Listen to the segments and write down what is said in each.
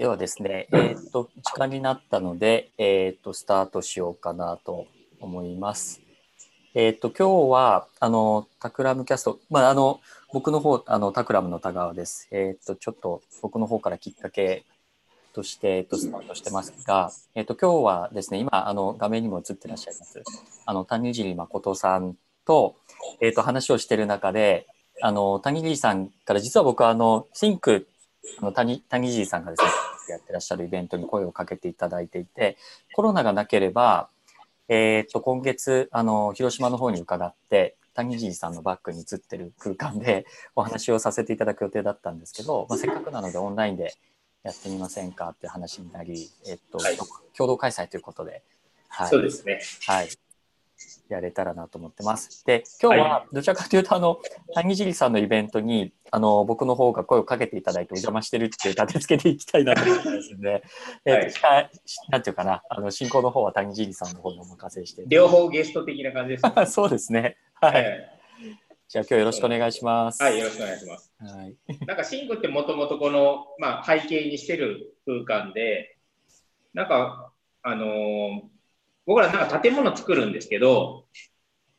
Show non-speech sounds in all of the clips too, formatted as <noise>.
ではですね、えっ、と、時間になったので、えっ、と、スタートしようかなと思います。えっ、と、今日は、あの、タクラムキャスト、まあ、あの、僕の方、あの、タクラムの田川です。えっ、と、ちょっと僕の方からきっかけとして、えっと、スタートしてますが、えっと、今日はですね、今、あの、画面にも映ってらっしゃいます、あの、谷尻誠さんと、えっと、話をしている中で、あの、谷尻さんから、実は僕は、あの、シンク、あの谷谷尻さんがですね、やってらっしゃるイベントに声をかけていただいていて、コロナがなければ、えっと、今月、あの、広島の方に伺って、谷尻さんのバッグに映ってる空間でお話をさせていただく予定だったんですけど、まあ、せっかくなのでオンラインでやってみませんかって話になり、えっと、はい。共同開催ということで、はい、そうですね。はい、やれたらなと思ってます。で、今日はどちらかというと、あの、谷尻さんのイベントに、あの、僕の方が声をかけていただいてお邪魔してるっていう立て付けていきたいなと思ってますんで、<laughs> えっと、しかなんていうかな、あの、進行の方は谷尻さんの方にお任せして。両方ゲスト的な感じですね。<laughs> そうですね。は。はいい。じゃあ今日よろしくお願いします。はい、よろしくお願いします。はい。なんかシンクってもともとこの、まあ、背景にしてる空間で、なんか、あのー僕らなんか建物作るんですけど、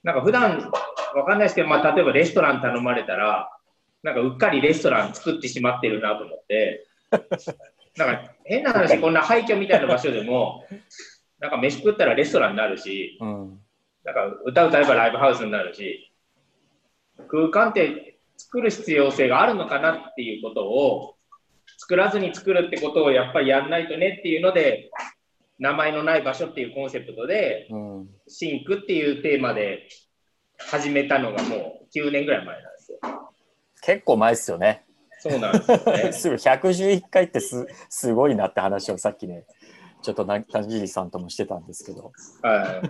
なんか普段わかんないですけど、まあ、例えばレストラン頼まれたら、なんかうっかりレストラン作ってしまってるなと思って、なんか変な話、こんな廃墟みたいな場所でも、なんか飯食ったらレストランになるし、うん。なんか歌歌えばライブハウスになるし、空間って作る必要性があるのかなっていうことを、作らずに作るってことをやっぱりやんないとねっていうので、名前のない場所っていうコンセプトで、うん。シンクっていうテーマで始めたのがもう9年ぐらい前なんですよ。結構前ですよね。そうなんですよね。<laughs> すぐ111回ってすすごいなって話をさっきね、ちょっとな谷尻さんともしてたんですけど。はい。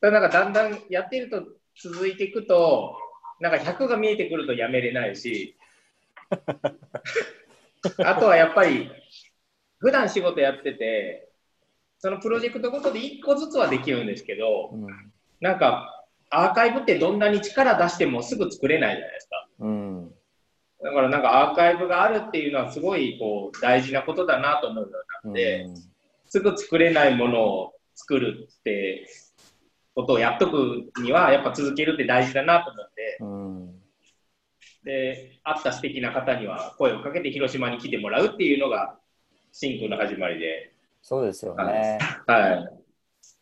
だなんかだんだんやってると続いていくと、なんか100が見えてくるとやめれないし、<laughs> あとはやっぱり、普段仕事やってて、そのプロジェクトごとで1個ずつはできるんですけど、うん。なんかアーカイブってどんなに力出してもすぐ作れないじゃないですか。うん。だからなんかアーカイブがあるっていうのはすごいこう大事なことだなと思うようになって、すぐ作れないものを作るってことをやっとくにはやっぱ続けるって大事だなと思ってうん。で会った素敵な方には声をかけて広島に来てもらうっていうのが THINK の始まりで、そうですよね。はい、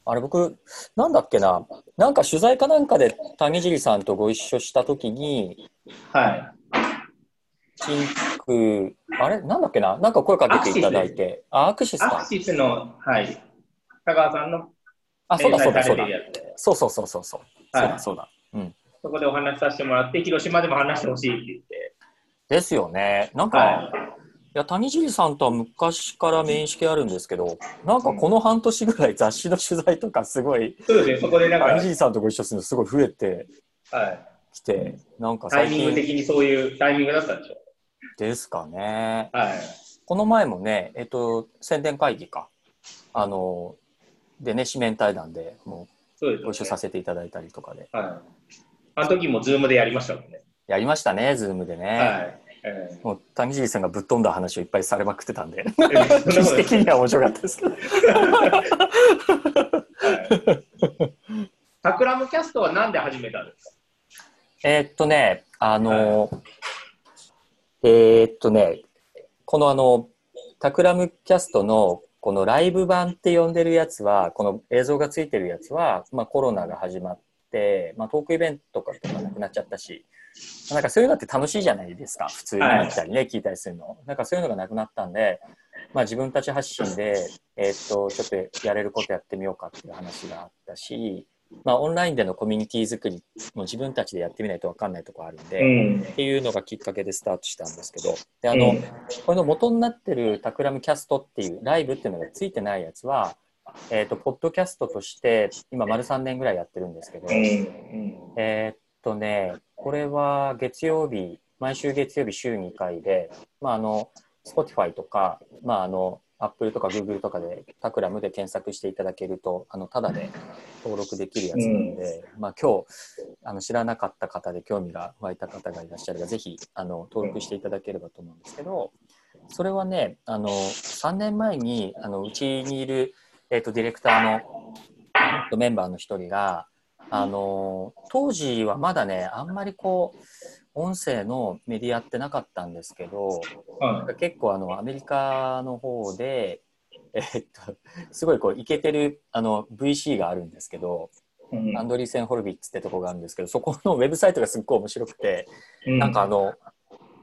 あれ僕、なんだっけな、なんか取材かなんかで谷尻さんとご一緒したときに、はい、 THINK、あれ？なんだっけななんか声かけていただいて。あ、 AXIS か。 AXIS の、はい、香川さんのあ、そうだそうだそうだそうそうそうそうそう。だそうだ。うん。そこでお話しさせてもらって広島でも話してほしいって言って、ですよね。なんか、はいや、谷尻さんとは昔から面識あるんですけど、なんかこの半年ぐらい雑誌の取材とかすごい、い、そうですね、そこでなんか、谷尻さんとご一緒するのすごい増えてはい、きて、なんかタイミング的にそういうタイミングだったんでしょですかね。はい、この前もね、えっと、宣伝会議か。あの、でね、紙面対談でもうご一緒させていただいたりとかで。はい。あの時も Zoom でやりましたもんね。やりましたね、 Zoom でね。はい。えもう谷尻さんがぶっ飛んだ話をいっぱいされまくってたんで、え <laughs> そんなこと記事的には面白かったですけど。<laughs> はい。 Takram Cast はなんで始めたんですか？えーっとね、あの、えーっとね、このあの、タクラムキャストのこのライブ版って呼んでるやつは、この映像がついてるやつは、まあコロナが始まって、まあトークイベントとかとかなくなっちゃったし、なんかそういうのって楽しいじゃないですか、普通に見たりね、聞いたりするの。なんかそういうのがなくなったんで、まあ自分たち発信で、えーっと、ちょっとやれることやってみようかっていう話があったし、まあオンラインでのコミュニティ作りも自分たちでやってみないと分かんないとこあるんで、ん。っていうのがきっかけでスタートしたんですけど、であの、うんこれの元になってるタクラムキャストっていうライブっていうのがついてないやつは、えっ、と、ポッドキャストとして今丸3年ぐらいやってるんですけど、うん。えーっとね、これは月曜日、毎週月曜日週2回で、まあ、あの、Spotify とか、まあ、あの、Apple とか Google とかでタクラムで検索していただけると、あの、ただで登録できるやつなので、まあ、今日、あの、知らなかった方で興味が湧いた方がいらっしゃれば、ぜひ、あの、登録していただければと思うんですけど、それはねあの3年前にあのうちにいる、えーと、ディレクターのメンバーの一人があの当時はまだねあんまりこう音声のメディアってなかったんですけど、うん、結構あのアメリカの方で、えー、っとすごいこうイケてるあの VC があるんですけど、うん、アンドリーセン・ホルビッツってとこがあるんですけどそこのウェブサイトがすっごい面白くて、うん、なんかあの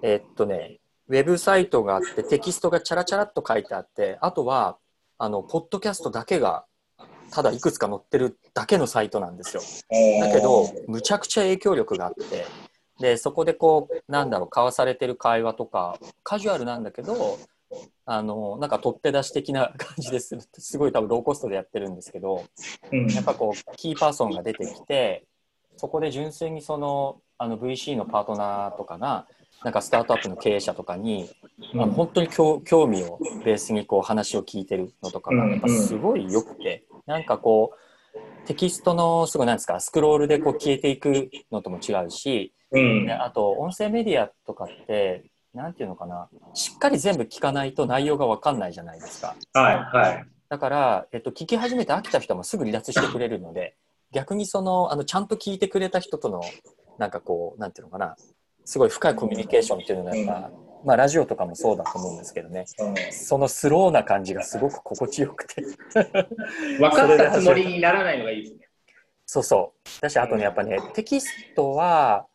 えー、っとねウェブサイトがあってテキストがチャラチャラっと書いてあってあとはあのポッドキャストだけがただいくつか載ってるだけのサイトなんですよ。だけどむちゃくちゃ影響力があって。でそこでこうなんだろう交わされてる会話とかカジュアルなんだけどあのなんか取っ手出し的な <laughs> 感じですすごい多分ローコストでやってるんですけど、うん、やっぱこうキーパーソンが出てきてそこで純粋にそのあの VC のパートナーとかがなんかスタートアップの経営者とかに、うん、あの本当に興味をベースにこう話を聞いてるのとかがやっぱすごい良くて、うん、なんかこうテキストのすごいなんですかスクロールでこう消えていくのとも違うし、うん、あと音声メディアとかってなんていうのかなしっかり全部聞かないと内容が分かんないじゃないですか。はいはい、だから、えっと、聞き始めて飽きた人もすぐ離脱してくれるので逆にそのあのちゃんと聞いてくれた人とのなんかこうなんていうのかなすごい深いコミュニケーションっていうのがやっぱ、まあラジオとかもそうだと思うんですけどね、そのスローな感じがすごく心地よくて。分かったつもりにならないのがいいですね。そうそう。だし、あとね、やっぱね、テキストは、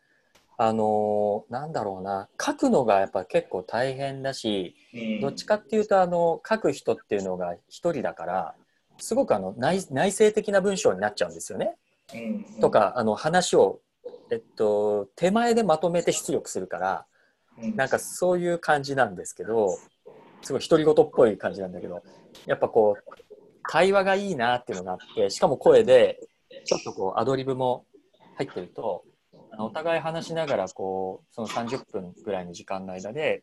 あのー、なんだろうな、書くのがやっぱ結構大変だし、どっちかっていうと、あの、書く人っていうのが一人だから、すごくあの内内省的な文章になっちゃうんですよね。とか、あの話をえっと、手前でまとめて出力するから、なんかそういう感じなんですけど、すごい独り言っぽい感じなんだけど、やっぱこう、会話がいいなっていうのがあって、しかも声で、ちょっとこう、アドリブも入ってると、お互い話しながら、こう、その30分ぐらいの時間の間で、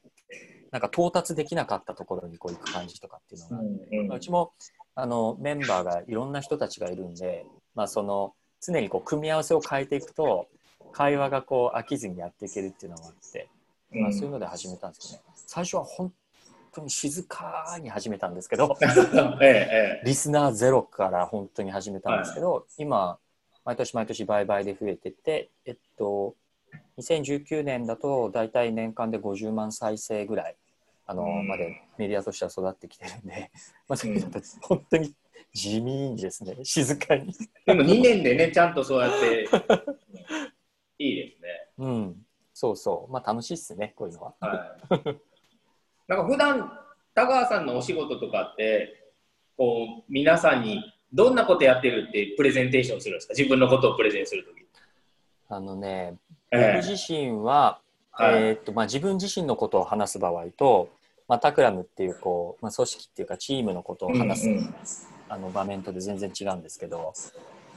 なんか到達できなかったところにこう行く感じとかっていうのがあって、ううちもあのメンバーがいろんな人たちがいるんで、まあ、その常にこう組み合わせを変えていくと会話がこう飽きずにやっていけるっていうのもあって、まあ、そういうので始めたんですけどね、最初は本当に静かに始めたんですけど <laughs> ええ、リスナーゼロから本当に始めたんですけど、はい、今毎年毎年倍々で増えててえっと2019年だと大体年間で50万再生ぐらいあの、までメディアとしては育ってきてるんで、<laughs> まあ、そういうのと本当に地味にですね。静かに。でも2年でねちゃんとそうやって <laughs> いいですね。うん。そうそう。まあ楽しいっすね、こういうのは。はい。なんか普段、田川さんのお仕事とかって、こう、皆さんにどんなことやってるってプレゼンテーションするんですか？自分のことをプレゼンするとき。あのね、僕自身は、えー、えー、っと、まあ自分自身のことを話す場合と、まあ、タクラムっていうこう、まあ、組織っていうかチームのことを話す、うんうん、あの場面とで全然違うんですけど、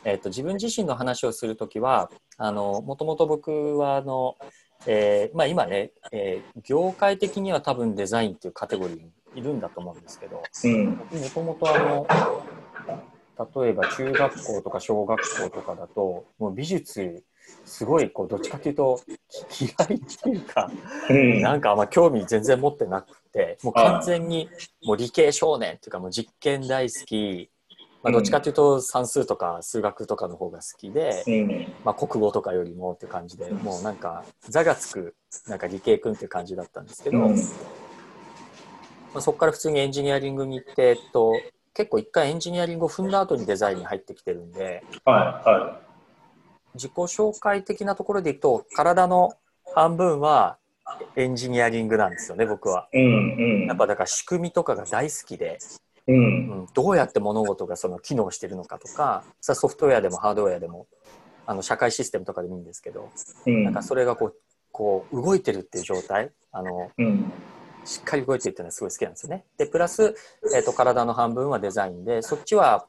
えーと、自分自身の話をするときはあのもともと僕はあの、えーまあ、今ね、えー、業界的には多分デザインっていうカテゴリーにいるんだと思うんですけどもともとあの例えば中学校とか小学校とかだともう美術すごいこうどっちかというと嫌いっていうか、うん、なんかあんま興味全然持ってなくてもう完全にもう理系少年っていうかもう実験大好きまあ、どっちかというと算数とか数学とかの方が好きで、うん、まあ、国語とかよりもって感じでもうなんか座がつくなんか理系君っていう感じだったんですけど、うん、まあ、そこから普通にエンジニアリングに行って、えっと、結構一回エンジニアリングを踏んだ後にデザインに入ってきてるんで、はいはい、自己紹介的なところでいくと体の半分はエンジニアリングなんですよね僕は、うんうん、やっぱだから仕組みとかが大好きでうん、どうやって物事がその機能してるのかとかソフトウェアでもハードウェアでもあの社会システムとかでもいいんですけど、うん、なんかそれがこうこう動いてるっていう状態あの、うん、しっかり動いてるっていうのはすごい好きなんですよね。でプラス、えーと、体の半分はデザインでそっちは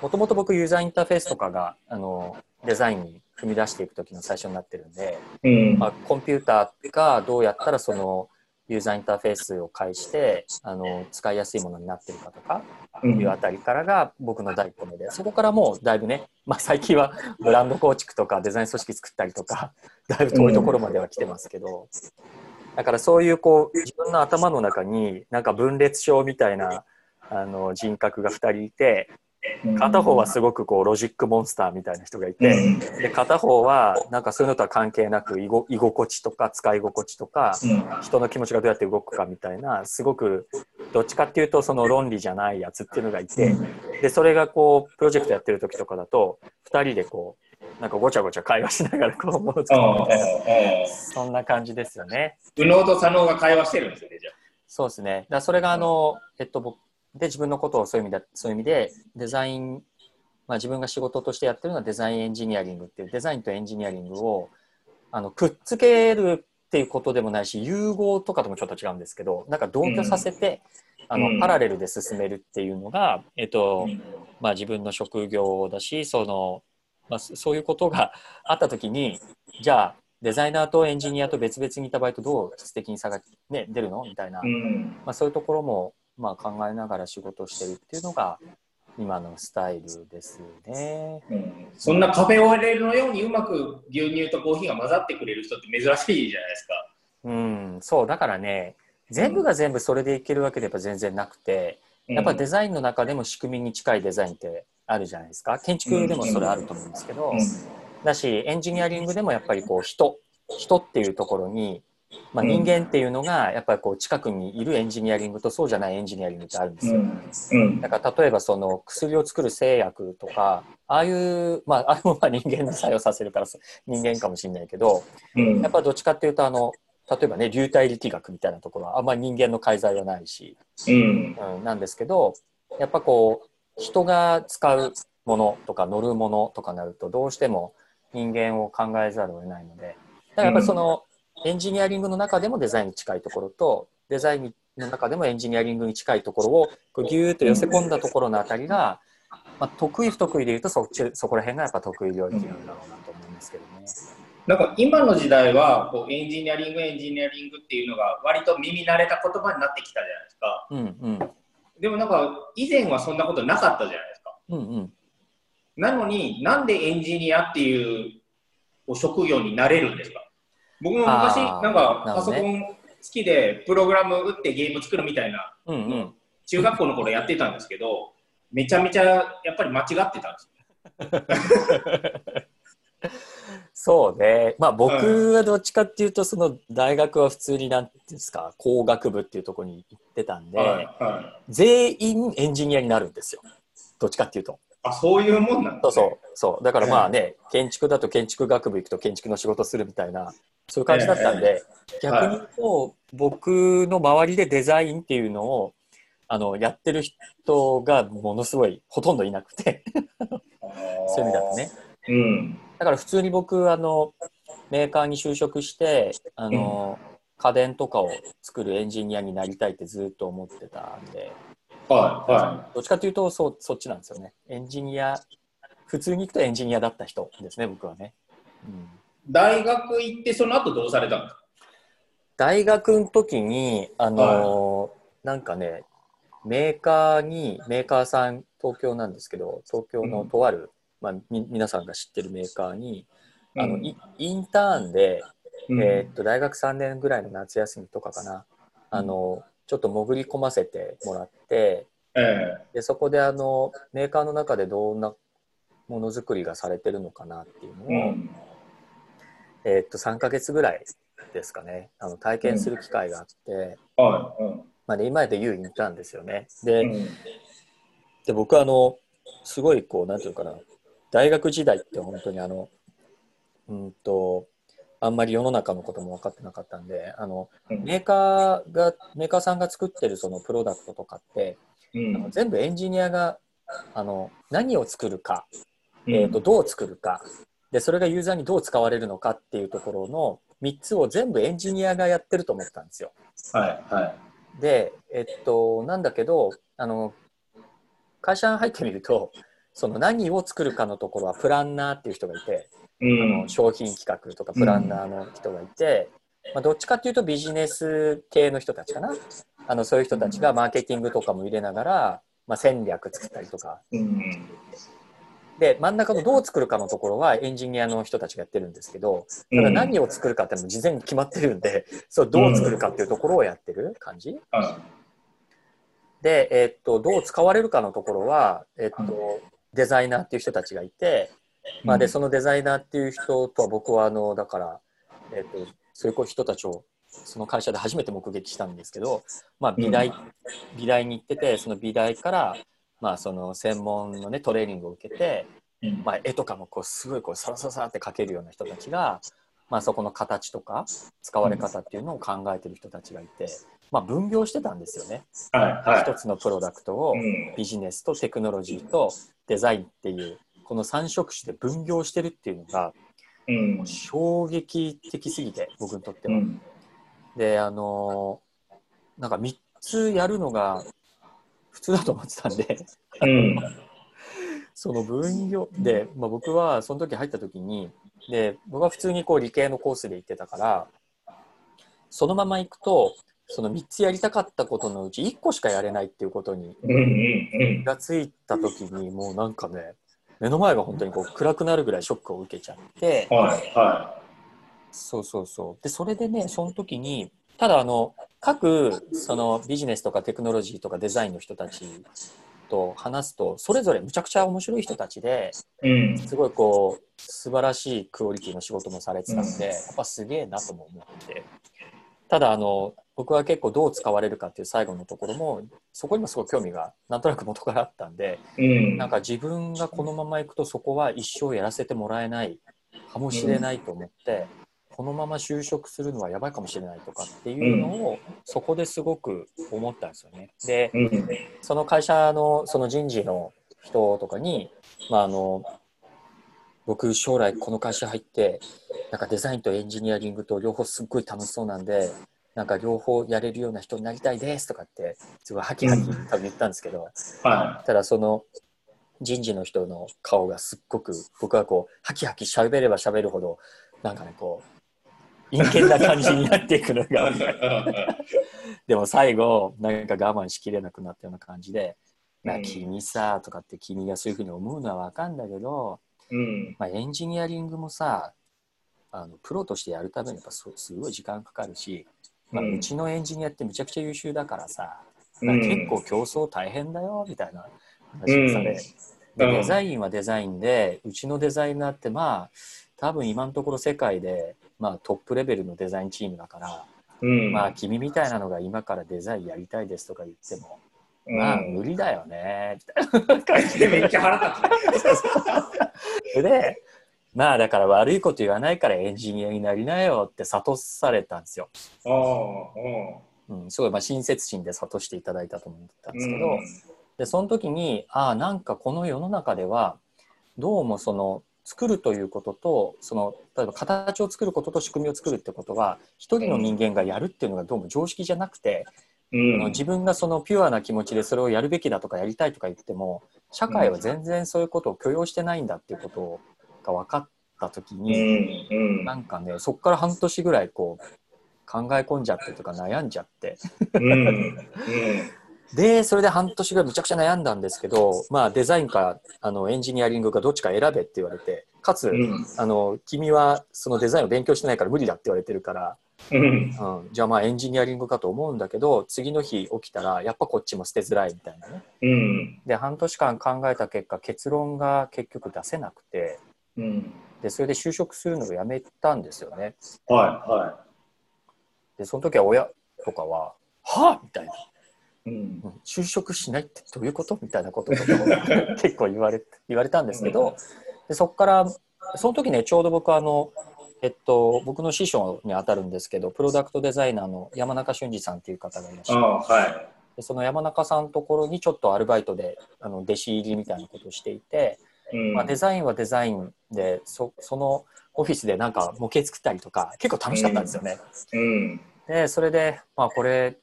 もともと僕ユーザーインターフェースとかがあのデザインに踏み出していく時の最初になってるんで、うん、まあ、コンピューターがどうやったらそのユーザーインターフェースを介してあの使いやすいものになってるかとかいうあたりからが僕の第一歩目でそこからもうだいぶね、まあ、最近はブランド構築とかデザイン組織作ったりとかだいぶ遠いところまでは来てますけど、だからそういうこう自分の頭の中になんか分裂症みたいなあの人格が2人いて片方はすごくこうロジックモンスターみたいな人がいてで片方はなんかそういうのとは関係なく居居心地とか使い心地とか人の気持ちがどうやって動くかみたいなすごくどっちかっていうとその論理じゃないやつっていうのがいてでそれがこうプロジェクトやってる時とかだと2人でこうなんかごちゃごちゃ会話しながらこうもの作るみたいなそんな感じですよね。右脳と左脳が会話してるんですよねじゃあ。そうですね。だそれがあの、えっと僕で自分のことをそういう意味でそういう意味でデザイン、まあ、自分が仕事としてやってるのはデザインエンジニアリングっていうデザインとエンジニアリングをあのくっつけるっていうことでもないし融合とかともちょっと違うんですけどなんか同居させて、あのパラレルで進めるっていうのが、えっとまあ、自分の職業だしその、まあ、そういうことが <laughs> あった時にじゃあデザイナーとエンジニアと別々にいた場合とどう質的に差が、ね、出るの？みたいな、まあ、そういうところもまあ、考えながら仕事をしてるっていうのが今のスタイルですね、うん、そんなカフェオレのようにうまく牛乳とコーヒーが混ざってくれる人って珍しいじゃないですか。うん、そうだからね全部が全部それでいけるわけでやっぱ全然なくて、やっぱデザインの中でも仕組みに近いデザインってあるじゃないですか。建築でもそれあると思うんですけど、だしエンジニアリングでもやっぱりこう人人っていうところにまあ、人間っていうのがやっぱりこう近くにいるエンジニアリングとそうじゃないエンジニアリングってあるんですよ。だから例えばその薬を作る製薬とかああいうまああれもまあ人間の作用させるから人間かもしれないけど、やっぱどっちかっていうとあの例えばね流体力学みたいなところはあんまり人間の介在はないし、うん。なんですけどやっぱこう人が使うものとか乗るものとかなるとどうしても人間を考えざるを得ないのでだからやっぱりその、エンジニアリングの中でもデザインに近いところとデザインの中でもエンジニアリングに近いところをこうギューッと寄せ込んだところのあたりが、まあ、得意不得意でいうとそっちそこら辺がやっぱ得意領域なんだろうなと思うんですけどね。なんか今の時代はこうエンジニアリングエンジニアリングっていうのが割と耳慣れた言葉になってきたじゃないですか。うんうん、でもなんか以前はそんなことなかったじゃないですか。うんうん、なのになんでエンジニアっていう職業になれるんですか？僕も昔、なんかパソコン好きで、プログラム打ってゲーム作るみたいな、うんうん、中学校の頃やってたんですけど、めちゃめちゃやっぱり間違ってたんですそうね。まあ僕はどっちかっていうと、その大学は普通になんですか、工学部っていうところに行ってたんで、はいはい、全員エンジニアになるんですよ。どっちかっていうと。あ、そういうもんなんだ、ね、そうそう。そう。だからまあね、建築だと建築学部行くと建築の仕事するみたいな、そういう感じだったんで、逆に言うと、僕の周りでデザインっていうのを、あの、やってる人がものすごいほとんどいなくてそういう意味だとね。うん。だから普通に僕、あの、メーカーに就職して、あの、うん、家電とかを作るエンジニアになりたいってずっと思ってたんで、はいはい、どっちかというとそそっちなんですよね。エンジニア、普通に行くとエンジニアだった人ですね、僕はね。うん大学行ってその後どうされたんですか大学の時にあの、はい、なんかねメーカーにメーカーさん東京なんですけど東京のとある、うん、まあ、み皆さんが知ってるメーカーに、あの、うん、インターンで、うん、えー、っと大学3年ぐらいの夏休みとかかな、あのちょっと潜り込ませてもらって、えー、でそこであのメーカーの中でどんなものづくりがされてるのかなっていうのを、えー、っと3か月ぐらいですかね。あの体験する機会があって、うん。まあね、今で言うインターンですよね。でうん、で僕はあのすごいこうなんていうかな。大学時代って本当にあのうんとあんまり世の中のことも分かってなかったんであの、メーカーがメーカーさんが作ってるそのプロダクトとかって、うん、あの全部エンジニアがあの何を作るか、えーとどう作るかでそれがユーザーにどう使われるのかっていうところの3つを全部エンジニアがやってると思ったんですよ。はいはい、で、えっと、なんだけどあの会社に入ってみるとその何を作るかのところはプランナーっていう人がいて、うん、あの商品企画とかプランナーの人がいて、うん、まあ、どっちかっていうとビジネス系の人たちかな。あのそういう人たちがマーケティングとかも入れながら、まあ、戦略作ったりとか。うんで真ん中のどう作るかのところはエンジニアの人たちがやってるんですけどただ何を作るかっていうのも事前に決まってるんでそうどう作るかっていうところをやってる感じ、で、えっとどう使われるかのところは、えっとデザイナーっていう人たちがいて、まあ、でそのデザイナーっていう人とは僕はあのだから、えっとそういう人たちをその会社で初めて目撃したんですけど、まあ、美大、美大に行っててその美大から、まあ、その専門の、ね、トレーニングを受けて、まあ、絵とかもこうすごいこうサラサラサラって描けるような人たちが、まあ、そこの形とか使われ方っていうのを考えてる人たちがいて、まあ、分業してたんですよね。はいはい、一つのプロダクトをビジネスとテクノロジーとデザインっていうこの3職種で分業してるっていうのが、うん、衝撃的すぎて僕にとっては。うん、であのなんか3つやるのが普通だと思ってたんで。うん、その分業で、まあ、僕はその時入った時にで僕は普通にこう理系のコースで行ってたからそのまま行くとその3つやりたかったことのうち1個しかやれないっていうことに気がついた時にもうなんかね目の前が本当にこう暗くなるぐらいショックを受けちゃって、はいはい、そうそうそう。でそれでねその時にただあの各そのビジネスとかテクノロジーとかデザインの人たちと話すとそれぞれむちゃくちゃ面白い人たちですごいこう素晴らしいクオリティの仕事もされてたんでやっぱすげえなとも思って。ただあの僕は結構どう使われるかっていう最後のところもそこにもすごい興味がなんとなく元からあったんで、うん、なんか自分がこのままいくとそこは一生やらせてもらえないかもしれないと思って、このまま就職するのはやばいかもしれないとかっていうのを、そこですごく思ったんですよね。で、その会社のその人事の人とかに、まあ、あの僕将来この会社入ってなんかデザインとエンジニアリングと両方すっごい楽しそうなんでなんか両方やれるような人になりたいですとかってすごいハキハキ多分言ったんですけど、はい、ただその人事の人の顔がすっごく僕はこうハキハキ喋れば喋るほどなんかねこう陰険な感じになっていくのが。<laughs> でも最後なんか我慢しきれなくなったような感じで「まあ、君さ」とかって君がそういうふうに思うのは分かんだけど、うん、まあ、エンジニアリングもさあのプロとしてやるためにやっぱすごい時間かかるし、まあ、うちのエンジニアってめちゃくちゃ優秀だからさ、うん、結構競争大変だよみたいな話をされ、でデザインはデザインでうちのデザイナーってまあ多分今のところ世界でまあ、トップレベルのデザインチームだから、うん、まあ君みたいなのが今からデザインやりたいですとか言っても、うん、まあ無理だよね。みたいな感じでめっちゃ腹立つ。でまあだから悪いこと言わないからエンジニアになりなよって諭されたんですよ。うん、すごいまあ親切心で諭していただいたと思ったんですけど、うん、でその時にああなんかこの世の中ではどうもその作るということとその例えば形を作ることと仕組みを作るってことは一人の人間がやるっていうのがどうも常識じゃなくて、うん、自分がそのピュアな気持ちでそれをやるべきだとかやりたいとか言っても社会は全然そういうことを許容してないんだっていうことが分かった時に、うん、なんかねそこから半年ぐらいこう考え込んじゃってとか悩んじゃって。うんで、それで半年ぐらいむちゃくちゃ悩んだんですけど、まあデザインかあのエンジニアリングかどっちか選べって言われて、かつ、うん、あの君はそのデザインを勉強してないから無理だって言われてるから、うん、うん、じゃあまあエンジニアリングかと思うんだけど次の日起きたらやっぱこっちも捨てづらいみたいなね、うん、で半年間考えた結果結論が結局出せなくて、うん、でそれで就職するのをやめたんですよね。はいはい。でその時は親とかは「はあ?」みたいなうん、就職しないってどういうこと？みたいなこととか結構言われ言われたんですけど、でそこからその時ねちょうど僕あの、えっと、僕の師匠にあたるんですけどプロダクトデザイナーの山中俊二さんっていう方がいらっしゃる、はい、でその山中さんのところにちょっとアルバイトであの弟子入りみたいなことをしていて、うん、まあ、デザインはデザインでそそのオフィスでなんか模型作ったりとか結構楽しかったんですよね。うん、でそれで、まあ、これ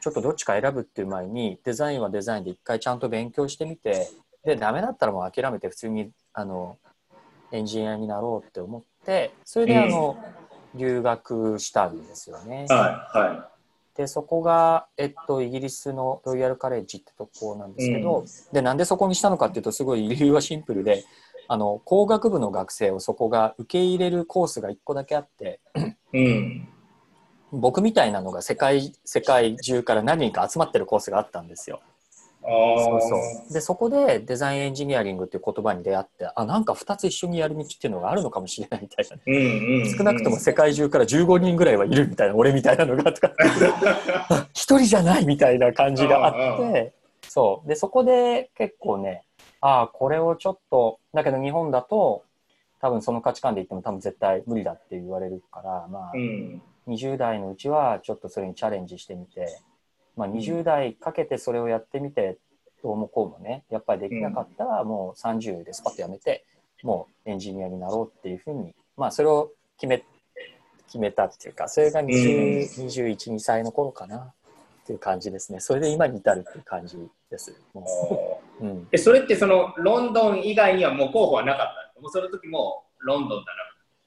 ちょっとどっちか選ぶっていう前にデザインはデザインで一回ちゃんと勉強してみてでダメだったらもう諦めて普通にあのエンジニアになろうって思ってそれであの、うん、留学したんですよね。はいはい、でそこが、えっと、イギリスのロイヤルカレッジってとこなんですけど、うん、でなんでそこにしたのかっていうとすごい <laughs> 理由はシンプルであの工学部の学生をそこが受け入れるコースが1個だけあってうん。僕みたいなのが世界世界中から何人か集まってるコースがあったんですよ。そうそう。でそこでデザインエンジニアリングっていう言葉に出会ってあなんか2つ一緒にやる道っていうのがあるのかもしれないみたいな、うんうんうん。少なくとも世界中から15人ぐらいはいるみたいな俺みたいなのがとか <laughs> 一人じゃないみたいな感じがあって。そう。でそこで結構ねああこれをちょっとだけど日本だと多分その価値観で言っても多分絶対無理だって言われるからまあうん。20代のうちはちょっとそれにチャレンジしてみて、まあ、20代かけてそれをやってみてどうもこうもねやっぱりできなかったらもう30でスパッとやめてもうエンジニアになろうっていうふうにまあそれを決め決めたっていうかそれが20 21、2歳の頃かなっていう感じですね。それで今に至るっていう感じです。もううん、え、それってそのロンドン以外にはもう候補はなかったもうその時もロンドンだ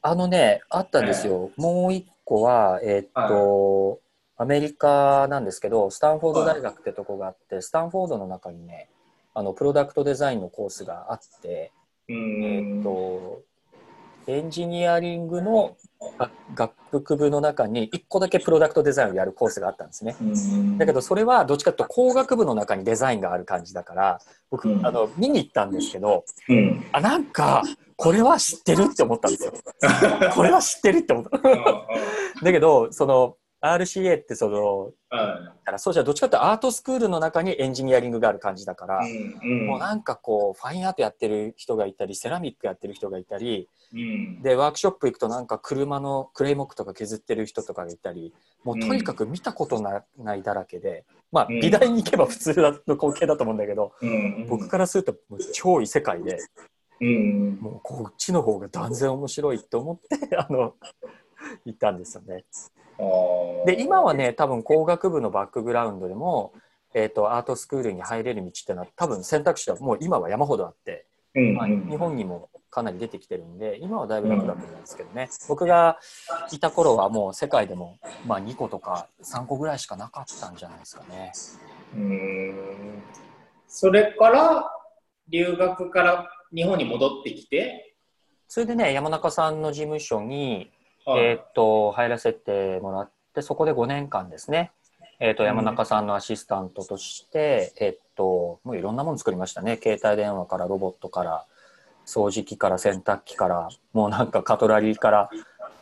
あのね、あったんですよ。もう一個は、えーっと、アメリカなんですけど、スタンフォード大学ってとこがあって、スタンフォードの中にね、あの、プロダクトデザインのコースがあって、えっと、エンジニアリングのあ学部の中に1個だけプロダクトデザインをやるコースがあったんですね。うんだけどそれはどっちかというと工学部の中にデザインがある感じだから僕、うんあの見に行ったんですけどうん。あなんかこれは知ってるって思ったんですよ。<laughs> これは知ってるって思った。だけどその RCA ってそのだからそうじゃどっちかってアートスクールの中にエンジニアリングがある感じだから、うん。もうなんかこうファインアートやってる人がいたりセラミックやってる人がいたりうん。でワークショップ行くとなんか車のクレイモックとか削ってる人とかがいたりもうとにかく見たことなないだらけで、まあうん美大に行けば普通の光景だと思うんだけど、うん。僕からするともう超異世界でうん。もうこっちの方が断然面白いって思ってあの <laughs> 行ったんですよね。で今はね多分工学部のバックグラウンドでも、えー、とアートスクールに入れる道ってのは多分選択肢はもう今は山ほどあって、うん、まあ、日本にもかなり出てきてるんで今はだいぶ楽だと思うんですけどね、僕がいた頃はもう世界でも、まあ、2個とか3個ぐらいしかなかったんじゃないですかね。うん。それから、留学から日本に戻ってきて、それでね山中さんの事務所に、はい。えーっと入らせてもらってそこで5年間ですね、えーっとうん。山中さんのアシスタントとして、えーっともういろんなもの作りましたね。携帯電話からロボットから掃除機から洗濯機からもうなんかカトラリーから、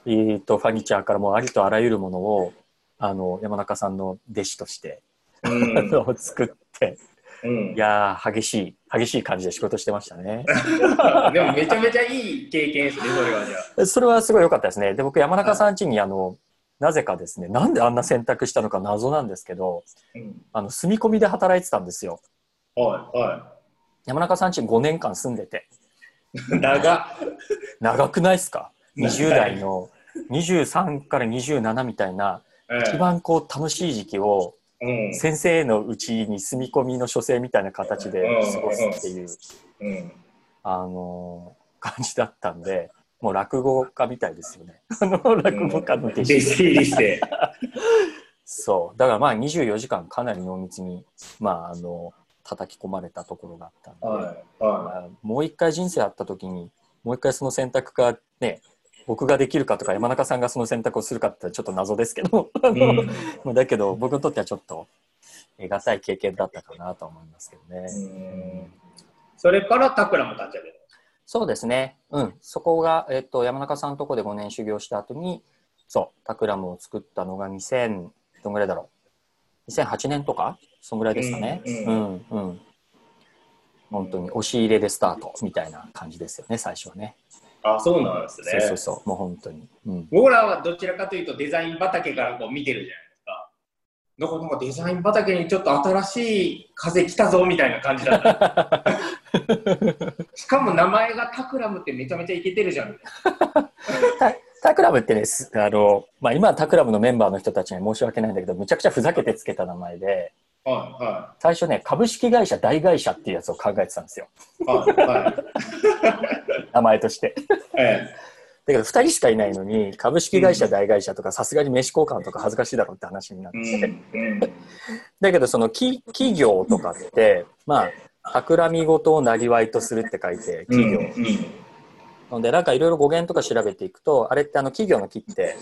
えーっとファニチャーからもうありとあらゆるものをあの山中さんの弟子として、うん。<laughs> 作ってうん。いやー激しい激しい感じで仕事してましたね。<laughs> でもめちゃめちゃいい経験ですね、それはじゃあ。それはすごい良かったですね。で、僕、山中さん家に、あの、なぜかですね、なんであんな選択したのか謎なんですけど、うん、あの、住み込みで働いてたんですよ。はい、は山中さん家に5年間住んでて。<laughs> い。長長くないですか？長い ?20 代の23から27みたいな、一番こう楽しい時期をうん、先生のうちに住み込みの書生みたいな形で過ごすっていう、うん。あの感じだったんで、もう落語家みたいですよね。<laughs> あの、落語家の弟子入りして。<laughs> そう。だからまあ24時間かなり濃密に、まああの、叩き込まれたところがあったんで、はい、はまあもう一回人生あった時に、もう一回その選択がね、僕ができるかとか山中さんがその選択をするかってちょっと謎ですけど、うん <laughs> まあだけど僕にとってはちょっと得難い経験だったかなと思いますけどね。うんそれからタクラも立ち上げた。そうですね。うん。そこが、えっと、山中さんのとこで5年修行した後に、そう、タクラムを作ったのが2000、どんぐらいだろう。2008年とかそんぐらいですかね。ううんん、うん、本当に押し入れでスタートみたいな感じですよね、最初はね。あ、そうなんですね。そうそうそう。もう本当に。うん。僕らはどちらかというとデザイン畑からこう見てるじゃないですか。だからなんかデザイン畑にちょっと新しい風来たぞみたいな感じだった。<laughs> しかも名前がタクラムってめちゃめちゃイケてるじゃん。タタクラムってね、すあの、まあ今はタクラムのメンバーの人たちには申し訳ないんだけど、むちゃくちゃふざけてつけた名前で、は最初ね、株式会社大会社っていうやつを考えてたんですよ。いはい。はいはい。名前として。えだけど2人しかいないのに株式会社大会社とかさすがに名刺交換とか恥ずかしいだろうって話になって、えうんうんだけどその企企業とかってまあ企み事をなりわいとするって書いて、企業。うんうんので、なんかいろいろ語源とか調べていくと、あれってあの企業の木って、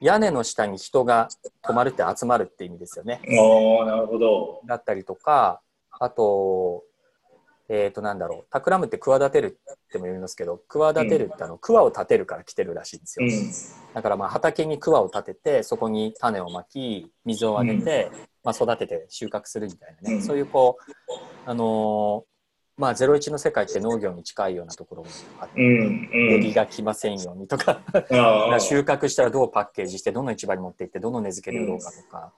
屋根の下に人が泊まるって集まるって意味ですよね。おーなるほど。だったりとか、あと、えっ、と、なんだろう、企むって企てるっても言いますけど、企てるってあの、桑を立てるから来てるらしいんですよ。うん。だからまあ畑に桑を立てて、そこに種をまき、水をあげて、まあ、育てて収穫するみたいなね、うんそういうこう、あのーまあ、01の世界って農業に近いようなところもあって、うん。うん。エビが来ませんようにとか、<laughs> 収穫したらどうパッケージして、どの市場に持って行って、どの値付けで売ろうかとか、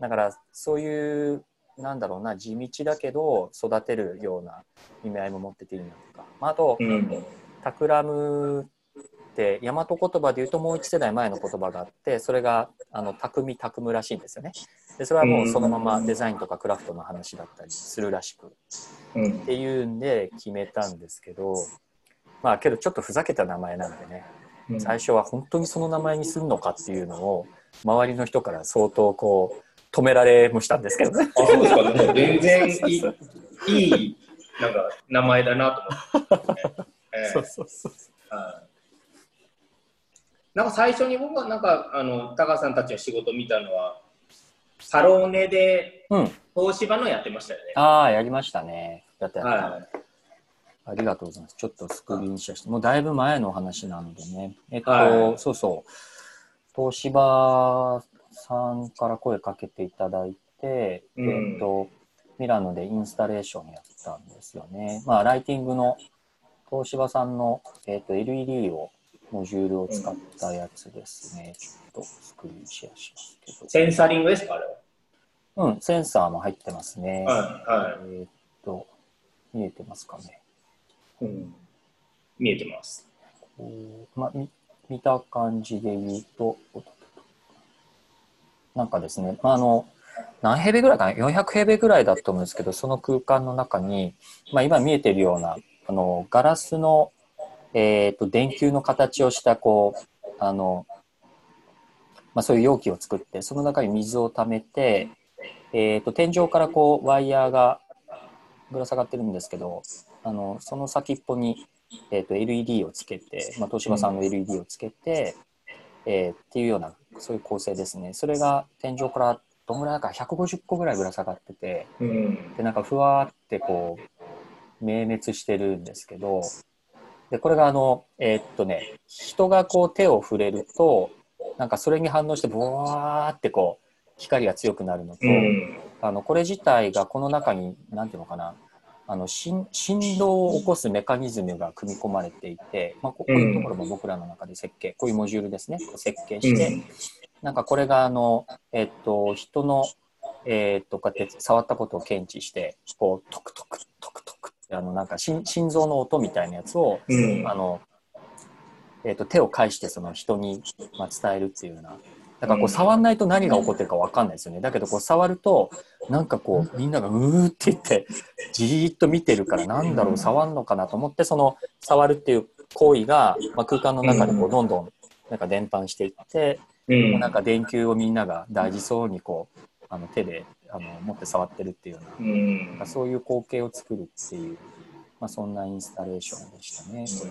だからそういう、なんだろうな、地道だけど育てるような意味合いも持ってていいなとか、まあ、あと、うん。企むって大和言葉で言うともう一世代前の言葉があってそれがあの匠匠むらしいんですよね。でそれはもうそのままデザインとかクラフトの話だったりするらしく。っうん。ていうんで決めたんですけどまあけどちょっとふざけた名前なんでね最初は本当にその名前にするのかっていうのを周りの人から相当こう止められもしたんですけどね。あ、そうですか。でも全然いい、いい、なんか、名前だなと思って、ね。ええそうそうそう。はいなんか最初に僕はなんかあの高橋さんたちの仕事見たのはサローネでうん東芝のやってましたよね。ああやりましたねやったやった、はありがとうございます。ちょっとスクリーンシェアして、もうだいぶ前のお話なのでね。えっと、はいそうそう。東芝さんから声かけていただいて、うんえっと、ミラノでインスタレーションやったんですよね。まあ、ライティングの東芝さんの、えっと、LED を、モジュールを使ったやつですね。ちょっとスクリーンシェアしますけど。センサリングですかあれうん、センサーも入ってますね。は。はいはえっと、見えてますかね？い、うん。見えてます。ま見た感じで言うとなんかですね、まあ、あの、何平米ぐらいかな ?400 平米ぐらいだと思うんですけど、その空間の中に、まあ、今見えてるような、あの、ガラスの、えっ、と、電球の形をした、こう、あの、まあ、そういう容器を作って、その中に水を溜めて、えっ、と、天井からこう、ワイヤーがぶら下がってるんですけど、あの、その先っぽに、えー、と LED をつけて、まあ、東芝さんの LED をつけて、えーっていうようなそういう構成ですねそれが天井からどんぐらいだか150個ぐらいぶら下がっててうん。でなんかふわーってこう明滅してるんですけどでこれがあのえーっとね人がこう手を触れるとなんかそれに反応してブワーってこう光が強くなるのと、うん。あのこれ自体がこの中に何ていうのかなあの振振動を起こすメカニズムが組み込まれていて、まあ、ここういうところも僕らの中で設計、こういうモジュールですね。設計して、なんかこれがあの、えっと人の、えっとこうやって触ったことを検知してこうトクトクトクトあのなんか心心臓の音みたいなやつをうん。あの、えっと手を返してその人に、まあ、伝えるっていうような。だからこう触んないと何が起こってるか分かんないですよね。だけどこう触るとなんかこうみんながうーって言ってじーっと見てるからなんだろう触んのかなと思ってその触るっていう行為が、まあ、空間の中でこうどんどんなんか伝播していって、うん。なんか電球をみんなが大事そうにこうあの手であの持って触ってるっていうようなうんそういう光景を作るっていう、まあ、そんなインスタレーションでしたね。これ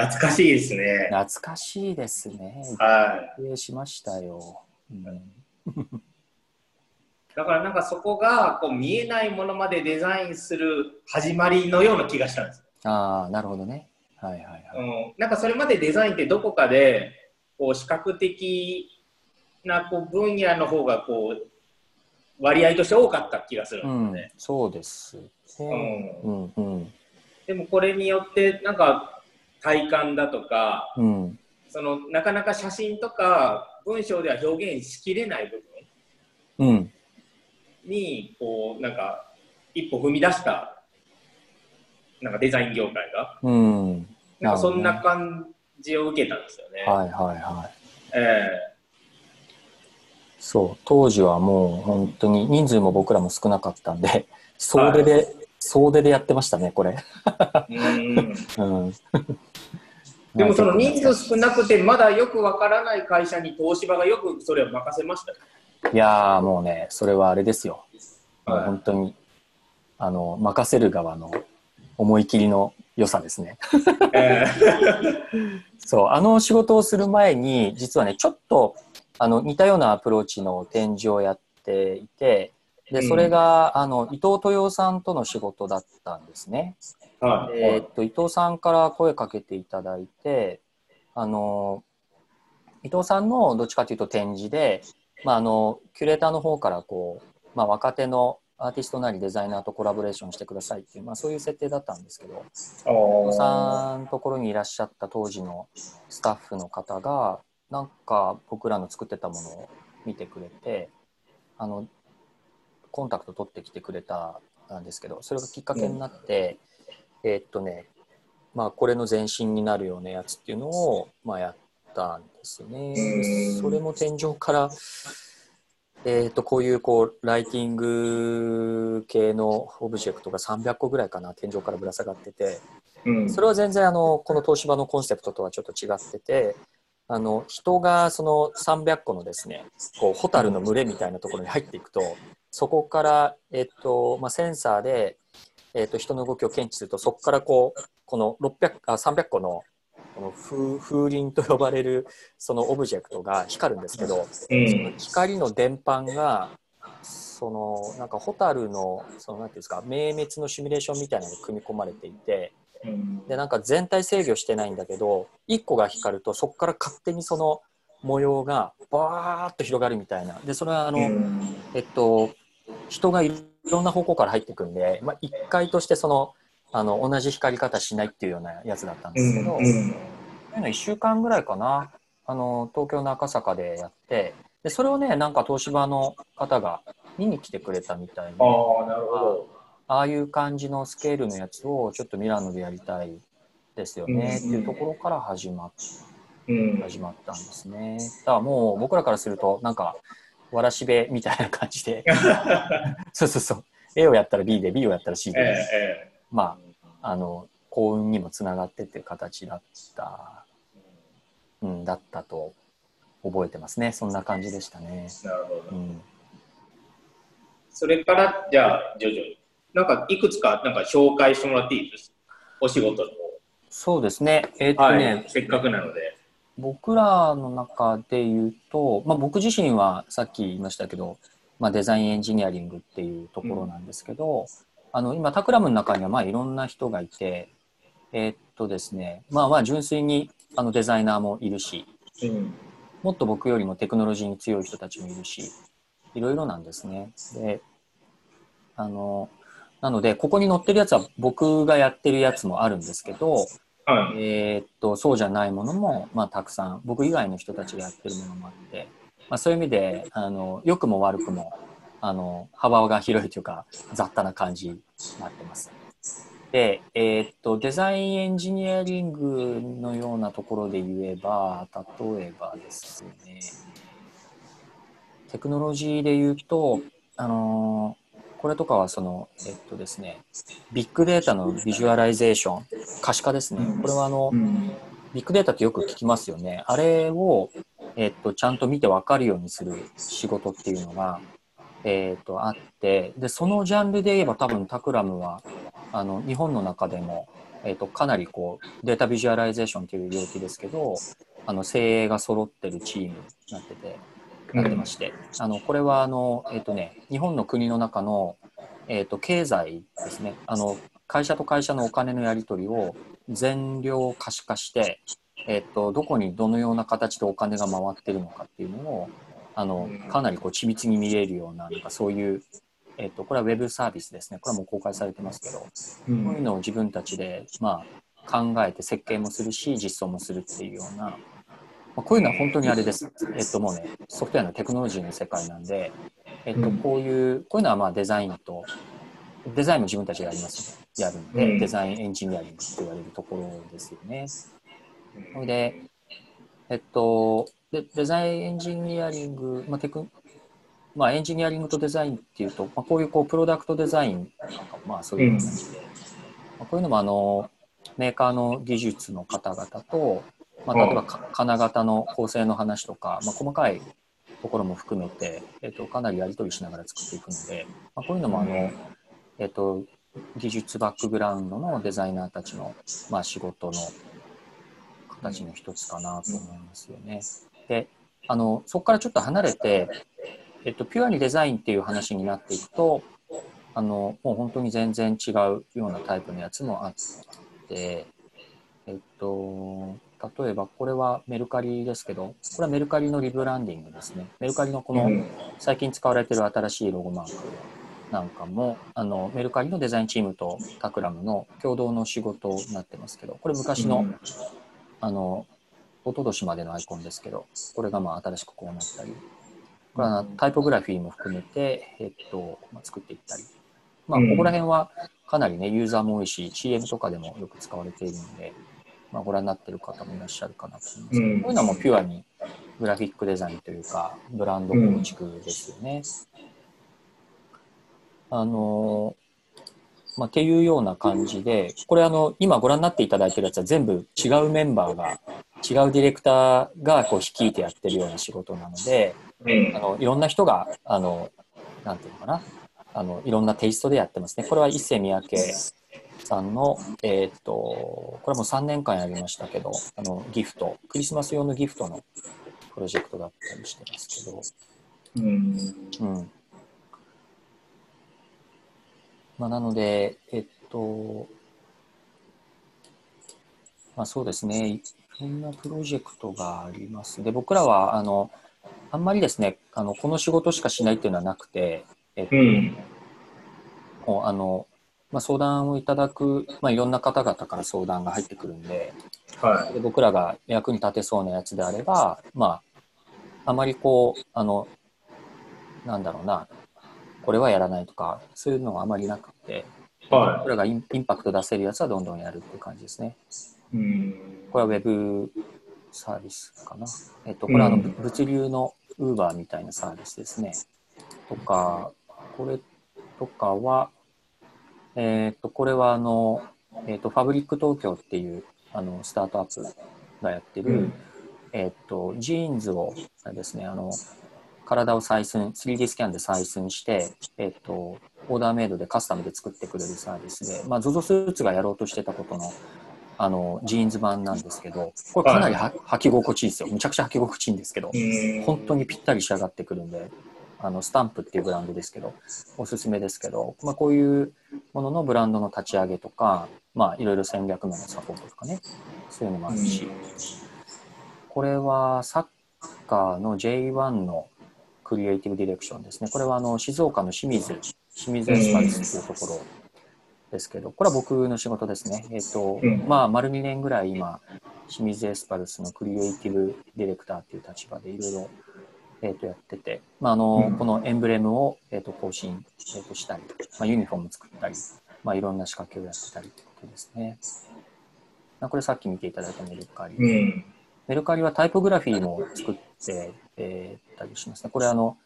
は懐かしいですね。懐かしいですね。は失礼しましたよ。うん、い。<laughs> だからなんかそこがこう見えないものまでデザインする始まりのような気がしたんです。ああ、なるほどね。はいはいはい。うん、なんかそれまでデザインってどこかでこう視覚的なこう分野の方がこう割合として多かった気がするうんんですね。、そうですね。うんうんでもこれによってなんか体感だとかうんそのなかなか写真とか文章では表現しきれない部分うんにこうなんか一歩踏み出したなんかデザイン業界がうん。なんかそんな感じを受けたんですよね。はいはいはい。えそう、当時はもう本当に人数も僕らも少なかったんで、総出で、総出でやってましたね、これ。えうんうん。でもその人数少なくてまだよくわからない会社に東芝がよくそれを任せましたよ。いやーもうね、それはあれですよ。もうはい本当に、あの任せる側の思い切りの良さですね。え <laughs> そうあの仕事をする前に実はねちょっとあの似たようなアプローチの展示をやっていてでそれが、あの伊藤豊さんとの仕事だったんですね。ーはい。えーっと伊藤さんから声かけていただいてあの伊藤さんのどっちかというと展示で、まあ、あのキュレーターの方からこう、まあ、若手のアーティストなりデザイナーとコラボレーションしてくださいっていう、まあ、そういう設定だったんですけど伊お藤さんのところにいらっしゃった当時のスタッフの方がなんか僕らの作ってたものを見てくれてあのコンタクト取ってきてくれたんですけどそれがきっかけになって、えーっとねまあこれの前身になるようなやつっていうのを、まあ、やったんですね。うんそれも天井からえー、とこういうこうライティング系のオブジェクトが300個ぐらいかな天井からぶら下がっててうんそれは全然あのこの東芝のコンセプトとはちょっと違っててあの人がその300個のですねこうホタルの群れみたいなところに入っていくとそこから、えっとまあ、センサーで、えっと、人の動きを検知するとそこからこうこの600あ300個のこの風風鈴と呼ばれるそのオブジェクトが光るんですけど、うん。光の電波がそのなんかホタルのそのなんていうんですか明滅のシミュレーションみたいなのが組み込まれていてうんでなんか全体制御してないんだけど1個が光るとそこから勝手にその模様がバーッと広がるみたいな。でそれはあの、うん。えっと人がいろんな方向から入ってくんで、まあ、1回としてそのあの同じ光り方しないっていうようなやつだったんですけど、うんそういうの1週間ぐらいかな。あの東京の赤坂でやってでそれをねなんか東芝の方が見に来てくれたみたいで。ああなるほどああいう感じのスケールのやつをちょっとミラノでやりたいですよね。っていうところから始まっうん。始まったんですね。だからもう僕らからするとなんかわらしべみたいな感じで。<laughs> そうそうそう。A をやったら B で B をやったら C えで、ええ。まああの幸運にもつながってっていう形だった、うん、だったと覚えてますね。そんな感じでしたね。えなるほど。うん。それからじゃあ徐々になんかいくつかなんか紹介してもらっていいですお仕事の。そうですね。えっ、と方ね、はい。せっかくなので。僕らの中で言うと、まあ、僕自身はさっき言いましたけど、まあ、デザインエンジニアリングっていうところなんですけど、あの今タクラムの中にはまあいろんな人がいてえーっとですねまあまあ純粋にあのデザイナーもいるしうん。もっと僕よりもテクノロジーに強い人たちもいるしいろいろなんですね。であのなのでここに載ってるやつは僕がやってるやつもあるんですけど、はいえーっとそうじゃないものも、まあ、たくさん僕以外の人たちがやってるものもあって、まあ、そういう意味であの良くも悪くもあの幅が広いというか雑多な感じになってます。で、えーっとデザインエンジニアリングのようなところで言えば例えばですねテクノロジーで言うとあのこれとかはそのえっとですねビッグデータのビジュアライゼーション可視化ですね。これはあのうん。ビッグデータってよく聞きますよね。あれをえっとちゃんと見て分かるようにする仕事っていうのがえっとあって。でそのジャンルで言えば多分 Takram はあの日本の中でもえっとかなりこうデータビジュアライゼーションっていう領域ですけどあの精鋭が揃ってるチームになっててなってまして、あのこれはあの、えっとね、日本の国の中の、えっと経済ですね。あの会社と会社のお金のやり取りを全量可視化して、えっとどこにどのような形でお金が回ってるのかっていうのをあのかなりこう緻密に見れるようななんかそういう、えっとこれはウェブサービスですね。これはもう公開されてますけどうこういうんのを自分たちで、まあ、考えて設計もするし実装もするっていうような、まあ、こういうのは本当にあれです、えっと、もうねソフトウェアのテクノロジーの世界なんで、えっと、うん。こういうこういうのはまあデザインとデザインも自分たちでやりますね。やるんで、うん。デザインエンジニアリングって言われるところですよね。それでえっとでデザインエンジニアリング、まあテクまあ、エンジニアリングとデザインっていうと、まあ、こういうこうプロダクトデザインなんかまあそういう感じで、まあ、こういうのもあのメーカーの技術の方々と、まあ、例えばか金型の構成の話とか、まあ、細かいところも含めて、えっと、かなりやり取りしながら作っていくので、まあ、こういうのもあのえっと、技術バックグラウンドのデザイナーたちの、まあ、仕事の形の一つかなと思いますよね。であのそこからちょっと離れて、えっと、ピュアにデザインっていう話になっていくとあのもう本当に全然違うようなタイプのやつもあってえっと例えばこれはメルカリですけどこれはメルカリのリブランディングですね。メルカリのこの最近使われてる新しいロゴマークなんかもあのメルカリのデザインチームとタクラムの共同の仕事になってますけどこれ昔のあの一昨年までのアイコンですけどこれがまあ新しくこうなったりこれはタイポグラフィーも含めて、えっとまあ、作っていったり。まあここら辺はかなりねユーザーも多いし CM とかでもよく使われているので、まあ、ご覧になってる方もいらっしゃるかなと思いますけど、こういうのはもうピュアにグラフィックデザインというかブランド構築ですよね。あのまあ、っていうような感じで、これあの、今ご覧になっていただいてるやつは全部違うメンバーが、違うディレクターがこう率いてやってるような仕事なので、あのいろんな人が、あの、なんていうのかな、あの、いろんなテイストでやってますね。これは一世三宅さんの、えっ、と、これも3年間やりましたけど、あの、ギフト、クリスマス用のギフトのプロジェクトだったりしてますけど、うん。うん。まあ、なので、えっと、まあ、そうですね、いろんなプロジェクトがあります。で、僕らは、あの、あんまりですね、あのこの仕事しかしないっていうのはなくて、えっと、うん。もうあの、まあ、相談をいただく、まあ、いろんな方々から相談が入ってくるんで、はで僕らが役に立てそうなやつであれば、まあ、あまりこう、あの、なんだろうな、これはやらないとか、そういうのがあまりなくて、い。は僕らがインパクト出せるやつはどんどんやるっていう感じですね。い。うん。これは Web サービスかな。えっと、これはあの、うん物流の Uber みたいなサービスですね。とか、これとかは、えっと、これはあの、えっと、ファブリック東京っていうあのスタートアップがやってる、うん。えっと、ジーンズをですね、あの、体を採寸、3D スキャンで採寸して、えっと、オーダーメイドでカスタムで作ってくれるサービスで、まあ、ZOZO スーツがやろうとしてたことの、あの、ジーンズ版なんですけど、これかなりは履き心地いいですよ。むちゃくちゃ履き心地いいんですけど、うん。本当にぴったり仕上がってくるんで、あの、スタンプっていうブランドですけど、おすすめですけど、まあ、こういうもののブランドの立ち上げとか、まあ、いろいろ戦略面のサポートとかね、そういうのもあるし、これはサッカーの J1 のクリエイティブディレクションですね。これはあの静岡の清水、清水エスパルスっていうところですけど、これは僕の仕事ですね。えっ、と、うんまあ、丸2年ぐらい今、清水エスパルスのクリエイティブディレクターっていう立場でいろいろ、えっとやってて、まああのうんこのエンブレムを、えっと更新、えっとしたり、まあ、ユニフォーム作ったり、まあ、いろんな仕掛けをやってたりってことですね。まあこれさっき見ていただいたメルカリ。うん。メルカリはタイポグラフィーも作って、えーたりしますね。これあの、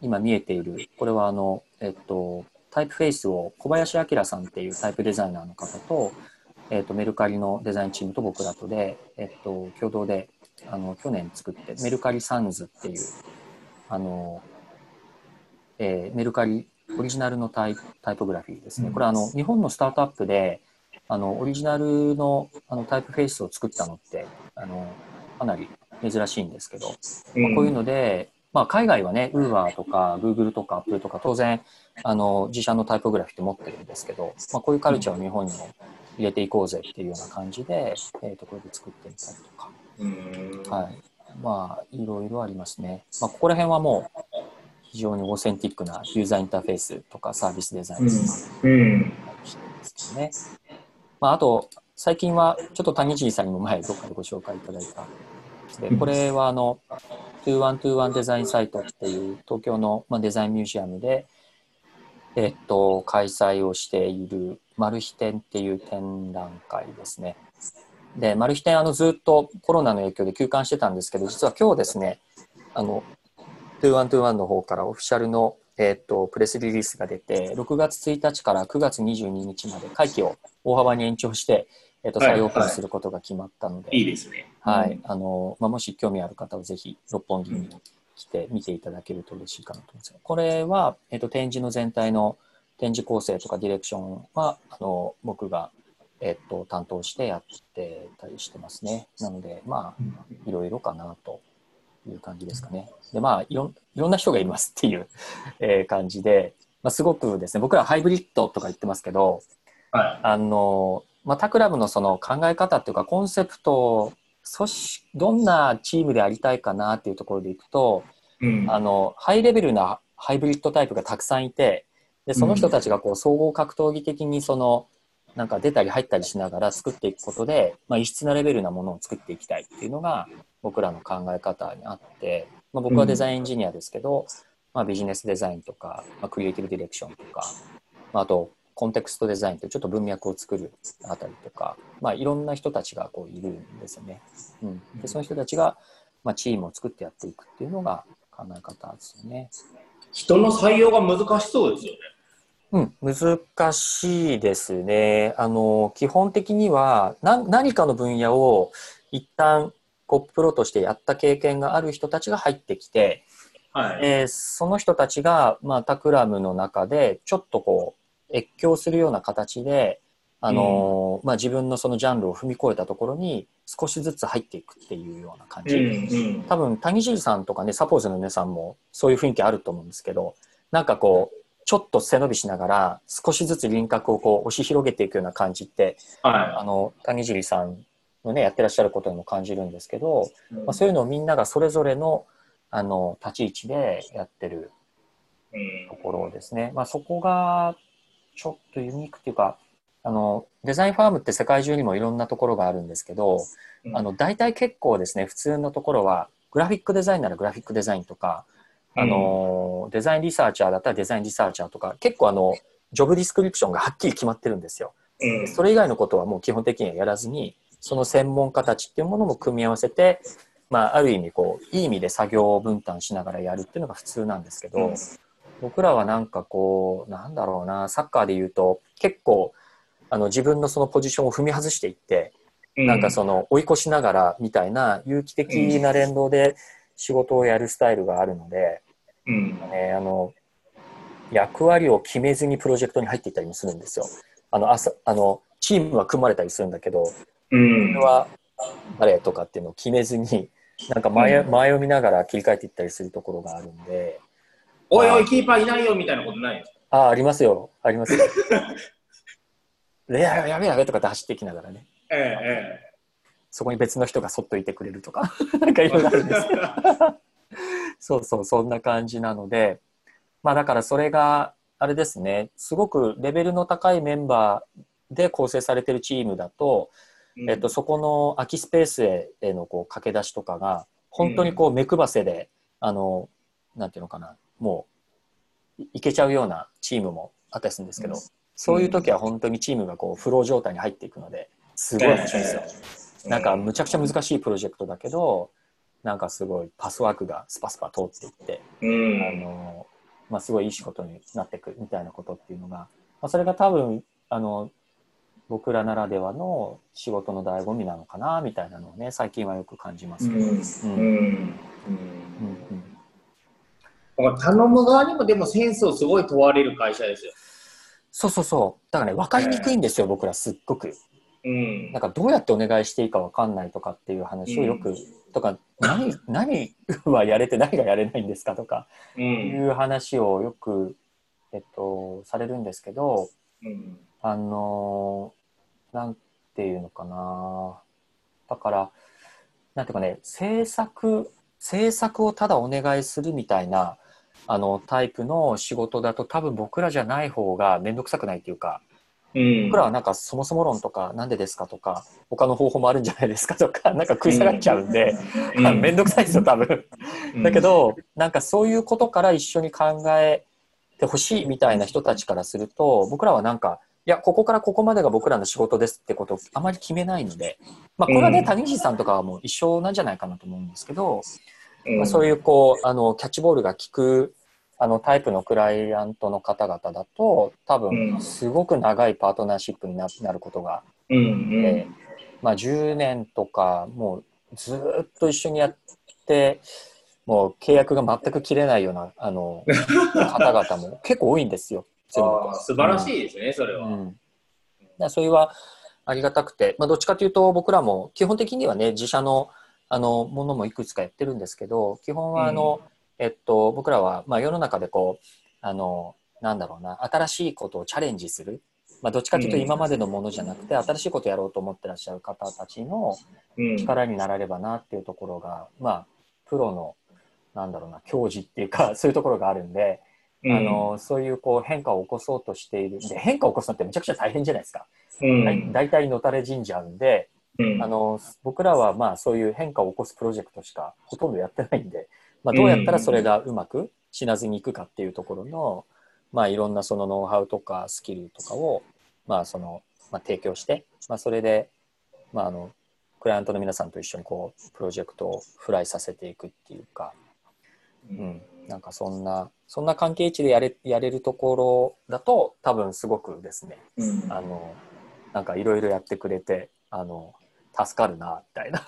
今見えている、これはあの、えっと、タイプフェイスを小林明さんっていうタイプデザイナーの方と、えっと、メルカリのデザインチームと僕らとで、えっと、共同で、あの、去年作って、メルカリサンズっていう、あの、えーメルカリオリジナルのタイタイポグラフィーですね。これあの、日本のスタートアップで、あの、オリジナルのあのタイプフェイスを作ったのって、あの、かなり珍しいんですけど、まあ、こういうので、まあ、海外はね、Uber とか Google とか Apple とか当然あの自社のタイポグラフィーって持ってるんですけど、まあ、こういうカルチャーを日本にも入れていこうぜっていうような感じで、えー、とこれで作ってみたりとか、うん。はい、まあいろいろありますね。まあ、ここら辺はもう非常にオーセンティックなユーザーインターフェースとかサービスデザインとかうん。ですね。まあ、あと最近はちょっと谷尻さんにも前どっかでご紹介いただいたでこれはあの2121デザインサイトっていう東京の、まあ、デザインミュージアムで、えっと、開催をしているマル秘展っていう展覧会ですね。で、マル秘展あのずっとコロナの影響で休館してたんですけど、実は今日ですね、あの、2121の方からオフィシャルの、えっと、プレスリリースが出て、6月1日から9月22日まで会期を大幅に延長して、えっと、はい再オープンすることが決まったので、いいですね。はい、あの、まあ、もし興味ある方はぜひ六本木に来て見ていただけると嬉しいかなと思います。これは、えっと、展示の全体の展示構成とかディレクションはあの僕が、えっと、担当してやってたりしてますね。なのでまあいろいろかなという感じですかね。でまあいろいろんな人がいますっていう、えー、感じで、まあ、すごくですね僕らハイブリッドとか言ってますけど、はい、あのまあ、タクラムのその考え方っていうかコンセプト組織どんなチームでありたいかなっていうところでいくと、うん、あのハイレベルなハイブリッドタイプがたくさんいてでその人たちがこう総合格闘技的にそのなんか出たり入ったりしながら作っていくことで、まあ、異質なレベルなものを作っていきたいっていうのが僕らの考え方にあって、まあ、僕はデザインエンジニアですけど、まあ、ビジネスデザインとか、まあ、クリエイティブディレクションとか、まあ、あとコンテクストデザインというちょっと文脈を作るあたりとか、まあ、いろんな人たちがこういるんですよね。うん、でその人たちが、まあ、チームを作ってやっていくっていうのが考え方ですよね。人の採用が難しそうですよね。うん、難しいですね。あの基本的にはな何かの分野を一旦こうプロとしてやった経験がある人たちが入ってきて、はい。えー、その人たちが、まあ、タクラムの中でちょっとこう越境するような形で、あのうん、まあ、自分のそのジャンルを踏み越えたところに少しずつ入っていくっていうような感じ、うんうん、多分谷尻さんとかねサポーズの皆さんもそういう雰囲気あると思うんですけどなんかこうちょっと背伸びしながら少しずつ輪郭をこう押し広げていくような感じって、はい、あの谷尻さんのねやってらっしゃることにも感じるんですけど、うん、まあ、そういうのをみんながそれぞれのあの立ち位置でやってるところですね。まあ、そこがちょっとユニークっていうかあのデザインファームって世界中にもいろんなところがあるんですけど、うん、あの大体結構ですね普通のところはグラフィックデザインならグラフィックデザインとかあの、デザインリサーチャーだったらデザインリサーチャーとか、結構あの、ジョブディスクリプションがはっきり決まってるんですよ。うん、それ以外のことはもう基本的にはやらずに、その専門家たちっていうものも組み合わせて、まあ、ある意味こう、いい意味で作業を分担しながらやるっていうのが普通なんですけど、うん、僕らはなんかこう、なんだろうな、サッカーで言うと、結構、あの、自分のそのポジションを踏み外していって、なんかその追い越しながらみたいな有機的な連動で、仕事をやるスタイルがあるので、うん、ね、あの役割を決めずにプロジェクトに入っていったりもするんですよ。あの朝あのチームは組まれたりするんだけど、うん、は誰とかっていうのを決めずになんか前うん、前を見ながら切り替えていったりするところがあるんで。おいおい、キーパーいないよみたいなことないああ、ありますよ。ありますよ。<laughs> ややべやべとかって走ってきながらね。ええ、ええ。そこに別の人がそっといてくれるとか <laughs> なんかいろいろあるんですけど <laughs> そうそうそんな感じなのでまあだからそれがあれですねすごくレベルの高いメンバーで構成されてるチームだと、うん、えっと、そこの空きスペースへのこう駆け出しとかが本当にこう目配せで、うん、あのなんていうのかなもういけちゃうようなチームもあったりするんですけど、うん、そういう時は本当にチームがこうフロー状態に入っていくのですごい面白いんですよ。えーなんかむちゃくちゃ難しいプロジェクトだけどなんかすごいパスワークがスパスパ通っていって、うん、あのまあ、すごいいい仕事になっていくみたいなことっていうのが、まあ、それが多分あの僕らならではの仕事の醍醐味なのかなみたいなのをね最近はよく感じますけど。頼む側にもでもセンスをすごい問われる会社ですよ。そうそうそう。だからね、分かりにくいんですよ、僕らすっごく。うん、なんかどうやってお願いしていいか分かんないとかっていう話をよく、うん、とか何何はやれて何がやれないんですかとかいう話をよく、えっと、されるんですけど、うん、あのなんていうのかな。だからなんていうかね制作制作をただお願いするみたいなあのタイプの仕事だと多分僕らじゃない方が面倒くさくないっていうかうん、僕らはなんかそもそも論とかなんでですかとか他の方法もあるんじゃないですかとか <laughs> なんか食い下がっちゃうんで、うん、めんどくさいですよ多分。だけどなんかそういうことから一緒に考えてほしいみたいな人たちからすると僕らはなんかいやここからここまでが僕らの仕事ですってことをあまり決めないので、まあ、これはね、谷口さんとかはもう一緒なんじゃないかなと思うんですけど、まあ、そういうこうあのキャッチボールが効くあのタイプのクライアントの方々だと多分すごく長いパートナーシップになることが、うん、えー、まあ、10年とかもうずっと一緒にやってもう契約が全く切れないようなあの方々も <laughs> 結構多いんですよ。素晴らしいですね、それは。うん、だそれはありがたくて、まあ、どっちかというと僕らも基本的にはね自社のあのものもいくつかやってるんですけど基本はあの、えっと、僕らは、まあ、世の中でこうあのなんだろうな新しいことをチャレンジする、まあ、どっちかというとうん。今までのものじゃなくて、新しいことをやろうと思ってらっしゃる方たちのうん。力にならればなっていうところが、まあプロのなんだろうな教授っていうか <laughs> そういうところがあるんで、うん。あのそういうこう変化を起こそうとしているで変化を起こすのってめちゃくちゃ大変じゃないですか。うん。だい大体のたれ死んじゃうんで、うん。あの僕らはまあそういう変化を起こすプロジェクトしかほとんどやってないんで、まあ、どうやったらそれがうまく死なずにいくかっていうところの、まあ、いろんなそのノウハウとかスキルとかを、まあそのまあ、提供して、まあ、それで、まあ、あのクライアントの皆さんと一緒にこうプロジェクトをフライさせていくっていうか、うん、なんかそんなそんな関係値でやれやれるところだと多分すごくですねうん。あのなんかいろいろやってくれてあの助かるなみたいな。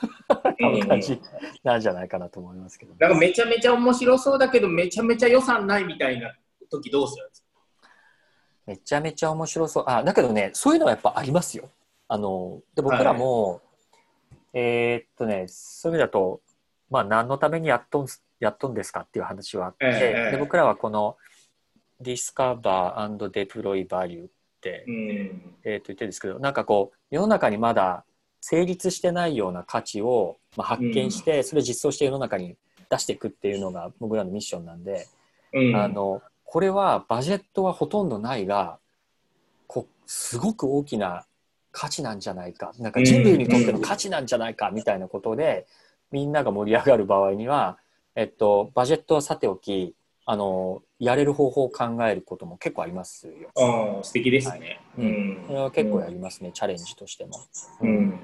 うん感じなんじゃないかなと思いますけど、なんかめちゃめちゃ面白そうだけど、めちゃめちゃ予算ないみたいな時どうするんですか？めちゃめちゃ面白そう。あだけどねそういうのはやっぱありますよ。あので僕らも、えーっとねそういう意味だとまあ何のためにやっとんすやっとんですかっていう話はあって、ええで僕らはこの Discover and Deploy Value って、うん。えー、と言ってるんですけどなんかこう世の中にまだ成立してないような価値を、まあ、発見して、それを実装して世の中に出していくっていうのが僕らのミッションなんで、うん。あのこれはバジェットはほとんどないがこすごく大きな価値なんじゃないか。なんか人類にとっての価値なんじゃないかみたいなことで、みんなが盛り上がる場合には、えっと、バジェットはさておきあのやれる方法を考えることも結構ありますよ。素敵ですね。はいうんそれは結構やりますね、チャレンジとしても。うん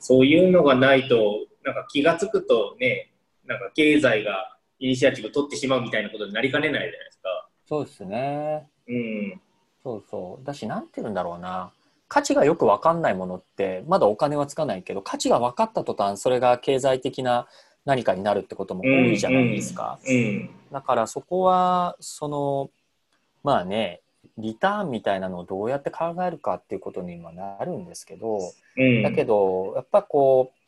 そういうのがないと、なんか気がつくとね、なんか経済がイニシアチブ取ってしまうみたいなことになりかねないじゃないですか。そうですね。うん。そうそう。だし、なんて言うんだろうな。価値がよく分かんないものって、まだお金はつかないけど、価値が分かった途端、それが経済的な何かになるってことも多いじゃないですか。うん。だからそこは、その、まあね、リターンみたいなのをどうやって考えるかっていうことにはなるんですけど、うん。だけど、やっぱこう、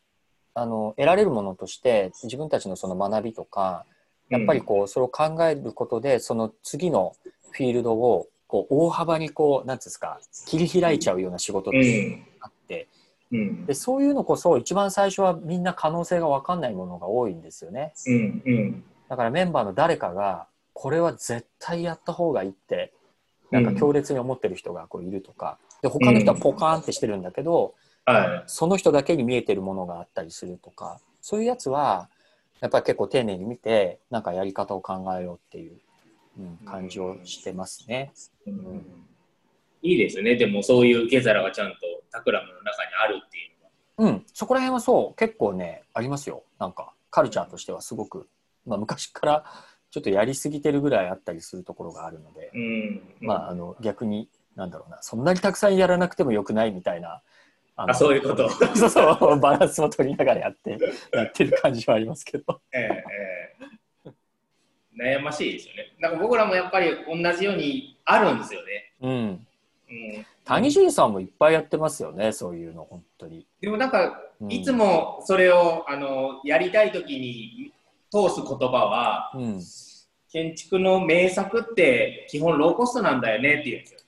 あの、得られるものとして、自分たちのその学びとか、やっぱりこう、それを考えることで、その次のフィールドを、こう、大幅にこう、なんつうんですか、切り開いちゃうような仕事っうてん。あって、うん。で、そういうのこそ、一番最初はみんな可能性が分かんないものが多いんですよね。うん。うん。だからメンバーの誰かが、これは絶対やった方がいいって、なんか強烈に思ってる人がこういるとか、で、他の人はポカーンってしてるんだけど、はその人だけに見えてるものがあったりするとかそういうやつはやっぱり結構丁寧に見てなんかやり方を考えようっていう、うん、感じをしてますね。い。うんいいですね。でもそういう受け皿がちゃんとタクラムの中にあるっていうのは。うん、そこら辺はそう結構ねありますよなんかカルチャーとしてはすごく、まあ、昔からちょっとやりすぎてるぐらいあったりするところがあるので、うん。まああの逆になんだろうなそんなにたくさんやらなくてもよくないみたいな。あそういうこと <laughs> そうそうバランスも取りながらやって <laughs> やってる感じはありますけど。ええええ悩ましいですよね。なんか僕らもやっぱり同じようにあるんですよね。うんうん、谷尻さんもいっぱいやってますよね、そういうの、本当に。でもなんかうんいつもそれをあのやりたい時に通す言葉はうん。建築の名作って基本ローコストなんだよねって言うんですよ。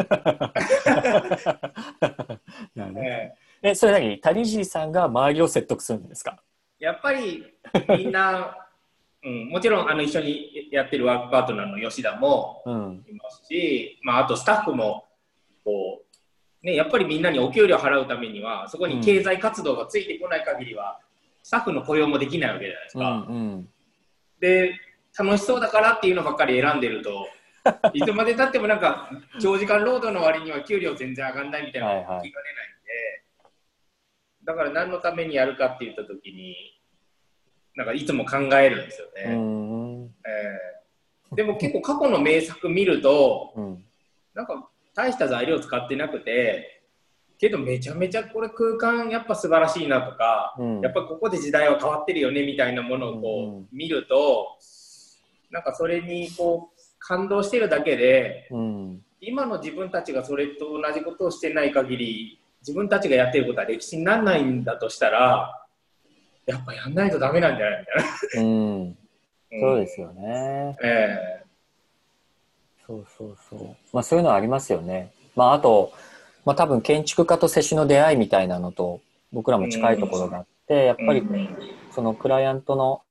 <laughs> えええ、それ何？谷尻さんが周りを説得するんですか？やっぱりみんな、うん、もちろんあの一緒にやってるワークパートナーの吉田もうん。いますし、まあ、あとスタッフもこう、ね、やっぱりみんなにお給料払うためにはそこに経済活動がついてこない限りは、スタッフの雇用もできないわけじゃないですうん。か。うん。で楽しそうだからっていうのばっかり選んでると <laughs> いつまでたってもなんか長時間労働の割には給料全然上がんないみたいなはいはい気が出ないんで、だから何のためにやるかって言った時になんかいつも考えるんですよね。うん。えーでも結構過去の名作見るとうん。なんか大した材料使ってなくてけどめちゃめちゃこれ空間やっぱ素晴らしいなとか、うん。やっぱここで時代は変わってるよねみたいなものをこう、うん見るとなんかそれにこう感動してるだけで、うん。今の自分たちがそれと同じことをしてない限り、自分たちがやってることは歴史にならないんだとしたら、やっぱやんないとダメなんじゃない？みたいうん。な。そうですよね。えそうそうそう。まあそういうのはありますよね。まああと、まあ多分建築家と接種の出会いみたいなのと僕らも近いところがあって、やっえぱりうんそのクライアントの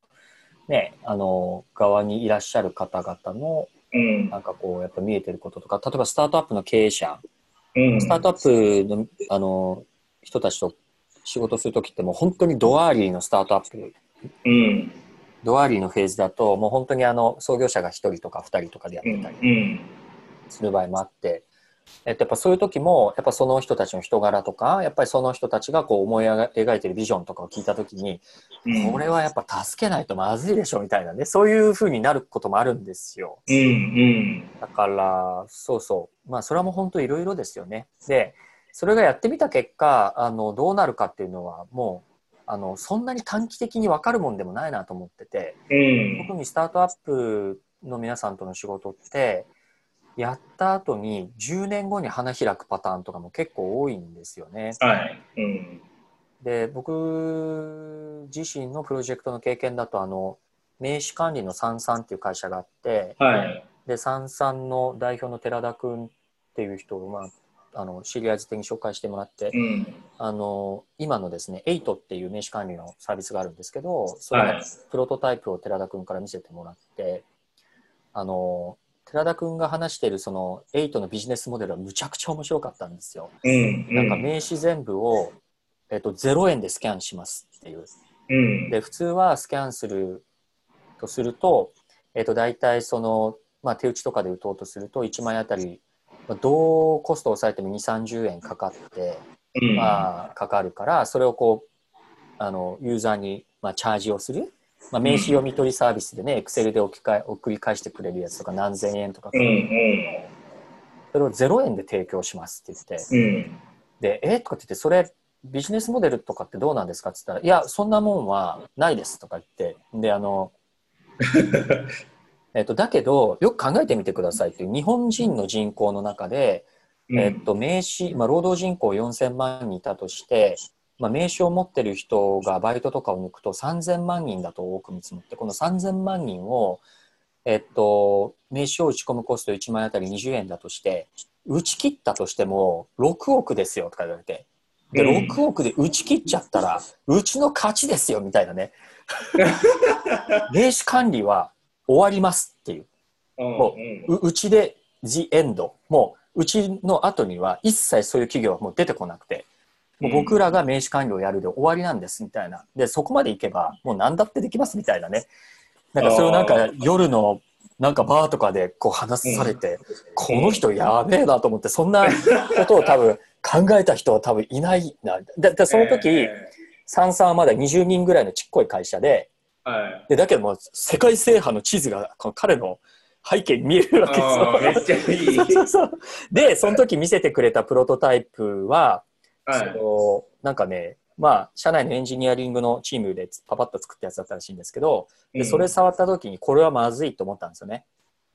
ね、あの、側にいらっしゃる方々のうんなんかこうやっぱ見えてることとか、例えばスタートアップの経営者、うんスタートアップのあの人たちと仕事するときってもう本当にド early のスタートアップ、うんド early のフェーズだともう本当にあの創業者が1人とか2人とかでやっうんてたりうんする場合もあって、えっと、やっぱそういう時もやっぱその人たちの人柄とかやっぱりその人たちがこう思い描いてるビジョンとかを聞いた時に、うんこれはやっぱ助けないとまずいでしょみたいなねそういう風になることもあるんですよ。うんうんだから、そうそう。まあ、それはもう本当いろいろですよね。で、それがやってみた結果、あの、どうなるかっていうのは、もう、あの、そんなに短期的に分かるもんでもないなと思ってて、うん。特にスタートアップの皆さんとの仕事って、やった後に10年後に花開くパターンとかも結構多いんですよね。はい。うん。で、僕自身のプロジェクトの経験だと、あの、名刺管理のサンサンっていう会社があって、はい。で、サンサンの代表の寺田君っていう人を、まあ、あの知り合いづてに紹介してもらって、うん。あの今のですね、エイトっていう名刺管理のサービスがあるんですけど、それのはいプロトタイプを寺田君から見せてもらって、あの寺田君が話しているそのエイトのビジネスモデルはむちゃくちゃ面白かったんですよ。うん。なんか名刺全部を、えっと、0円でスキャンしますっていう。うん。で普通はスキャンするとすると,、えっと大体その、まあ、手打ちとかで打とうとすると1枚あたりまあどうコストを抑えても2 3 0円かかって、うん。まあ、かかるからそれをこうあのユーザーに、まあ、チャージをする、まあ、名刺読み取りサービスでねエクセルで置き換え送り返してくれるやつとか何千円とか、それを0円で提供しますって言って。うん。で、えとかって言って、それ、ビジネスモデルとかってどうなんですかって言ったら、いや、そんなもんはないですとか言って、で、あの、<laughs> えっと、だけど、よく考えてみてくださいっていう、日本人の人口の中で、えっと、名刺、まあ、労働人口4000万人いたとして、まあ、名刺を持ってる人がバイトとかを抜くと3000万人だと多く見積もって、この3000万人を、えっと、名刺を打ち込むコスト1枚あたり20円だとして、打ち切ったとしても6億ですよとか言われて、で、うん。6億で打ち切っちゃったら、うちの勝ちですよみたいなね。<laughs> 名刺管理は終わりますっていう。もうううちで The End。もううちの後には一切そういう企業はもう出てこなくて、もう僕らが名刺管理をやるで終わりなんですみたいな。で、そこまで行けばもう何だってできますみたいなね。なんかそれをなんか夜のなんかバーとかでこう話されて、この人やべえなと思って、そんなことを多分 <laughs> 考えた人は多分いないな。で、でその時、えサンサンはまだ20人ぐらいのちっこい会社で、ーはいでだけどもう世界制覇の地図がこの彼の背景に見えるわけですよ。めっちゃいい <laughs> そうで、その時見せてくれたプロトタイプは、はいそのなんかね、まあ、社内のエンジニアリングのチームでパパッと作ったやつだったらしいんですけど、でそれ触った時にこれはまずいと思ったんですよね。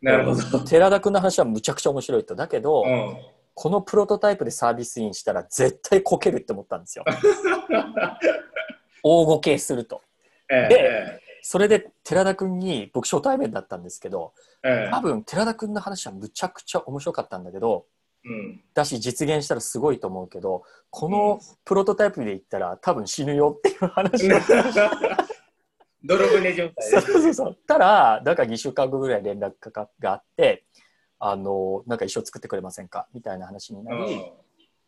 なるほど寺田君の話はむちゃくちゃ面白いと。だけど、うんこのプロトタイプでサービスインしたら絶対こけるって思ったんですよ。<laughs> 大ごけすると。えでそれで寺田君に僕初対面だったんですけど、ええ。多分寺田君の話はむちゃくちゃ面白かったんだけど、うん。だし実現したらすごいと思うけど、このプロトタイプで言ったら多分死ぬよっていう話を。<laughs> 泥船状態。そうそうそう。たら、だから2週間後ぐらい連絡ががあって、あの、なんか一緒作ってくれませんか？みたいな話になり、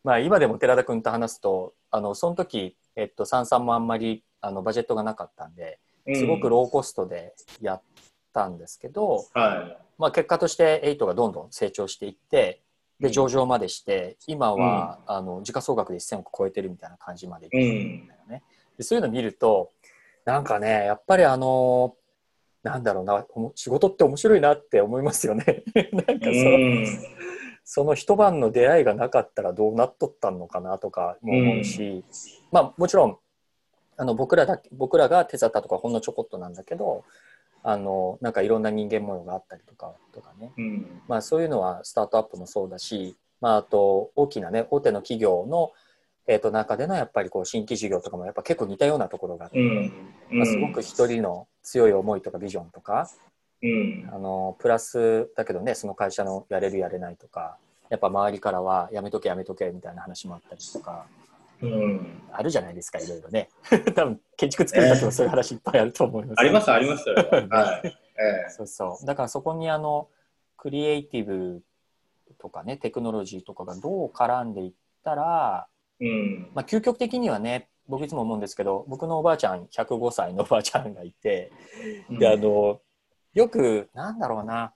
まあ今でも寺田君と話すと、あの、その時、えっと、三々もあんまり、あの、バジェットがなかったんで、すごくローコストでやったんですけど、はまあ結果としてエイトがどんどん成長していって、で、上場までして、今は、あの、時価総額で1000億超えてるみたいな感じまでいってるんだよね。でそういうの見ると、なんかね、やっぱりあの、なんだろうな、仕事って面白いなって思いますよね。<laughs> なんかい。その、うんその一晩の出会いがなかったらどうなっとったのかなとかも思うし、まあもちろん、あの僕らだ僕らが手伝ったとかほんのちょこっとなんだけど、あのなんかいろんな人間模様があったりとかとかね、うん。まあ、そういうのはスタートアップもそうだし、まあ、あと大きなね大手の企業の、えー、と中でのやっぱりこう新規事業とかもやっぱ結構似たようなところがあって、うん。まあ、すごく一人の強い思いとかビジョンとか、うん。あのプラスだけどねその会社のやれるやれないとかやっぱ周りからはやめとけやめとけみたいな話もあったりとかうん。あるじゃないですかいろいろね <laughs> 多分建築作る時もそういう話いっぱいあると思います、あります、あります。ははい。えそうそうだからそこにあのクリエイティブとかねテクノロジーとかがどう絡んでいったら、えうん。まあ、究極的にはね僕いつも思うんですけど僕のおばあちゃん105歳のおばあちゃんがいてであのよくなんだろうな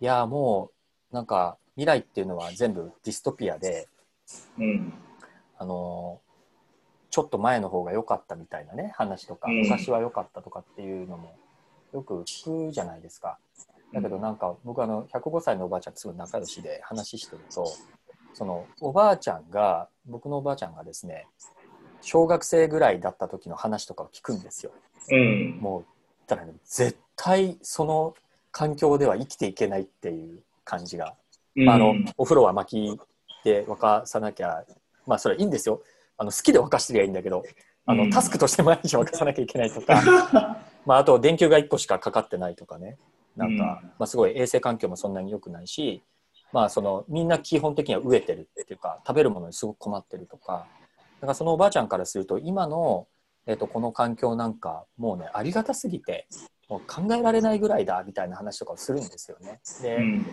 いやもうなんか未来っていうのは全部ディストピアでうん。あのちょっと前の方が良かったみたいなね話とかうん昔は良かったとかっていうのもよく聞くじゃないですか。だけどなんか僕あの105歳のおばあちゃんとすごい仲良しで話してるとそのおばあちゃんが僕のおばあちゃんがですね小学生ぐらいだった時の話とかを聞くんですよ。うん。もうたらね絶対その環境では生きていけないっていう感じが、まあ、あのお風呂は薪で沸かさなきゃまあそれはいいんですよ。あの好きで沸かしてりゃいいんだけどあの、うん。タスクとして毎日沸かさなきゃいけないとか。<laughs> まああと電球が1個しかかかってないとかね。なんか、うん。まあ、すごい衛生環境もそんなに良くないし、まあ、そのみんな基本的には飢えてるっていうか食べるものにすごく困ってるとか。だからそのおばあちゃんからすると今の、えっとこの環境なんかもうねありがたすぎてもう考えられないぐらいだみたいな話とかをするんですよね。で、うん。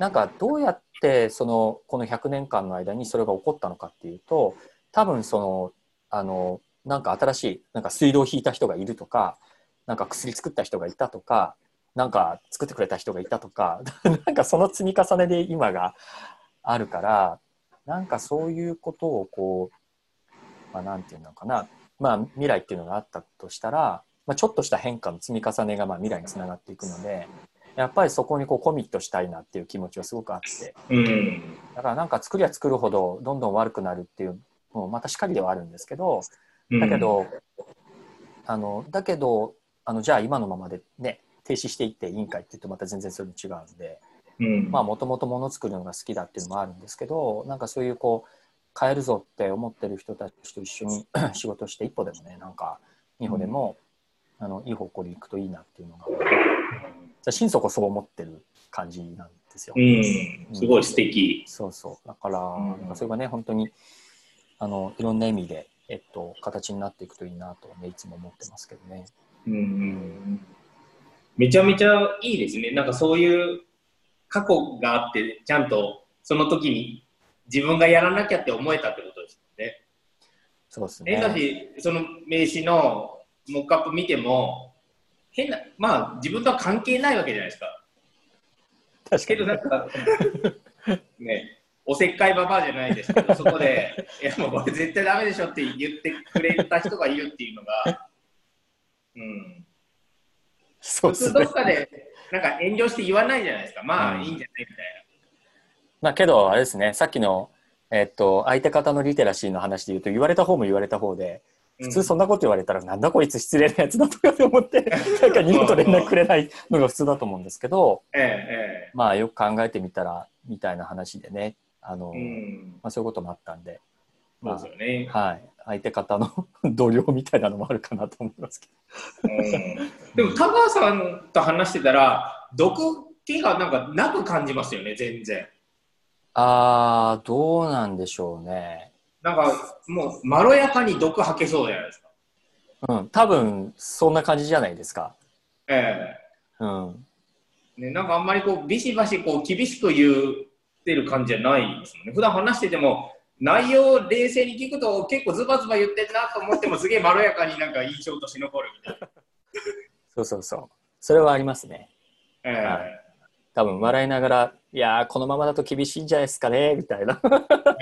なんかどうやってそのこの100年間の間にそれが起こったのかっていうと多分そのあのなんか新しいなんか水道を引いた人がいるとかなんか薬作った人がいたとかなんか作ってくれた人がいたとか <laughs> なんかその積み重ねで今があるからなんかそういうことをこう、まあ、なんていうのかな、まあ、未来っていうのがあったとしたら、まあ、ちょっとした変化の積み重ねがまあ未来につながっていくのでやっぱりそこにこうコミットしたいなっていう気持ちはすごくあってうん。だからなんか作りは作るほどどんどん悪くなるっていうもうまたしかりではあるんですけどだけど、あのだけどあのじゃあ今のままでね停止していっていいんかいって言うとまた全然それも違うんでうん。まあもともともの作るのが好きだっていうのもあるんですけどなんかそういうこう変えるぞって思ってる人たちと一緒に <clears throat> 仕事して一歩でもねなんか二歩でも、あのいい方向に行くといいなっていうのが心底そう思ってる感じなんですよ。うん。すごい素敵。そうそうだから、んなんかそれがね本当にあのいろんな意味で、えっと、形になっていくといいなと、ね、いつも思ってますけどね。うん。めちゃめちゃいいですね。なんかそういう過去があって、ちゃんとその時に自分がやらなきゃって思えたってことですよね。そうですね。し、その名刺のモックアップ見ても、変な、まあ自分とは関係ないわけじゃないですか。確かにけどなんか、<laughs> ね、おせっかいババアじゃないですけど、<laughs> そこで、いやもうこれ絶対ダメでしょって言ってくれた人がいるっていうのが、うん。そうですね普通どっ。かで、なんか遠慮して言わないじゃないですか。まあうんいいんじゃないみたいまあけどあれですねさっきの、えっと、相手方のリテラシーの話で言うと言われた方も言われた方でな。普通そんなこと言われたら、なんだこいつ失礼なやつだとかって思って <laughs> なんか二度と連絡くれないのが普通だと思うんですけどええ、まあよく考えてみたらみたいな話でねあの。まあ、そういうこともあったんで。そうですよね。はい、相手方の <laughs> 同僚みたいなのもあるかなと思いますけうんでも、田川さんと話してたら、毒気がなんかなく感じますよね、全然。どあーどうなんでしょうねなんか、もう、まろやかに毒吐けそうじゃないですか。うん。多分そんな感じじゃないですか。えうん。えね、なんかあんまりこう、ビシバシこう、厳しく言ってる感じじゃないですもんね。普段話してても、内容を冷静に聞くと結構ズバズバ言ってるなと思ってもすげえまろやかになんか印象として残るみたいな。<laughs> そうそうそう。それはありますね。えは多分笑いながら「いやーこのままだと厳しいんじゃないですかね」みたいな。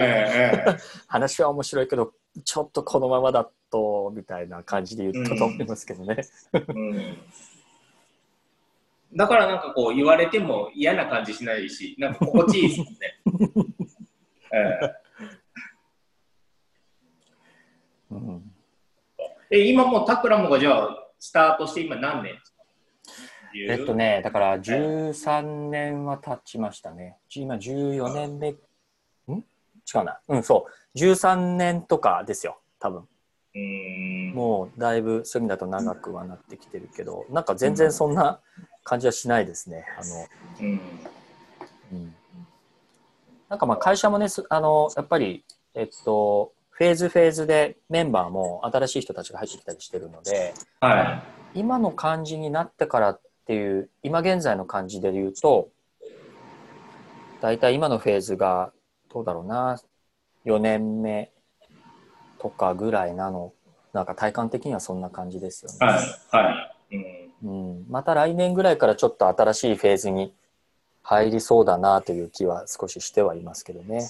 えええ <laughs> 話は面白いけどちょっとこのままだとみたいな感じで言ったと思いますけどね、えうん。だからなんかこう言われても嫌な感じしないし、なんか心地いいですもんね。<laughs> えうん。ええ今もうタクラムがじゃあスタートして今何年ですか？えっとね、だから13年は経ちましたね。今14年目、ん？違うな。うん、そう。13年とかですよ、多分。うん。もうだいぶそういう意味だと長くはなってきてるけど、なんか全然そんな感じはしないですね。あの、うん。うん、なんかまあ会社もね、すあの、やっぱり、えっと、フェーズフェーズでメンバーも新しい人たちが入ってきたりしてるので、は今の感じになってからっていう今現在の感じで言うと大体今のフェーズがどうだろうな4年目とかぐらいなのなんか体感的にはそんな感じですよい。ね、はい。はい。うん。うん、また来年ぐらいからちょっと新しいフェーズに入りそうだなという気は少ししてはいますけどね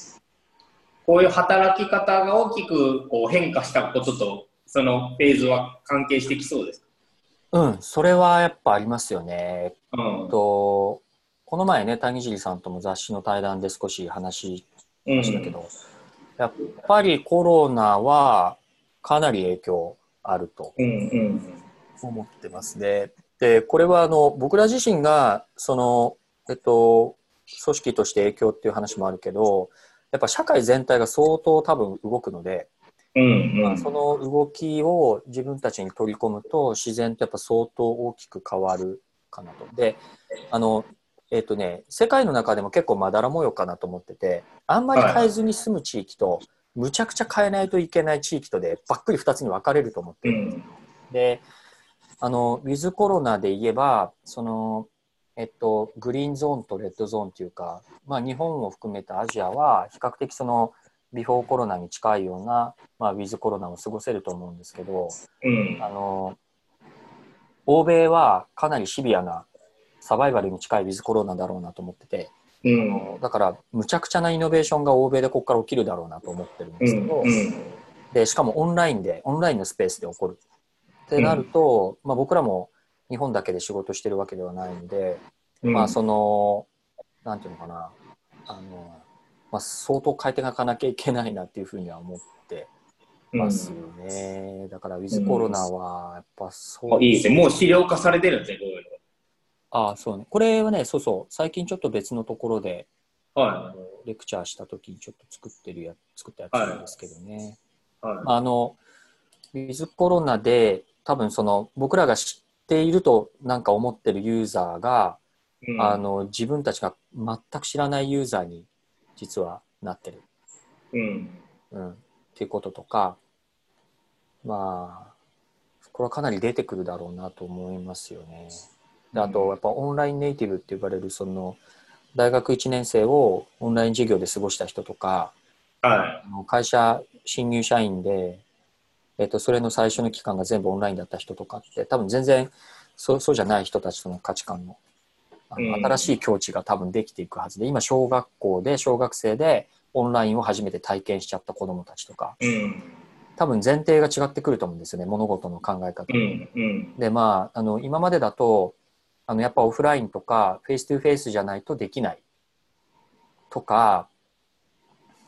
こういう働き方が大きくこう変化したことと、そのフェーズは関係してきそうですか？うんそれはやっぱありますよねうん。とこの前ね谷尻さんとも雑誌の対談で少し話うんましたけど、やっぱりコロナはかなり影響あるとうんうん思ってますね。で、これはあの僕ら自身がその、えっと、組織として影響っていう話もあるけど、やっぱ社会全体が相当多分動くので、うんその動きを自分たちに取り込むと自然とやっぱ相当大きく変わるかなと。で、あの、えっ、とね、世界の中でも結構まだら模様かなと思ってて、あんまり変えずに済む地域と、むちゃくちゃ変えないといけない地域とで、ばっくり2つに分かれると思ってる。うん。で、あの、ウィズコロナで言えば、その、えっと、グリーンゾーンとレッドゾーンっていうか、まあ、日本を含めたアジアは、比較的その、ビフォーコロナに近いような、まあ、ウィズコロナを過ごせると思うんですけど、うん。あの、欧米はかなりシビアなサバイバルに近いウィズコロナだろうなと思ってて、あうん。のだから、むちゃくちゃなイノベーションが欧米でここから起きるだろうなと思ってるんですけど、で、しかもオンラインで、オンラインのスペースで起こる。ってなると、まあ僕らも日本だけで仕事してるわけではないので、うん。まあその、なんていうのかな、あの、まあ相当変えていかなきゃいけないなっていうふうには思ってますよね。だからウィズコロナはやっぱそう、あいいですね。もう資料化されてるんですね、こういうああ、そうね。これはね、そうそう、最近ちょっと別のところで、はのレクチャーした時にちょっと作ってるや作ったやつなんですけどね。い。はあの、ウィズコロナで、多分その、僕らが知っているとなんか思ってるユーザーが、い。うんあ、の、自分たちが全く知らないユーザーに実はなってる。うん。うん。っていうこととか、まあ、これはかなり出てくるだろうなと思いますよね。であと、やっぱオンラインネイティブって呼ばれる、その、大学1年生をオンライン授業で過ごした人とか、はあの会社新入社員で、えっと、それの最初の期間が全部オンラインだった人とかって多分全然そうそうじゃない人たちとの価値観のあのうん新しい境地が多分できていくはずで今小学校で小学生でオンラインを初めて体験しちゃった子どもたちとか。多分前提が違ってくると思うんですよね物事の考え方。でまああの今までだとあのやっぱオフラインとか face to face じゃないとできないとか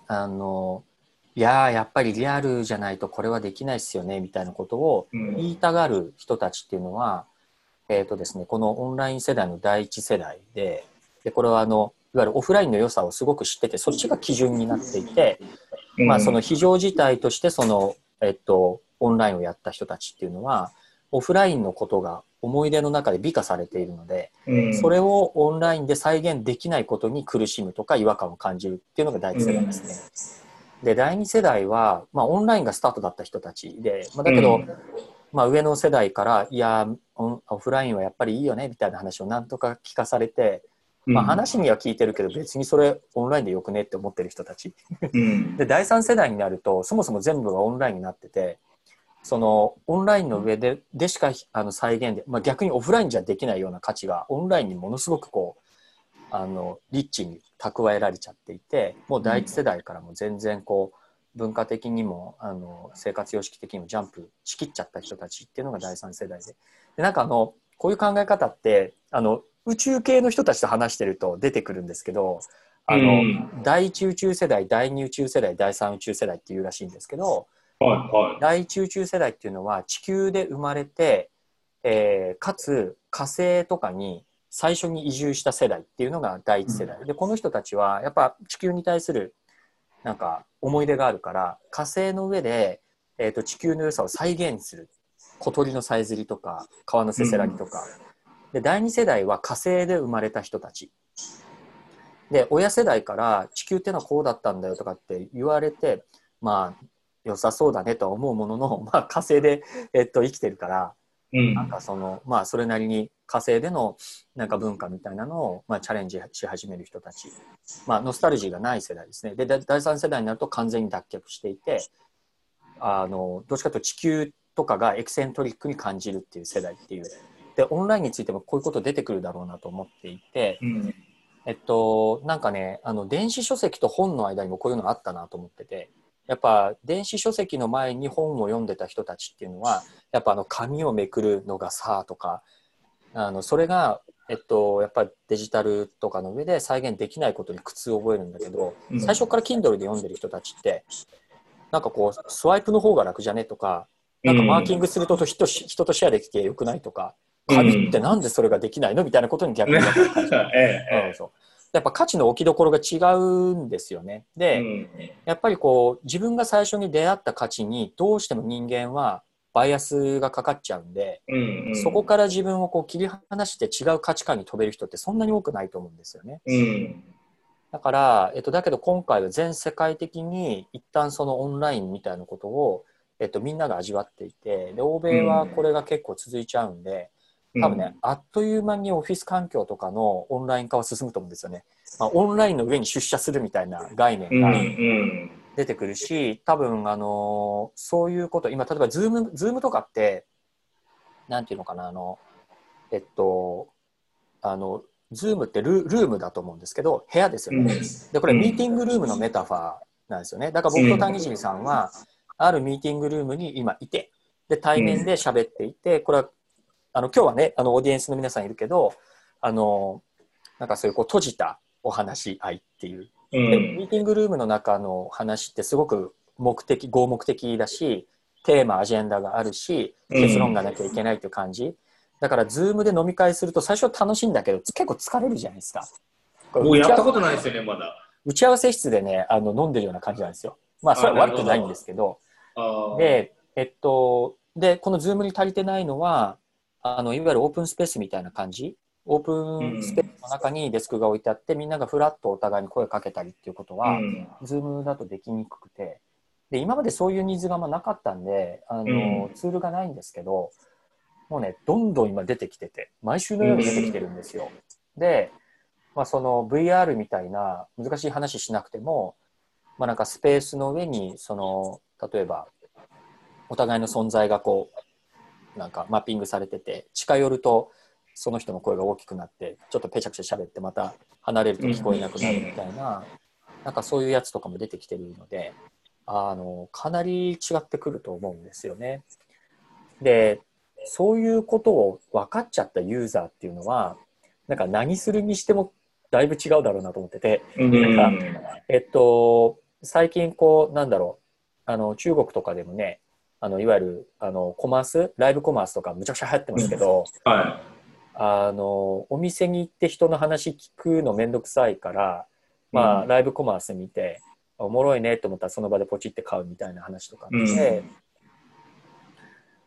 あのいやーやっぱりリアルじゃないとこれはできないっすよねみたいなことをうん。言いたがる人たちっていうのは、えーとですね、このオンライン世代の第一世代ででこれはあのいわゆるオフラインの良さをすごく知っててそっちが基準になっていて、まあ、その非常事態としてその、えっと、オンラインをやった人たちっていうのはオフラインのことが思い出の中で美化されているのでうん、それをオンラインで再現できないことに苦しむとか違和感を感じるっていうのが第一世代ですね。で第二世代は、まあ、オンラインがスタートだった人たちで、まあ、だけど、うんまあ、上の世代からいやオンオフラインはやっぱりいいよねみたいな話をなんとか聞かされて、まあ、話には聞いてるけど別にそれオンラインでよくねって思ってる人たちうん。<laughs> で第3世代になるとそもそも全部がオンラインになっててそのオンラインの上ででしかあの再現で、まあ、逆にオフラインじゃできないような価値がオンラインにものすごくこうあのリッチに蓄えられちゃっていてもう第一世代からも全然こう文化的にもあの生活様式的にもジャンプしきっちゃった人たちっていうのが第3世代ででなんかあのこういう考え方ってあの宇宙系の人たちと話してると出てくるんですけどあの、うん第一宇宙世代第二宇宙世代第三宇宙世代っていうらしいんですけどはい。はい。第一宇宙世代っていうのは地球で生まれて、えーかつ火星とかに最初に移住した世代っていうのが第一世代、でこの人たちはやっぱ地球に対するなんか思い出があるから火星の上で、えー、と地球の良さを再現する小鳥のさえずりとか川のせせらぎとか、で第二世代は火星で生まれた人たち。で親世代から地球ってのはこうだったんだよとかって言われてまあ良さそうだねとは思うものの、まあ、火星で、えっと、生きてるから、うん。なんかそのまあそれなりに火星でのなんか文化みたいなのを、まあ、チャレンジし始める人たち、まあ、ノスタルジーがない世代ですね。でだ第三世代になると完全に脱却していてあのどっちかというと地球とかがエキセントリックに感じるっていう世代っていう。でオンラインについてもこういうこと出てくるだろうなと思っていて、うん。えっと、なんかね、あの、電子書籍と本の間にもこういうのあったなと思ってて、やっぱ電子書籍の前に本を読んでた人たちっていうのは、やっぱあの紙をめくるのがさとか、あの、それが、えっと、やっぱりデジタルとかの上で再現できないことに苦痛を覚えるんだけど、うん。最初から Kindle で読んでる人たちって、なんかこう、スワイプの方が楽じゃねとか、なんかマーキングすると人し人とシェアできてよくないとか、紙ってなんでそれができないのみたいなことに逆に <laughs> ええうんそう。やっぱ価値の置きどころが違うんですよね。ええで、うんやっぱりこう自分が最初に出会った価値にどうしても人間はバイアスがかかっちゃうんで、うんうん。そこから自分をこう切り離して違う価値観に飛べる人ってそんなに多くないと思うんですよね。うん。だから、えっと、だけど今回は全世界的に一旦そのオンラインみたいなことを、えっと、みんなが味わっていてで欧米はこれが結構続いちゃうんで、多分ね、あっという間にオフィス環境とかのオンライン化は進むと思うんですよね。まあ、オンラインの上に出社するみたいな概念うんうがん出てくるし、多分あのそういうこと、今、例えばズーム、ズームとかって、なんていうのかな、あの、えっと、あの、ズームってルルームだと思うんですけど、部屋ですようんね。で、これミーティングルームのメタファーなんですよね。だから僕と谷尻さんは、あるミーティングルームに今いて、で、対面で喋っていて、これは、あの、今日はね、あの、オーディエンスの皆さんいるけど、あの、なんかそういうこう閉じたお話し合いっていう。うでんミーティングルームの中の話ってすごく目的、合目的だし、テーマ、アジェンダがあるし、うん結論がなきゃいけないっていう感じ。だから、ズームで飲み会すると最初は楽しいんだけど、結構疲れるじゃないですか。これ僕やったことないですよね、まだ。打ち合わせ室でね、あの飲んでるような感じなんですよ。まあ、それは悪くないんですけど、で、えっと、で、このズームに足りてないのは、あの、いわゆるオープンスペースみたいな感じ。オープンスペースの中にデスクが置いてあって、みんながフラッとお互いに声かけたりっていうことは、うん。ズームだとできにくくて、で、今までそういうニーズがまなかったんで、あの、うん。ツールがないんですけど、もうね、どんどん今出てきてて、毎週のように出てきてるんですよ。で、まあ、その VR みたいな難しい話しなくても、まあ、なんかスペースの上に、その、例えば、お互いの存在がこう、なんかマッピングされてて、近寄ると、その人の声が大きくなって、ちょっとペチャクチャ喋って、また離れると聞こえなくなるみたいな、なんかそういうやつとかも出てきてるので、あの、かなり違ってくると思うんですよね。で、そういうことを分かっちゃったユーザーっていうのは、なんか何するにしてもだいぶ違うだろうなと思ってて、うん。なんえっと、最近こう、なんだろう、あの、中国とかでもね、あの、いわゆる、あの、コマース、ライブコマースとかむちゃくちゃ流行ってますけど、はあの、お店に行って人の話聞くのめんどくさいから、まあ、うんライブコマース見て、おもろいねと思ったらその場でポチって買うみたいな話とかあって、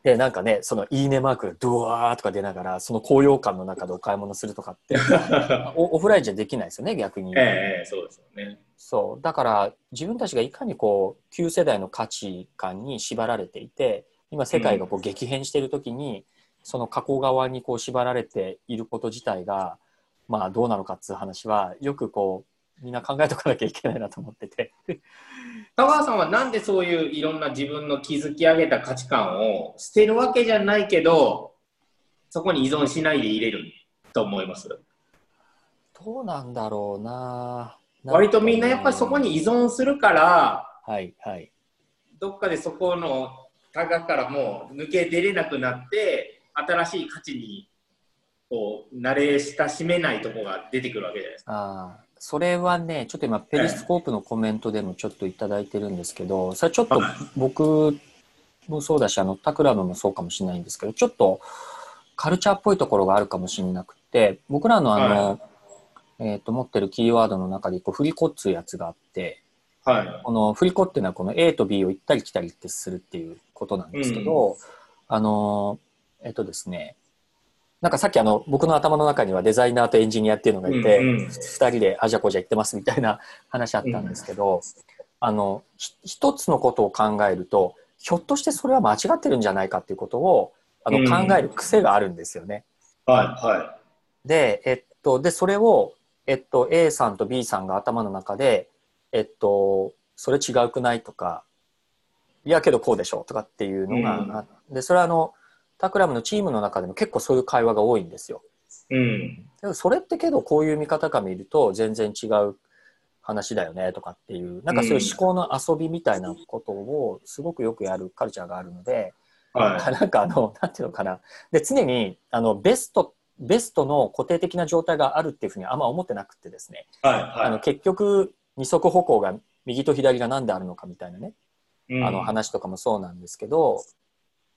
で、なんかね、そのいいねマークがドワーとか出ながら、その高揚感の中でお買い物するとかって、<laughs> オフラインじゃできないですよね、逆に。ええそうですよね。そう。だから、自分たちがいかにこう、旧世代の価値観に縛られていて、今世界がこう激変しているときに、その過去側にこう縛られていること自体が、まあどうなのかっていう話は、よくこう、みんな考えとかなきゃいけないなと思ってて。田川さんはなんでそういういろんな自分の築き上げた価値観を捨てるわけじゃないけど、そこに依存しないで入れると思います？どうなんだろうな割とみんなやっぱりそこに依存するから、はい、はい。どっかでそこのタガからもう抜け出れなくなって、新しい価値にこう慣れ親しめないとこが出てくるわけじゃないですか。ああ、それはね、ちょっと今、ペリスコープのコメントでもちょっといただいてるんですけど、それちょっとはい僕もそうだし、あの、タクラムもそうかもしれないんですけど、ちょっと、カルチャーっぽいところがあるかもしれなくて、僕らのあの、えっ、と、持ってるキーワードの中で、こう、振り子っつうやつがあって、はい。この振り子っていうのはこの A と B を行ったり来たりってするっていうことなんですけど、あの、えっとですね、なんかさっきあの、僕の頭の中にはデザイナーとエンジニアっていうのがいて、うんうん二人であじゃこじゃ言ってますみたいな話あったんですけど、あの、ひ一つのことを考えると、ひょっとしてそれは間違ってるんじゃないかっていうことをあのうん考える癖があるんですよね。はい。はで、えっと、で、それを、えっと、A さんと B さんが頭の中で、えっと、それ違うくないとか、いやけどこうでしょとかっていうのが、あで、それはあの、タクラムのチームの中でも結構そういう会話が多いんですよ。い。うん。でもそれってけどこういう見方から見ると全然違う話だよねとかっていう、なんかそういう思考の遊びみたいなことをすごくよくやるカルチャーがあるので、は <laughs> なんかあの、なんていうのかな。で、常に、あの、ベスト、ベストの固定的な状態があるっていうふうにあんま思ってなくてですね。い。はい。あの、は結局、二足歩行が右と左が何であるのかみたいなね、い。あの話とかもそうなんですけど、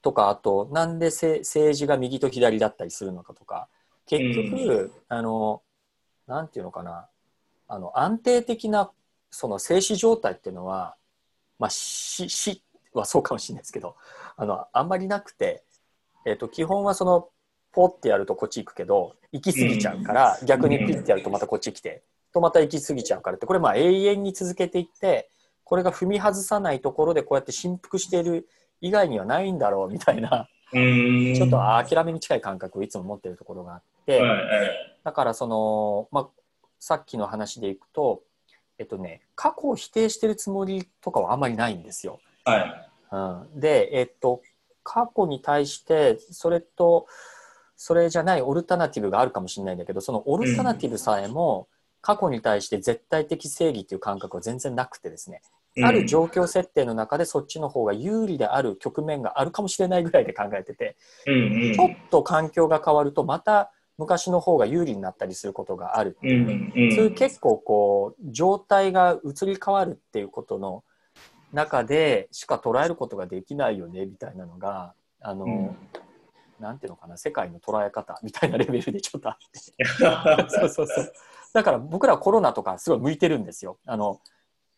とか、あと、なんでせ政治が右と左だったりするのかとか、結局、あの、なんていうのかな、あの、安定的な、その静止状態っていうのは、まあ、死、死はそうかもしれないですけど、あの、あんまりなくて、えっ、と、基本はその、ポってやるとこっち行くけど、行き過ぎちゃうから、逆にピッてやるとまたこっち来て、とまた行き過ぎちゃうからって、これまあ永遠に続けていって、これが踏み外さないところでこうやって振幅している以外にはないんだろうみたいな、うん。ちょっと諦めに近い感覚をいつも持ってるところがあって。だからその、まあ、さっきの話でいくと、えっとね、過去を否定してるつもりとかはあんまりないんですよ。はい。うん、で、えっと、過去に対してそれとそれじゃないオルタナティブがあるかもしれないんだけどそのオルタナティブさえも過去に対して絶対的正義っていう感覚は全然なくてですね、ある状況設定の中でそっちの方が有利である局面があるかもしれないぐらいで考えてて、うんうん。ちょっと環境が変わるとまた昔の方が有利になったりすることがある。っていうね、うんうん。そういう結構こう状態が移り変わるっていうことの中でしか捉えることができないよねみたいなのがあの、うん。なんていうのかな世界の捉え方みたいなレベルでちょっとあって。<laughs> そうそうそう。だから僕らコロナとかすごい向いてるんですよ。あの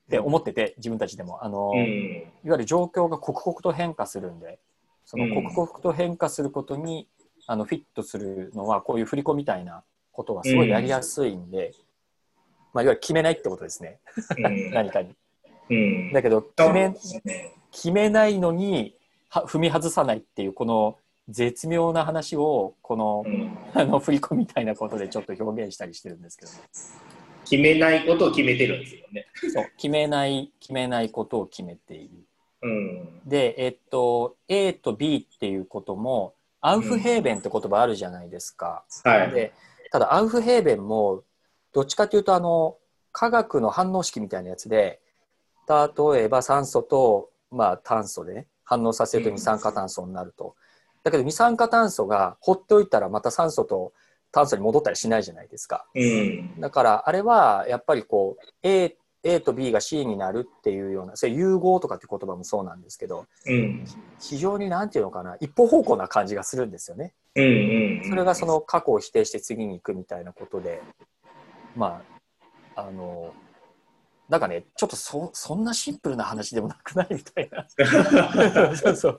って思ってて自分たちでも。あの、うん。いわゆる状況が刻々と変化するんでそのうん。刻々と変化することに、あのフィットするのはこういう振り子みたいなことがすごいやりやすいんで、まあ、いわゆる決めないってことですね。うん。<laughs> 何かに。うん。だけど決めね。決めないのには踏み外さないっていうこの絶妙な話をこのうん。あの振り子みたいなことでちょっと表現したりしてるんですけど、決めないことを決めてるんですよね。そう決めない決めないことを決めている。うん。で、えっと、A と B っていうことも、アウフヘーベンって言葉あるじゃないですか。はい。で、ただアウフヘーベンも、どっちかというと、あの、化学の反応式みたいなやつで、例えば酸素と、まあ、炭素でね、反応させると二酸化炭素になると。だけど二酸化炭素が放っておいたらまた酸素と炭素に戻ったりしないじゃないですか。うん。だからあれはやっぱりこう A, A と B が C になるっていうようなそれ融合とかっていう言葉もそうなんですけどうん。非常になんていうのかな一方方向な感じがするんですよね。うん。うん。それがその過去を否定して次に行くみたいなことでまああのなんかねちょっとそそんなシンプルな話でもなくないみたいな <laughs> そうそう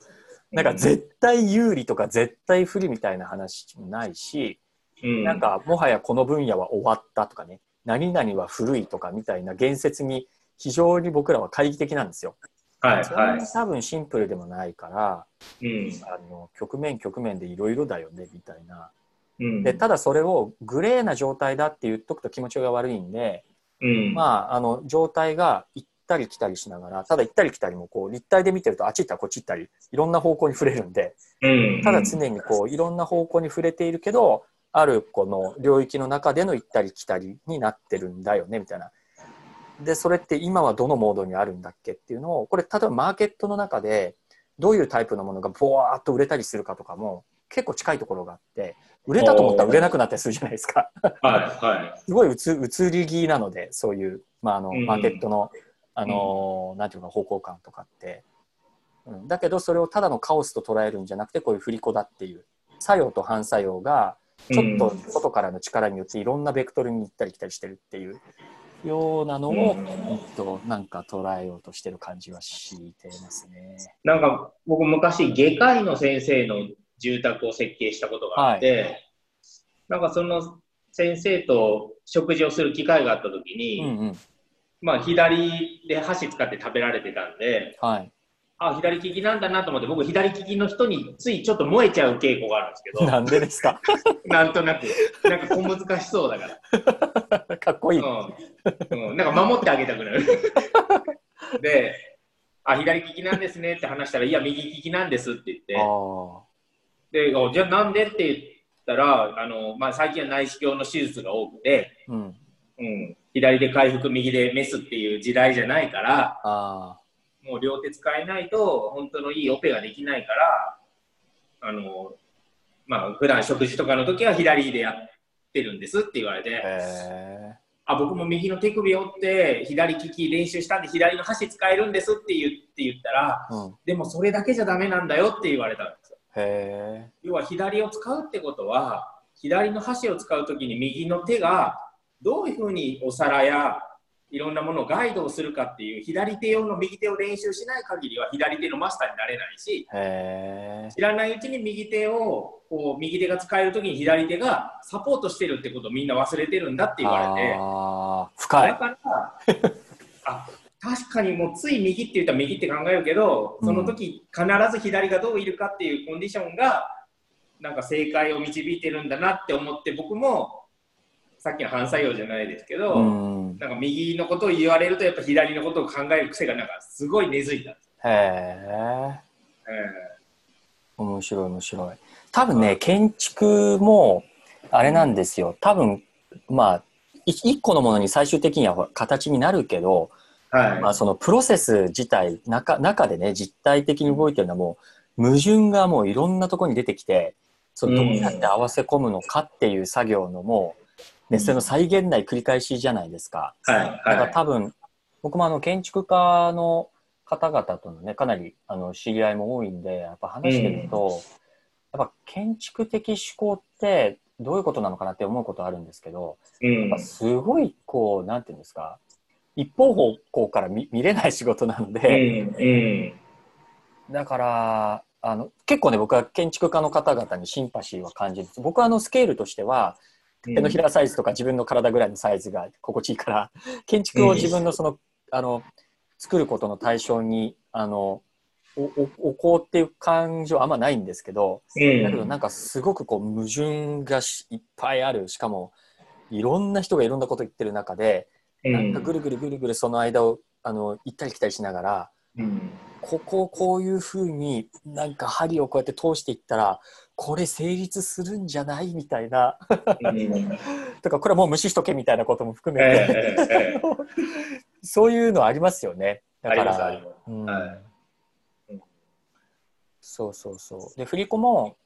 なんか絶対有利とか絶対不利みたいな話もないし、うん、なんかもはやこの分野は終わったとかね何々は古いとかみたいな言説に非常に僕らは懐疑的なんですよ。はいはに多分シンプルでもないからい。うん。あの局面局面でいろいろだよねみたいな。うん。でただそれをグレーな状態だって言っとくと気持ちが悪いんで、うん。まああの状態が行ったり来たりしながらただ行ったり来たりもこう立体で見てるとあっち行ったらこっち行ったりいろんな方向に触れるんでうん。ただ常にこういろんな方向に触れているけどあるこの領域の中での行ったり来たりになってるんだよねみたいな。でそれって今はどのモードにあるんだっけっていうのをこれ例えばマーケットの中でどういうタイプのものがボワーっと売れたりするかとかも結構近いところがあって売れたと思ったら売れなくなったりするじゃないですか。はいはすごい移移り気なのでそういう、まあ、あのうん。マーケットの、あのなんていうか方向感とかって、うん、だけどそれをただのカオスと捉えるんじゃなくてこういう振り子だっていう作用と反作用がちょっと外からの力によっていろんなベクトルに行ったり来たりしてるっていうようなのを、うんえっと、なんか捉えようとしてる感じはしていますね。なんか僕昔外科医の先生の住宅を設計したことがあって、なんかその先生と食事をする機会があった時に、うんうん。まあ左で箸使って食べられてたんで、はい。あ、左利きなんだなと思って、僕左利きの人についちょっと燃えちゃう傾向があるんですけど、<laughs> なんでですか？<laughs> なんとなく、なんか小難しそうだから。<laughs> かっこいい。うん、うん、なんか守ってあげたくなる。で、あ、左利きなんですねって話したら、いや、右利きなんですって言って、あで、おじゃあなんでって言ったら、あの、まあ、最近は内視鏡の手術が多くて、あ。うん。うん、左で回復、右でメスっていう時代じゃないから、あもう両手使えないと、本当のいいオペができないから、あの、まあ、普段食事とかの時は左でやってるんですって言われあ。て。あ、僕も右の手首折って、左利き練習したんで、左の箸使えるんですって言って言ったら、うん。でもそれだけじゃダメなんだよって言われたんですよ。要は左を使うってことは、左の箸を使うときに右の手がどういうふうにお皿やいろんなものをガイドをするかっていう左手用の右手を練習しない限りは左手のマスターになれないし。知らないうちに右手をこう右手が使えるときに左手がサポートしてるってことをみんな忘れてるんだって言われて。深い。だから、<laughs> あ確かにもうつい右って言ったら右って考えるけど、その時必ず左がどういるかっていうコンディションが、なんか正解を導いてるんだなって思って、僕もさっきの反作用じゃないですけど、うん。なんか右のことを言われると、やっぱ左のことを考える癖がなんかすごい根付いた。へえ。え面白い面白い。多分ね、建築も、あれなんですよ。多分、まあ、い一個のものに最終的には形になるけど、えはい。まあ、そのプロセス自体中中でね実体的に動いてるのはもう矛盾がもういろんなところに出てきてそのどうやって合わせ込むのかっていう作業のもう、ね、それの再現ない繰り返しじゃないですか。はいだから多分僕もあの建築家の方々とのねかなりあの知り合いも多いんでやっぱ話してると、やっぱ建築的思考ってどういうことなのかなって思うことあるんですけど、うん。やっぱすごいこうなんていうんですか一方方向から見見れない仕事なのうで、んうん。だからあの結構ね僕は建築家の方々にシンパシーは感じる。僕はあのスケールとしては手のひらサイズとか自分の体ぐらいのサイズが心地いいから <laughs> 建築を自分のそのあの作ることの対象にあのおお置こうっていう感情はあんまないんですけど、うん。だけどなんかすごくこう矛盾がしいっぱいある。しかもいろんな人がいろんなこと言ってる中でなんかぐるぐるぐるぐるその間をあの行ったり来たりしながらうんここをこういうふうになんか針をこうやって通していったらこれ成立するんじゃないみたいな。うん。<laughs> とかこれはもう無視しとけみたいなことも含えめて、えええ <laughs> そういうのありますよね。だからそうそうそう。で振り子も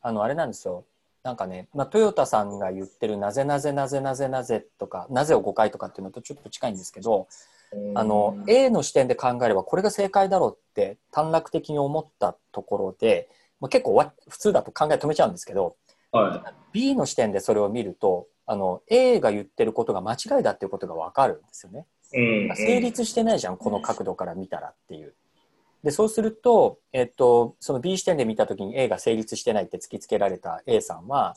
あのあれなんですよ。なんかね、まあ、トヨタさんが言ってる「なぜなぜなぜなぜなぜ」とか「なぜを5回」とかっていうのとちょっと近いんですけど、あの A の視点で考えればこれが正解だろうって短絡的に思ったところで、まあ、結構わ普通だと考え止めちゃうんですけどは B の視点でそれを見るとあの A が言ってることが間違いだっていうことが分かるんですよね。いうん成立してないじゃんこの角度から見たらっていう。でそうすると、えっと、その B 視点で見た時に A が成立してないって突きつけられた A さんは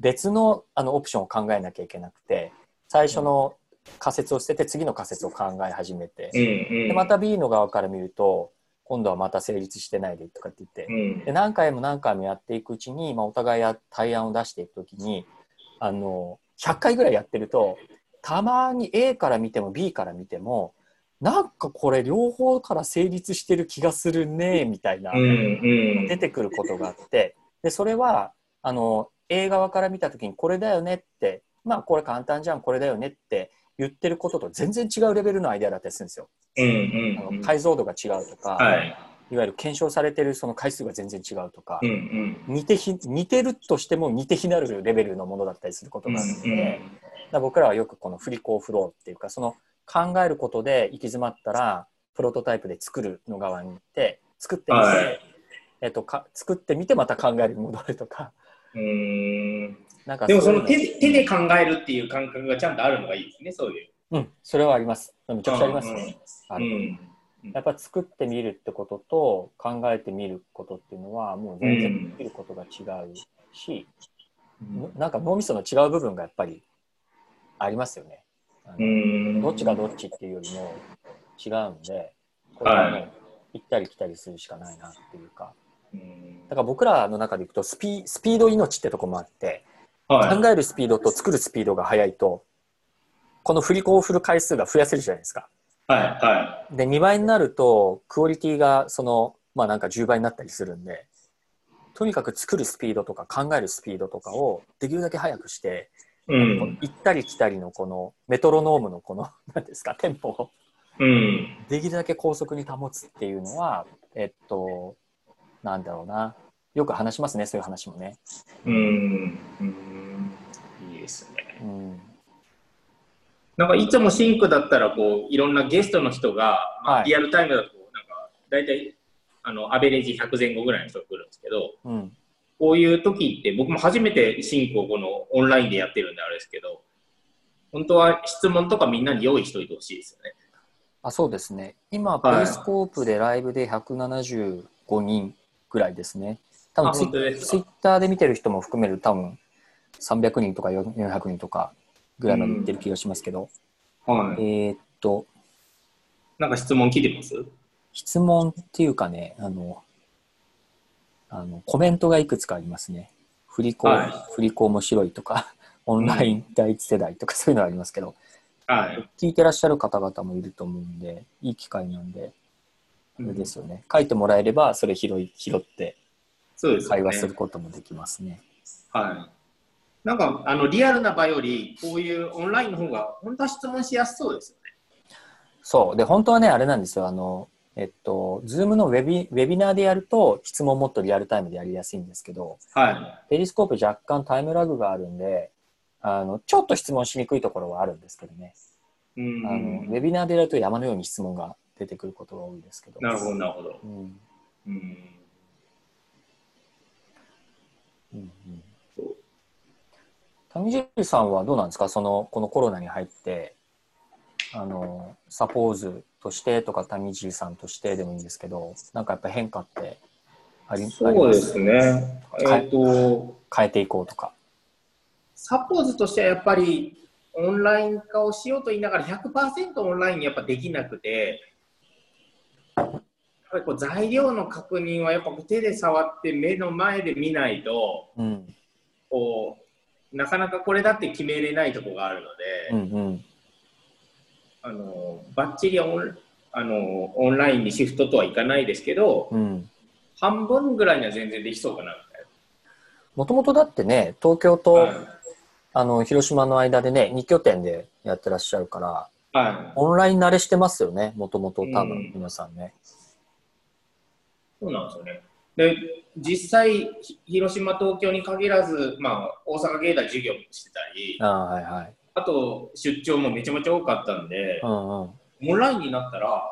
別のあのオプションを考えなきゃいけなくて最初の仮説を捨てて次の仮説を考え始めて、でまた B の側から見ると今度はまた成立してないでとかって言って。うん。で何回も何回もやっていくうちに、まあ、お互いや対案を出していくときにあの100回ぐらいやってるとたまに A から見ても B から見てもなんかこれ両方から成立してる気がするねみたいな出てくることがあって。でそれはあの A 側から見た時にこれだよねってまあこれ簡単じゃんこれだよねって言ってることと全然違うレベルのアイデアだったりするんですよ。うんうんあの解像度が違うとか、はい。いわゆる検証されてるその回数が全然違うとか、うんうん。似てひ似てるとしても似て非なるレベルのものだったりすることがあるので、だから僕らはよくこの振り子フローっていうかその考えることで行き詰まったらプロトタイプで作るの側に行って作ってみて、はい。えっと、か作ってみてまた考えるに戻るとか。うーん。なんかでもその手手で考えるっていう感覚がちゃんとあるのがいいですね、そういう。うん、それはあります。めちゃくちゃありますね。やっぱ作ってみるってことと考えてみることっていうのはもう全然できることが違うし、なんか脳みその違う部分がやっぱりありますよね。どっちがどっちっていうよりも違うんで、これはもう行ったり来たりするしかないなっていうか。うんだから僕らの中でいくとスピスピード命ってとこもあって、はい。考えるスピードと作るスピードが速いと、この振り子を振る回数が増やせるじゃないですか。はい。はで、2倍になると、クオリティがその、まあなんか10倍になったりするんで、とにかく作るスピードとか考えるスピードとかをできるだけ速くして、い。うん。行ったり来たりのこのメトロノームのこの、<laughs> 何ですか、テンポをうん。できるだけ高速に保つっていうのは、えっと、なんだろうな。よく話しますね、そういう話もね。うん。うん。うん。なんかいつもシンクだったらこういろんなゲストの人が、まあはいリアルタイムだとなんか大体あのアベレージ100前後ぐらいの人が来るんですけどうん。こういう時って僕も初めてシンクをこのオンラインでやってるんであれですけど本当は質問とかみんなに用意しといてほしいですよね。あそうですね。今、はいペリスコープでライブで175人ぐらいですね。多分ツイッターで見てる人も含める多分300人とか400人とかぐらいまでいってる気がしますけど、はい。えーっと、なんか質問来てます？質問っていうかね、あの、あのコメントがいくつかありますね。振り子、はい振り子面白いとか、オンライン第一世代とかそういうのありますけど、はい。聞いてらっしゃる方々もいると思うんで、いい機会なんで、あれですよね。書いてもらえれば、それ拾い、拾って。会話することもできますね。はい。なんかあのリアルな場よりこういうオンラインの方が本当は質問しやすそうですよね。そう。で、本当はね、あれなんですよ。あの、えっと、ズームのウェビウェビナーでやると、質問もっとリアルタイムでやりやすいんですけど、はい。ペリスコープ若干タイムラグがあるんで、あの、ちょっと質問しにくいところはあるんですけどね。うんあの、ウェビナーでやると山のように質問が出てくることが多いですけど。なるほど、なるほど。うん。うん。うんうん谷尻さんはどうなんですか？そのこのコロナに入ってあのサポーズとしてとか谷尻さんとしてでもいいんですけどなんかやっぱ変化ってありそうまですね。えっ、はいと、変えていこうとか。サポーズとしてはやっぱりオンライン化をしようと言いながら100%オンラインにやっぱできなくて、やっぱりこう材料の確認はやっぱ手で触って目の前で見ないと、うん。こうなかなかこれだって決めれないところがあるので、うんうんあのバッチリオンあのオンラインにシフトとはいかないですけど、うん半分ぐらいには全然できそうかなみもともとだってね東京と、たいな。あの広島の間でね2拠点でやってらっしゃるからはい。はいオンライン慣れしてますよねもともと多うん分皆さんね、そうなんですよね。で、実際、ひ広島、東京に限らず、まあ、大阪芸大授業もしてたり、ああはいはいあと、出張もめちゃめちゃ多かったんでう、んうんオンラインになったら、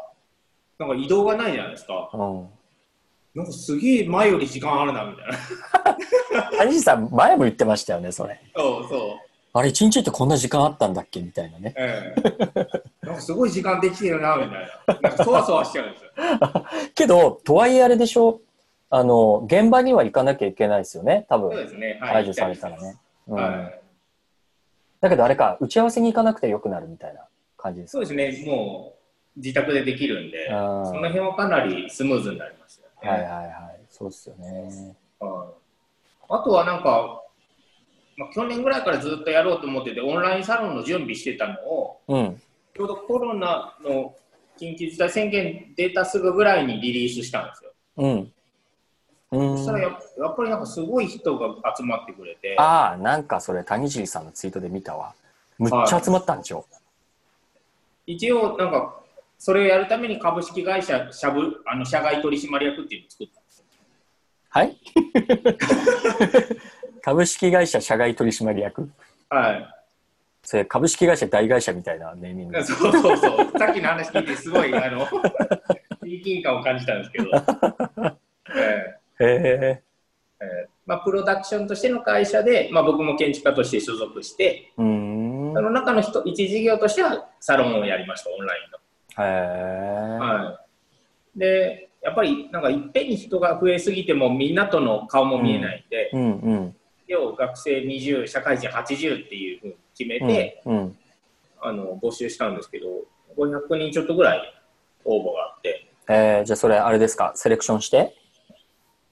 なんか移動がないじゃないですか。うんなんかすげえ前より時間あるな、みたいな。<laughs> 谷尻さん前も言ってましたよねそれそうそう。あれ一日ってこんな時間あったんだっけみたいなねええなんかすごい時間できてるな、みたいな。なんかそわそわしちゃうんですよ。<laughs> けどとはいえあれでしょ？あの現場には行かなきゃいけないですよね多そう分ですね。はい。解除されたらね、うんはい。だけどあれか打ち合わせに行かなくてよくなるみたいな感じですか？そうですね。もう、自宅でできるんで、その辺はかなりスムーズになりますよね。はいはいはいそうですよねはいあとはなんか、まあ、去年ぐらいからずっとやろうと思ってて、オンラインサロンの準備してたのを、うんちょうどコロナの緊急事態宣言出たすぐぐらいにリリースしたんですよ。うんうそしたらんやっやっぱりなんかすごい人が集まってくれて、ああなんかそれ谷尻さんのツイートで見たわむっちゃ集まったんでしょ、一応なんか、それをやるために株式会社しゃぶあの社外取締役っていうのを作ったんですよ。はい？<laughs> 株式会社社外取締役？はい。それ株式会社大会社みたいなネーミングそうそうそう。さっきの話聞いて、すごい、あの、<laughs> 親近感を感じたんですけど。<laughs> えへえええまあ、プロダクションとしての会社で、まあ、僕も建築家として所属して、うーん。その中の一一事業としてはサロンをやりました、オンラインの。へえ。はい。で、やっぱりなんかいっぺんに人が増えすぎてもみんなとの顔も見えないんで、うんうん。要学生20、社会人80っていうふうに決めて、うんうん。あの募集したんですけど、500人ちょっとぐらい応募があって、えー、じゃあそれあれですか？セレクションして？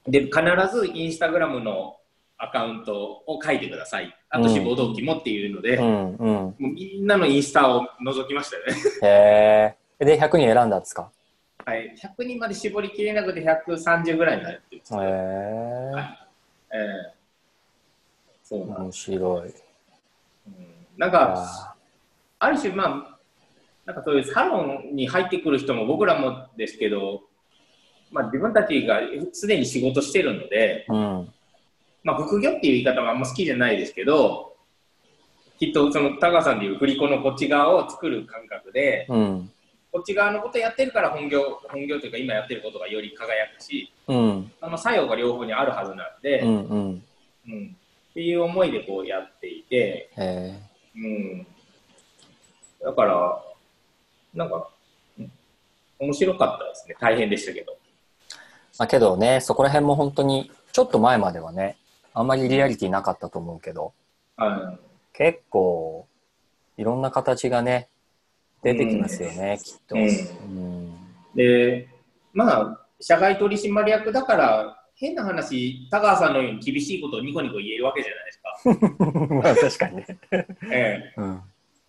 で、必ずインスタグラムのアカウントを書いてください。あと志望動機もっていうので、うんうん。もうみんなのインスタを覗きましたよね。へえ。で、100人選んだんですか？はい。100人まで絞りきれなくて130ぐらいになってるんですへけど、え。ええそうなん面白い。うんなんか、ある種、まあ、なんかそういうサロンに入ってくる人も僕らもですけど、まあ、自分たちがすでに仕事してるので、うん。まあ、副業っていう言い方はあんま好きじゃないですけど、きっとその高川さんでいう振り子のこっち側を作る感覚で、うん。こっち側のことやってるから本業、本業というか今やってることがより輝くし、うん。その作用が両方にあるはずなんで、うんうん。うんっていう思いでこうやっていて、へうん。だから、なんか、うん面白かったですね。大変でしたけど。まあけどね、そこら辺も本当に、ちょっと前まではね、あんまりリアリティなかったと思うけど、は結構、いろんな形がね、出てきますよね、きっと。うん。で、まあ、社外取締役だから、変な話、田川さんのように厳しいことをニコニコ言えるわけじゃないですか。<laughs> まあ確かにね。<laughs> えうん。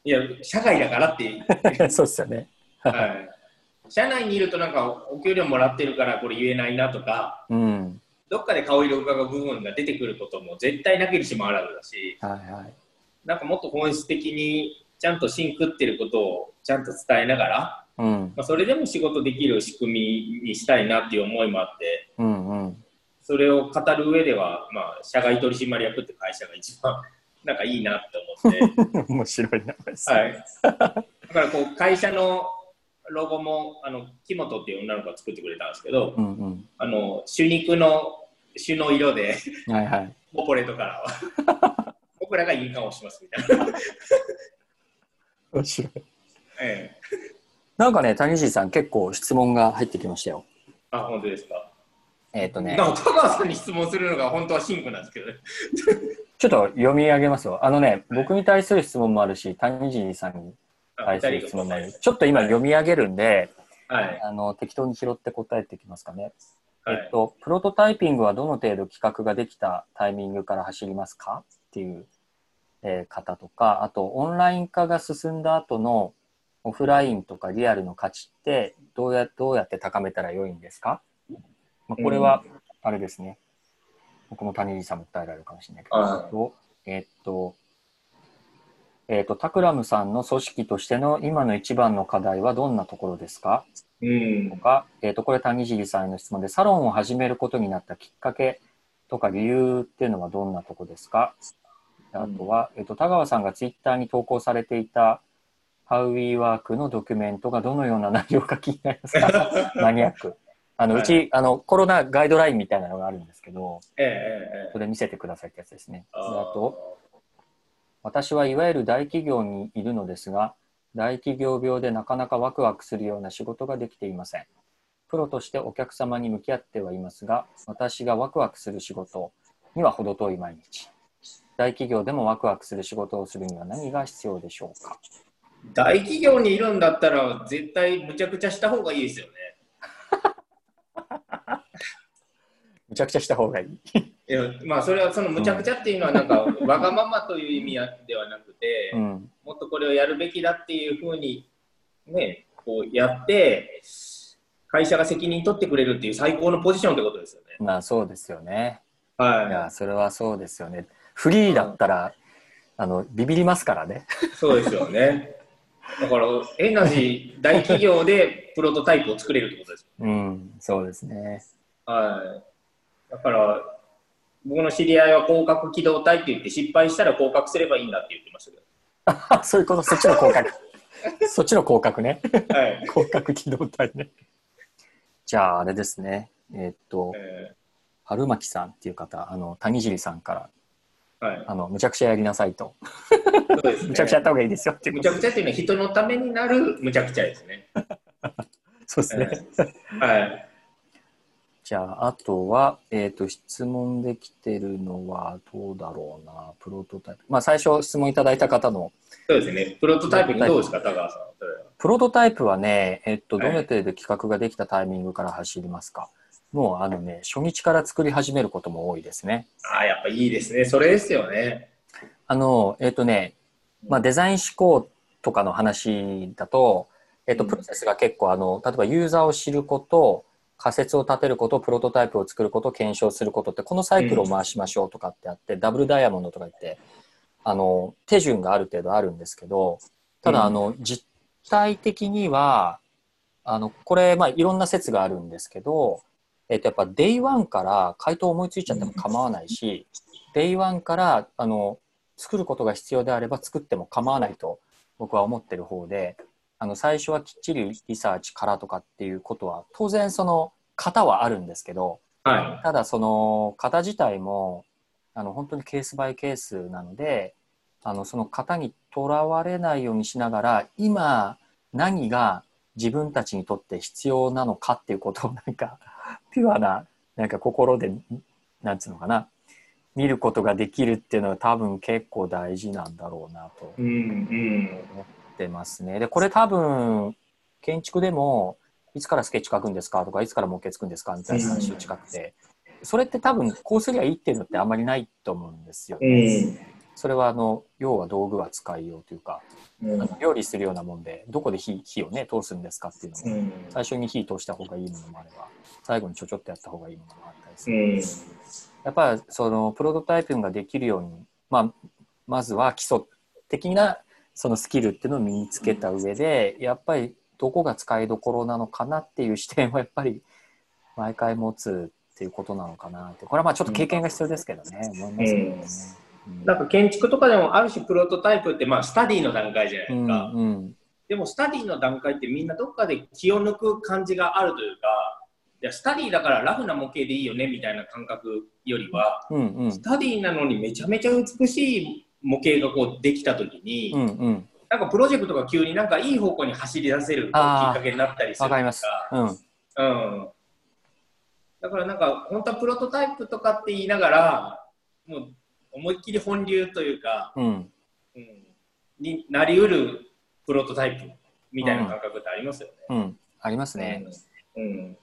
えいや、社外だからって、<laughs> そうですよね。はい。社内にいるとなんか、お給料もらってるからこれ言えないなとか、うん。どっかで顔色を伺う部分が出てくることも絶対なきにしもあらずだし、はいはい。なんかもっと本質的にちゃんと芯食ってることをちゃんと伝えながら、うん。まあ、それでも仕事できる仕組みにしたいなっていう思いもあって、うんうん。それを語る上では、まあ、社外取締役って会社が一番なんかいいなって思って、<laughs> 面白い名前です。はい。だからこう会社のロゴも、あの、木本っていう女の子が作ってくれたんですけど、うんうん。あの、手肉の、種の色で、はいはい。ポポレトからは。僕らが印鑑をしますみたいな。<laughs> 面白い。ええ。なんかね、谷尻さん結構質問が入ってきましたよ。あ、本当ですか？えっ、とね、なんか田川さんに質問するのが本当はシンクなんですけどね。<laughs> ちょっと読み上げますよ。あのね、僕に対する質問もあるし、谷尻さんにあ対する二人質問ちょっと今読み上げるんで、はい。あの、適当に拾って答えていきますかね。はい。えっと、プロトタイピングはどの程度企画ができたタイミングから走りますか？っていう、えー方とか、あと、オンライン化が進んだ後のオフラインとかリアルの価値ってどうやどうやって高めたらよいんですか、まあ、これは、あれですね。僕も谷口さんも答えられるかもしれないけど、はいえっとえっと、えっと、タクラムさんの組織としての今の一番の課題はどんなところですか？うん。と。か、えー、とこれ谷尻さんへの質問でサロンを始めることになったきっかけとか理由っていうのはどんなとこですか？であとは、えー、と田川さんがツイッターに投稿されていた How We Work のドキュメントがどのような内容か気になりますか？<laughs> マニアック。あの、はい。うち、あの、コロナガイドラインみたいなのがあるんですけど、えええええそれ見せてくださいってやつですね。あと、私はいわゆる大企業にいるのですが、大企業病でなかなかワクワクするような仕事ができていません。プロとしてお客様に向き合ってはいますが、私がワクワクする仕事には程遠い毎日。大企業でもワクワクする仕事をするには何が必要でしょうか？大企業にいるんだったら絶対むちゃくちゃした方がいいですよね。<laughs> むちゃくちゃした方がいい。いやまあそれはそのむちゃくちゃっていうのはなんかわがままという意味ではなくて、うん。もっとこれをやるべきだっていうふうにねこうやって会社が責任取ってくれるっていう最高のポジションってことですよね。まあそうですよね。いはや、それはそうですよね。フリーだったら、あの、ビビりますからね。い、そうですよね。だから変な話大企業でプロトタイプを作れるってことです。うん、そうですね。はい。だから僕の知り合いは広角機動隊って言って失敗したら降格すればいいんだって言ってましたけあ <laughs> そういうこと、そっちの広角。<laughs> そっちの広角ね。ど。はい。広角機動隊ね。じゃあ、あれですね。えーっと、え春巻さんっていう方、あの、谷尻さんから、はい。あの、むちゃくちゃやりなさいと。そうですねむちゃくちゃやった方がいいですよってむちゃくちゃっていうのは人のためになるむちゃくちゃですね。<laughs> そうですね。はい。じゃあ、あとは、えっ、と、質問できてるのは、どうだろうな、プロトタイプ。まあ、最初質問いただいた方の、そうですね。プロトタイピングどうですか、田川さん。プロトタイプはね、えっと、はいどの程度企画ができたタイミングから走りますか、もう、あのね、初日から作り始めることも多いですね。ああ、やっぱいいですね。それですよね。あの、えっとね、まあ、デザイン思考とかの話だと、えっと、うんプロセスが結構、あの、例えばユーザーを知ること、仮説を立てること、プロトタイプを作ること、検証することって、このサイクルを回しましょうとかってあって、ダブルダイヤモンドとか言って、あの、手順がある程度あるんですけど、ただ、うん。あの、実体的には、あの、これ、まあ、いろんな説があるんですけど、えっと、やっぱ、 day one から回答思いついちゃっても構わないし、 day one から、あの、作ることが必要であれば作っても構わないと僕は思ってる方であの最初はきっちりリサーチからとかっていうことは当然その型はあるんですけどはただその型自体もあの本当にケースバイケースなのであのその型にとらわれないようにしながら今何が自分たちにとって必要なのかっていうことを <laughs> なんかピュアななんか心でなんつうのかな見ることができるっていうのは多分結構大事なんだろうなとい。うんうん。思ってますね。でこれ多分建築でもいつからスケッチ書くんですかとかいつから模型作るんですかみたいな話と近くてそれって多分こうすりゃいいっていうのってあんまりないと思うんですようね。ん。それはあの要は道具は使いようというかうんあの料理するようなもんでどこで火火をね通すんですかっていうのもうん最初に火通した方がいいものもあれば最後にちょちょっとやった方がいいものもあったりすうる。ん。やっぱりそのプロトタイピングができるように、まあ、まずは基礎的なそのスキルっていうのを身につけた上でやっぱりどこが使いどころなのかなっていう視点をやっぱり毎回持つっていうことなのかなって。これはまあちょっと経験が必要ですけどね、思いますけどね。うん。なんか建築とかでもある種プロトタイプってまあスタディの段階じゃないですか。うんうん。でもスタディの段階ってみんなどっかで気を抜く感じがあるというか、いやスタディだからラフな模型でいいよねみたいな感覚よりは、うんうん。スタディなのにめちゃめちゃ美しい模型がこうできたときに、うんうんなんかプロジェクトが急になんかいい方向に走り出せるきっかけになったりするわかります。うんうん。だからなんか本当はプロトタイプとかって言いながら、もう思いっきり本流というか、うんうん、になりうるプロトタイプみたいな感覚ってありますよね。うんありますね。うん。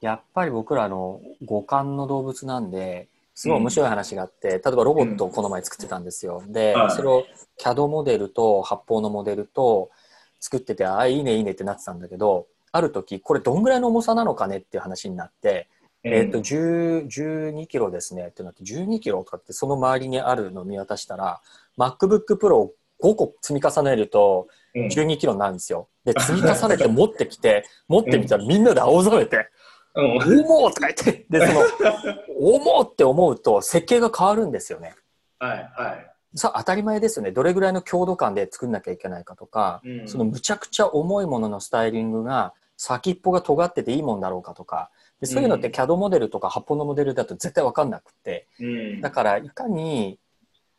やっぱり僕らの五感の動物なんですごい面白い話があって、例えばロボットをこの前作ってたんですよ。で、はい。それを CAD モデルと発泡のモデルと作ってて、ああ、いいね、いいねってなってたんだけど、ある時、これどんぐらいの重さなのかねっていう話になって、えっ、と、10 12キロですねってなって、12キロとかってその周りにあるのを見渡したら、MacBook Pro を5個積み重ねるとうん、12キロになるんですよ。で、<laughs> 積み重ねて持ってきて、持ってみたらみんなで青ざめて、うん。重っとか言って、で、その、重っって思うと設計が変わるんですよね。はい、はい。さあ当たり前ですよね。どれぐらいの強度感で作んなきゃいけないかとか、うんそのむちゃくちゃ重いもののスタイリングが先っぽが尖ってていいもんだろうかとか、でそういうのってうん CAD モデルとか発泡のモデルだと絶対わかんなくて、うん。だからいかに、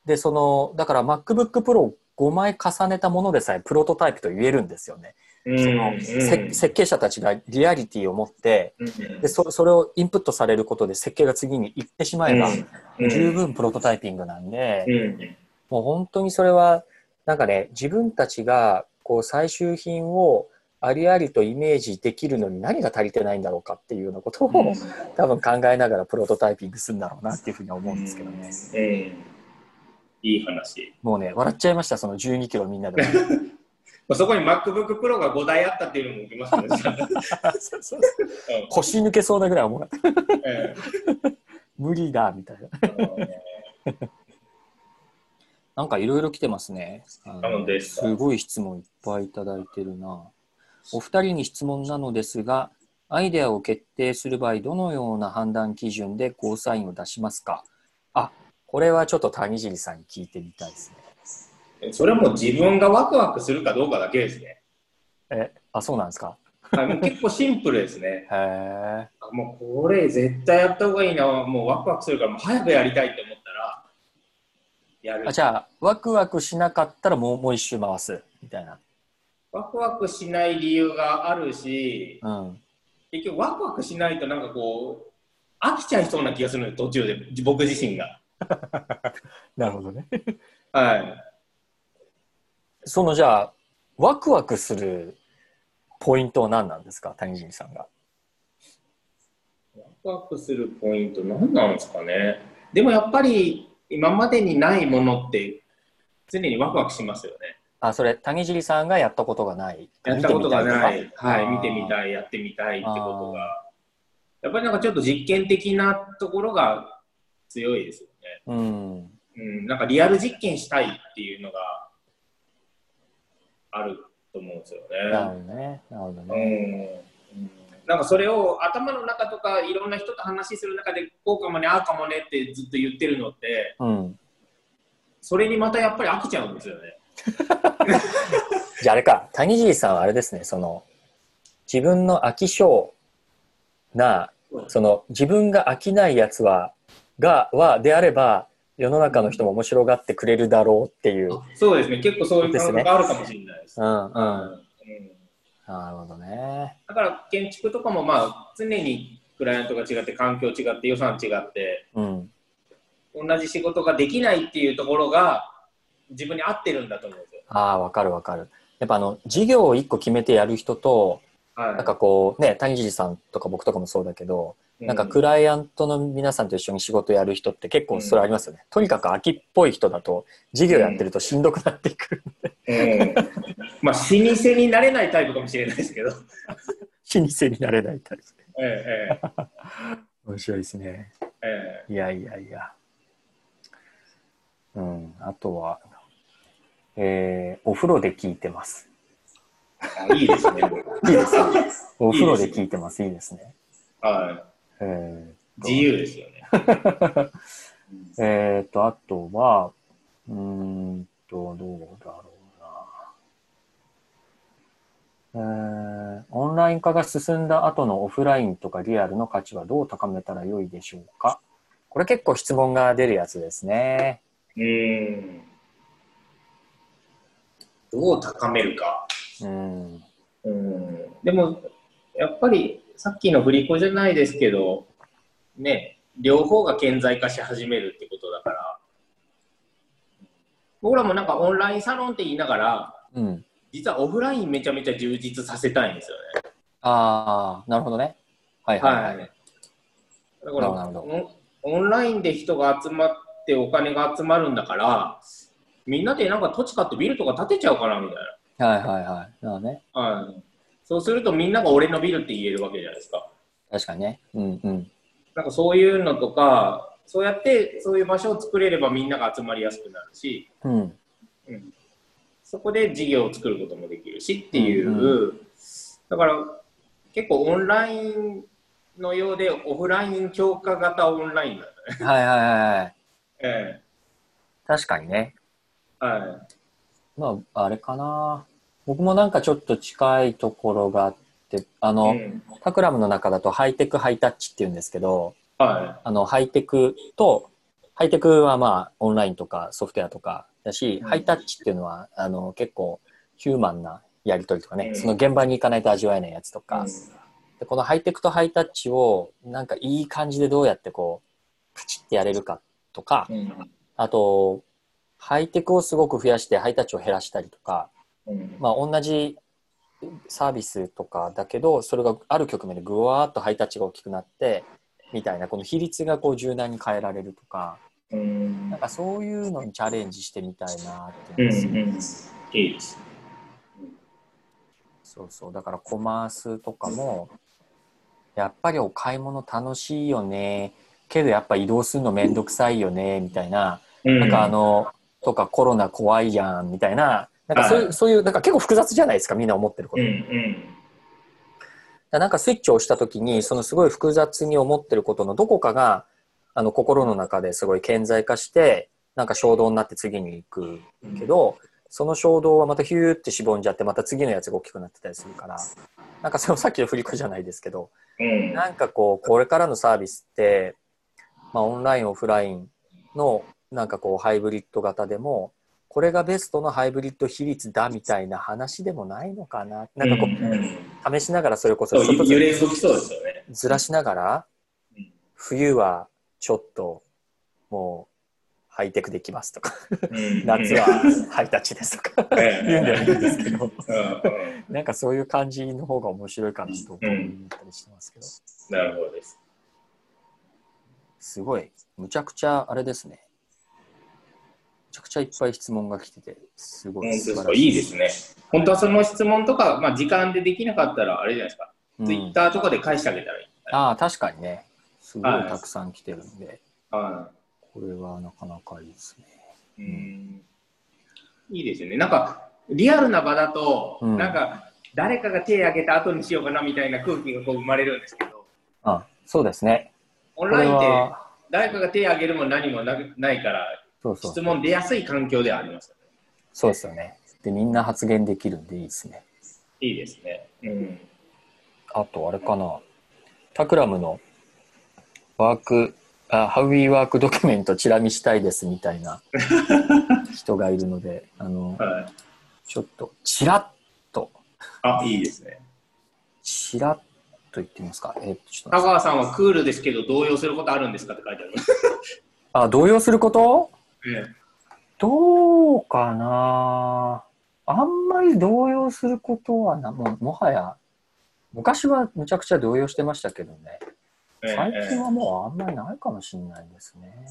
で、その、だから MacBook Pro を5枚重ねたものでさえプロトタイプと言えるんですよね。うん、その、設計者たちがリアリティを持って、うんでそそれをインプットされることで設計が次に行ってしまえば、うん十分プロトタイピングなんで、うん。もう本当にそれはなんかね自分たちがこう最終品をありありとイメージできるのに何が足りてないんだろうかっていうようなことを、多分考えながらプロトタイピングするんだろうなっていうふうには思うんですけどね、うん。いい話。もうね笑っちゃいましたその12キロみん。なでそこに MacBook Pro が5台あったっていうのも受けましたね。<laughs> 腰抜けそうなぐらい重かったうん無理だみたいなうん <laughs> なんかいろいろ来てますね。あのですごい質問いっぱいいただいてるな。お二人に質問なのですが、アイデアを決定する場合、どのような判断基準でゴーサインを出しますか？あ、これはちょっと谷尻さんに聞いてみたいですね。それはもう自分がワクワクするかどうかだけですね。え、あ、そうなんですか？あの結構シンプルですね。へえ。もうこれ絶対やった方がいいな、もうワクワクするから、もう早くやりたいって思ったら、やる。あじゃあ、ワクワクしなかったらもうもう一周回すみたいな。ワクワクしない理由があるし、うん。結局ワクワクしないとなんかこう、飽きちゃいそうな気がするのよ、途中で、僕自身が。<laughs> なるほどね。はい。そのじゃあ、ワクワクするポイントは何なんですか、谷尻さんが？ワクワクするポイント何なんですかね。でもやっぱり今までにないものって常にワクワクしますよね。あ、それ、谷尻さんがやったことがない。やったことがない。はい、見てみたい、やってみたいってことが。やっぱりなんかちょっと実験的なところが強いですよね。うん。うん、なんかリアル実験したいっていうのがあると思うんですよなるね。ほどね。なるほどうね。んうんなんかそれを頭の中とかいろんな人と話する中でこうかもねああかもねってずっと言ってるのってうん。それにまたやっぱり飽きちゃうんですよね。じゃああれか、谷尻さんはあれですね、その、自分の飽き性な、その、自分が飽きないやつは、が、は、であれば、世の中の人も面白がってくれるだろうっていう。そうですね結構そういう感覚があるかもしれないです。うん、うん。うんなるほどね。だから建築とかもまあ常にクライアントが違って環境違って予算違ってうん。同じ仕事ができないっていうところが自分に合ってるんだと思うんですよ。ああ、わかるわかる。やっぱあの、事業を一個決めてやる人と、はい、なんかこう、ね、谷尻さんとか僕とかもそうだけど、なんかクライアントの皆さんと一緒に仕事やる人って結構それありますよね。とにかく秋っぽい人だと、事業やってるとしんどくなってくる。うん、<laughs> まあ老舗になれないタイプかもしれないですけど。老舗になれないタイプ。えええ面白いですね。ええいやいやいや。うん、あとは、えー、お風呂で聞いてます。いいですね。いいですね。<laughs> お風呂で聞いてます。いいですね。はえい、自由ですよね。ー、<laughs> えーと、あとは、うーんと、どうだろうな。えー、オンライン化が進んだ後のオフラインとかリアルの価値はどう高めたらよいでしょうか？これ結構質問が出るやつですね。うん。どう高めるか。うん。うん。でも、やっぱりさっきの振り子じゃないですけど、ね、両方が顕在化し始めるってことだから、僕らもなんかオンラインサロンって言いながら、うん。実はオフラインめちゃめちゃ充実させたいんですよね。ああ、なるほどね。はいはいはい。はい。だからオンラインで人が集まってお金が集まるんだから、みんなでなんか土地買ってビルとか建てちゃおうかなみたいはいはいはい。なね。な。はい。そうするとみんなが俺のビルって言えるわけじゃないですか。確かにね。うんうん。なんかそういうのとか、そうやってそういう場所を作れればみんなが集まりやすくなるし、うん。うん、そこで事業を作ることもできるしっていう、うんだから結構オンラインのようでオフライン強化型オンラインだね。はいはいはいはい。<laughs> え確かにね。えはまあ、あれかな。僕もなんかちょっと近いところがあって、あい。の、うん。タクラムの中だとハイテクハイタッチって言うんですけど、はあの、ハイテクと、ハイテクはまあ、オンラインとかソフトウェアとかだし、うん。ハイタッチっていうのは、あの、結構ヒューマンなやりとりとかね、うん。その現場に行かないと味わえないやつとい。か、でこのハイテクとハイタッチをなんかいい感じでどうやってこうカチッてやれるかとかうん。あとハイテクをすごく増やしてハイタッチを減らしたりとかうんまあ同じサービスとかだけどそれがある局面でぐわーっとハイタッチが大きくなってみたいなこの比率がこう柔軟に変えられるとかうん。なんかそういうのにチャレンジしてみたいなってうんいうん。そうそう。だからコマースとかもやっぱりお買い物楽しいよね。けどやっぱ移動するのめんどくさいよね。みたいな、な。なんかあ、のとかコロナ怖いやん。みたいななんかそういう,、はい。そういうなんか結構複雑じゃないですかみんな思ってること、うんうん。らなんかスイッチを押した時にそのすごい複雑に思ってることのどこかがあの心の中ですごい顕在化してなんか衝動になって次に行くけど、その衝動はまたヒューってしぼんじゃってまた次のやつが大きくなってたりするからなんかそのさっきの振り子じゃないですけど、うん。なんかこう、これからのサービスって、まあ、オンライン、オフラインの、なんかこう、ハイブリッド型でも、これがベストのハイブリッド比率だみたいな話でもないのかな？なんかこう試しながらそれこそ揺れ動きそうですよね。ずらしながらうん、冬はちょっと、もう、ハイテクできますとか、うん夏はハイタッチですとか、ええ言うんではいいんですけど、なんかそういう感じの方が面白いかなと思ったりしてますけど、なるほどです。すごい、むちゃくちゃあれですね。むちゃくちゃいっぱい質問が来てて、すごい素晴らしい。いいですね。本当はその質問とか、まあ、時間でできなかったら、あれじゃないですか？うんツイッターとかで返してあげたらいい。ああ、確かにね。すごいはいたくさん来てるんで、はこれはなかなかいいですね。い。うん。いいですよね。なんか、リアルな場だと、うんなんか、誰かが手を挙げた後にしようかなみたいな空気がこう生まれるんですけど、あそうですね。オンラインっては、誰かが手を挙げるも何もなくないから、そうそう質。問出やすい環境ではありますよね。そうですよね。で、みんな発言できるんでいいですね。いいですね。うん。あと、あれかな。タクラムのワーク、あ、ハウィーワークドキュメントチラ見したいですみたいな <laughs> 人がいるので、あの、はい。ちょっと、チラッと、あ、いいですね。チラッと言ってみますか？えっと、ちょっと田川さんはクールですけど、動揺することあるんですかって書いてあります。あ、動揺すること？えどうかな？あんまり動揺することはな、ももはや、昔はむちゃくちゃ動揺してましたけどね。え最え近はもうあんまりないかもしれないですね。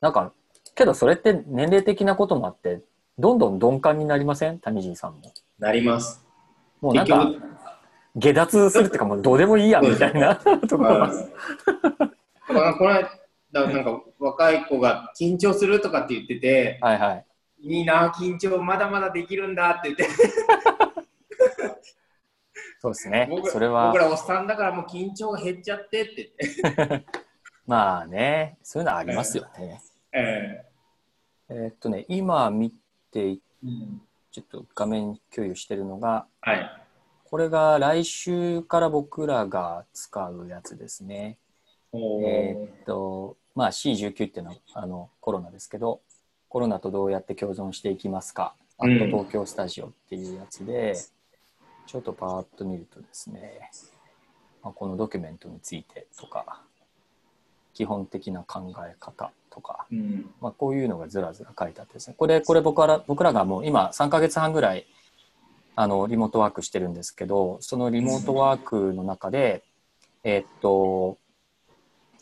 なんか、けどそれって年齢的なこともあって、どんどん鈍感になりません？谷尻さんも。なります。もうなんか、下脱するっていうかもうどうでもいいやみたいなところは。<laughs> うん、まあこの間なんか若い子が緊張するとかって言ってて、はいはい。いいな、緊張まだまだできるんだって言って、そうですね。僕それは僕、らおっさんだからもう緊張が減っちゃってって言って、<laughs> まあね、そういうのはありますよね。ええーっとね、今見て、ちょっと画面共有してるのが、はい。これが来週から僕らが使うやつですね。えーっと、まあ C19 っていうのはあのコロナですけど、コロナとどうやって共存していきますか、あとうん東京スタジオっていうやつで、ちょっとパーッと見るとですね、まあ、このドキュメントについてとか、基本的な考え方とか、うん。まあ、こういうのがずらずら書いてあってですね、これ、これ僕ら僕らがもう今3ヶ月半ぐらいあのリモートワークしてるんですけど、そのリモートワークの中で、えーっと、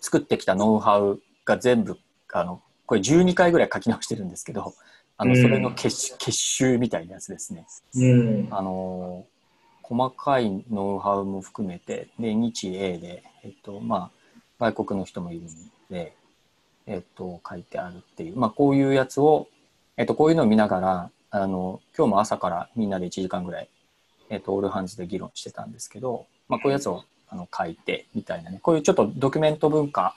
作ってきたノウハウが全部、あの、これ12回ぐらい書き直してるんですけど、あの、うん。それの結集結集みたいなやつですね。うん。あの、細かいノウハウも含めて、で、日英で、えっと、まあ、外国の人もいるんで、えっと、書いてあるっていう、まあ、こういうやつを、えっと、こういうのを見ながら、あの、今日も朝からみんなで1時間ぐらい、えっと、オールハンズで議論してたんですけど、まあ、こういうやつをあの書いてみたいなね、こういうちょっとドキュメント文化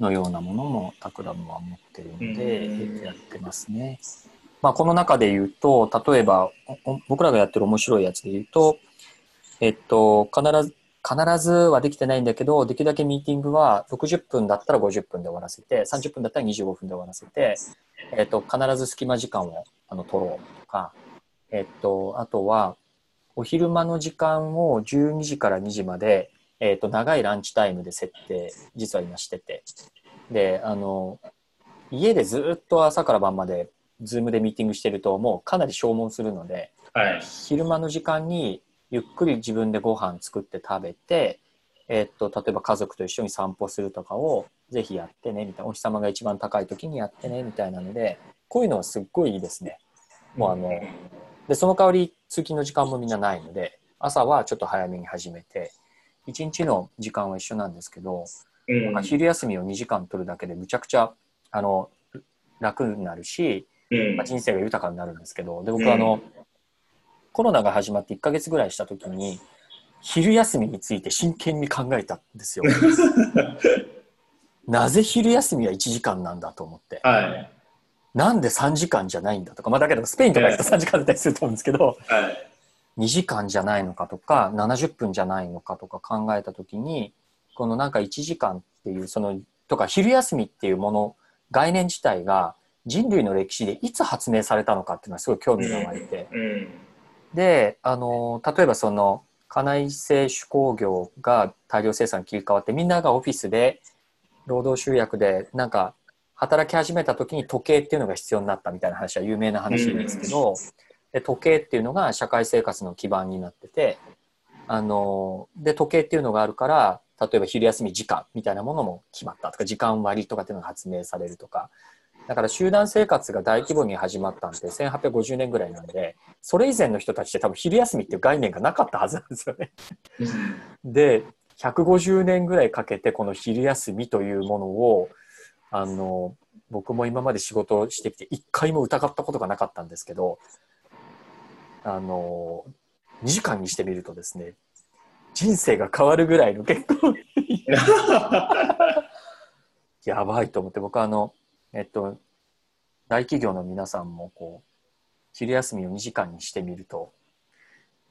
のようなものもタクラムは持ってるので、やってますね。まあ、この中で言うと、例えば、僕らがやってる面白いやつで言うと、えっと、必ず、必ずはできてないんだけど、できるだけミーティングは60分だったら50分で終わらせて、30分だったら25分で終わらせて、えっと、必ず隙間時間をあの取ろうとか、えっと、あとは、お昼間の時間を12時から2時まで、えっと、長いランチタイムで設定、実は今してて。で、あの、家でずっと朝から晩まで、ズームでミーティングしてると、もうかなり消耗するので、はい。昼間の時間にゆっくり自分でご飯作って食べて、えっと例えば家族と一緒に散歩するとかをぜひやってねみたいなお日様が一番高い時にやってねみたいなのでこういうのはすっごいいいですね。もうあのでその代わり通勤の時間もみんなないので朝はちょっと早めに始めて一日の時間は一緒なんですけど、うんなんか昼休みを2時間取るだけでむちゃくちゃあの楽になるし、うんまあ、人生が豊かになるんですけどで僕あの、コロナが始まって1ヶ月ぐらいした時に昼休みについて真剣に考えたんですよ。<laughs> なぜ昼休みは1時間なんだと思ってはい。なんで3時間じゃないんだとか、まあ、だけどスペインとか行くと3時間だったりすると思うんですけどはい。2時間じゃないのかとか70分じゃないのかとか考えた時にこのなんか1時間っていうそのとか昼休みっていうもの概念自体が人類の歴史でいつ発明されたのかっていうのはすごい興味が湧いて、であの例えばその家内製手工業が大量生産に切り替わってみんながオフィスで労働集約でなんか働き始めた時に時計っていうのが必要になったみたいな話は有名な話ですけど、で時計っていうのが社会生活の基盤になっててあので時計っていうのがあるから例えば昼休み時間みたいなものも決まったとか時間割とかっていうのが発明されるとかだから集団生活が大規模に始まったんで1850年ぐらいなんでそれ以前の人たちって多分昼休みっていう概念がなかったはずなんですよね。で150年ぐらいかけてこの昼休みというものをあの僕も今まで仕事をしてきて一回も疑ったことがなかったんですけどあの2時間にしてみるとですね人生が変わるぐらいの結構。<laughs> やばいと思って僕はあのえっと大企業の皆さんもこう昼休みを2時間にしてみると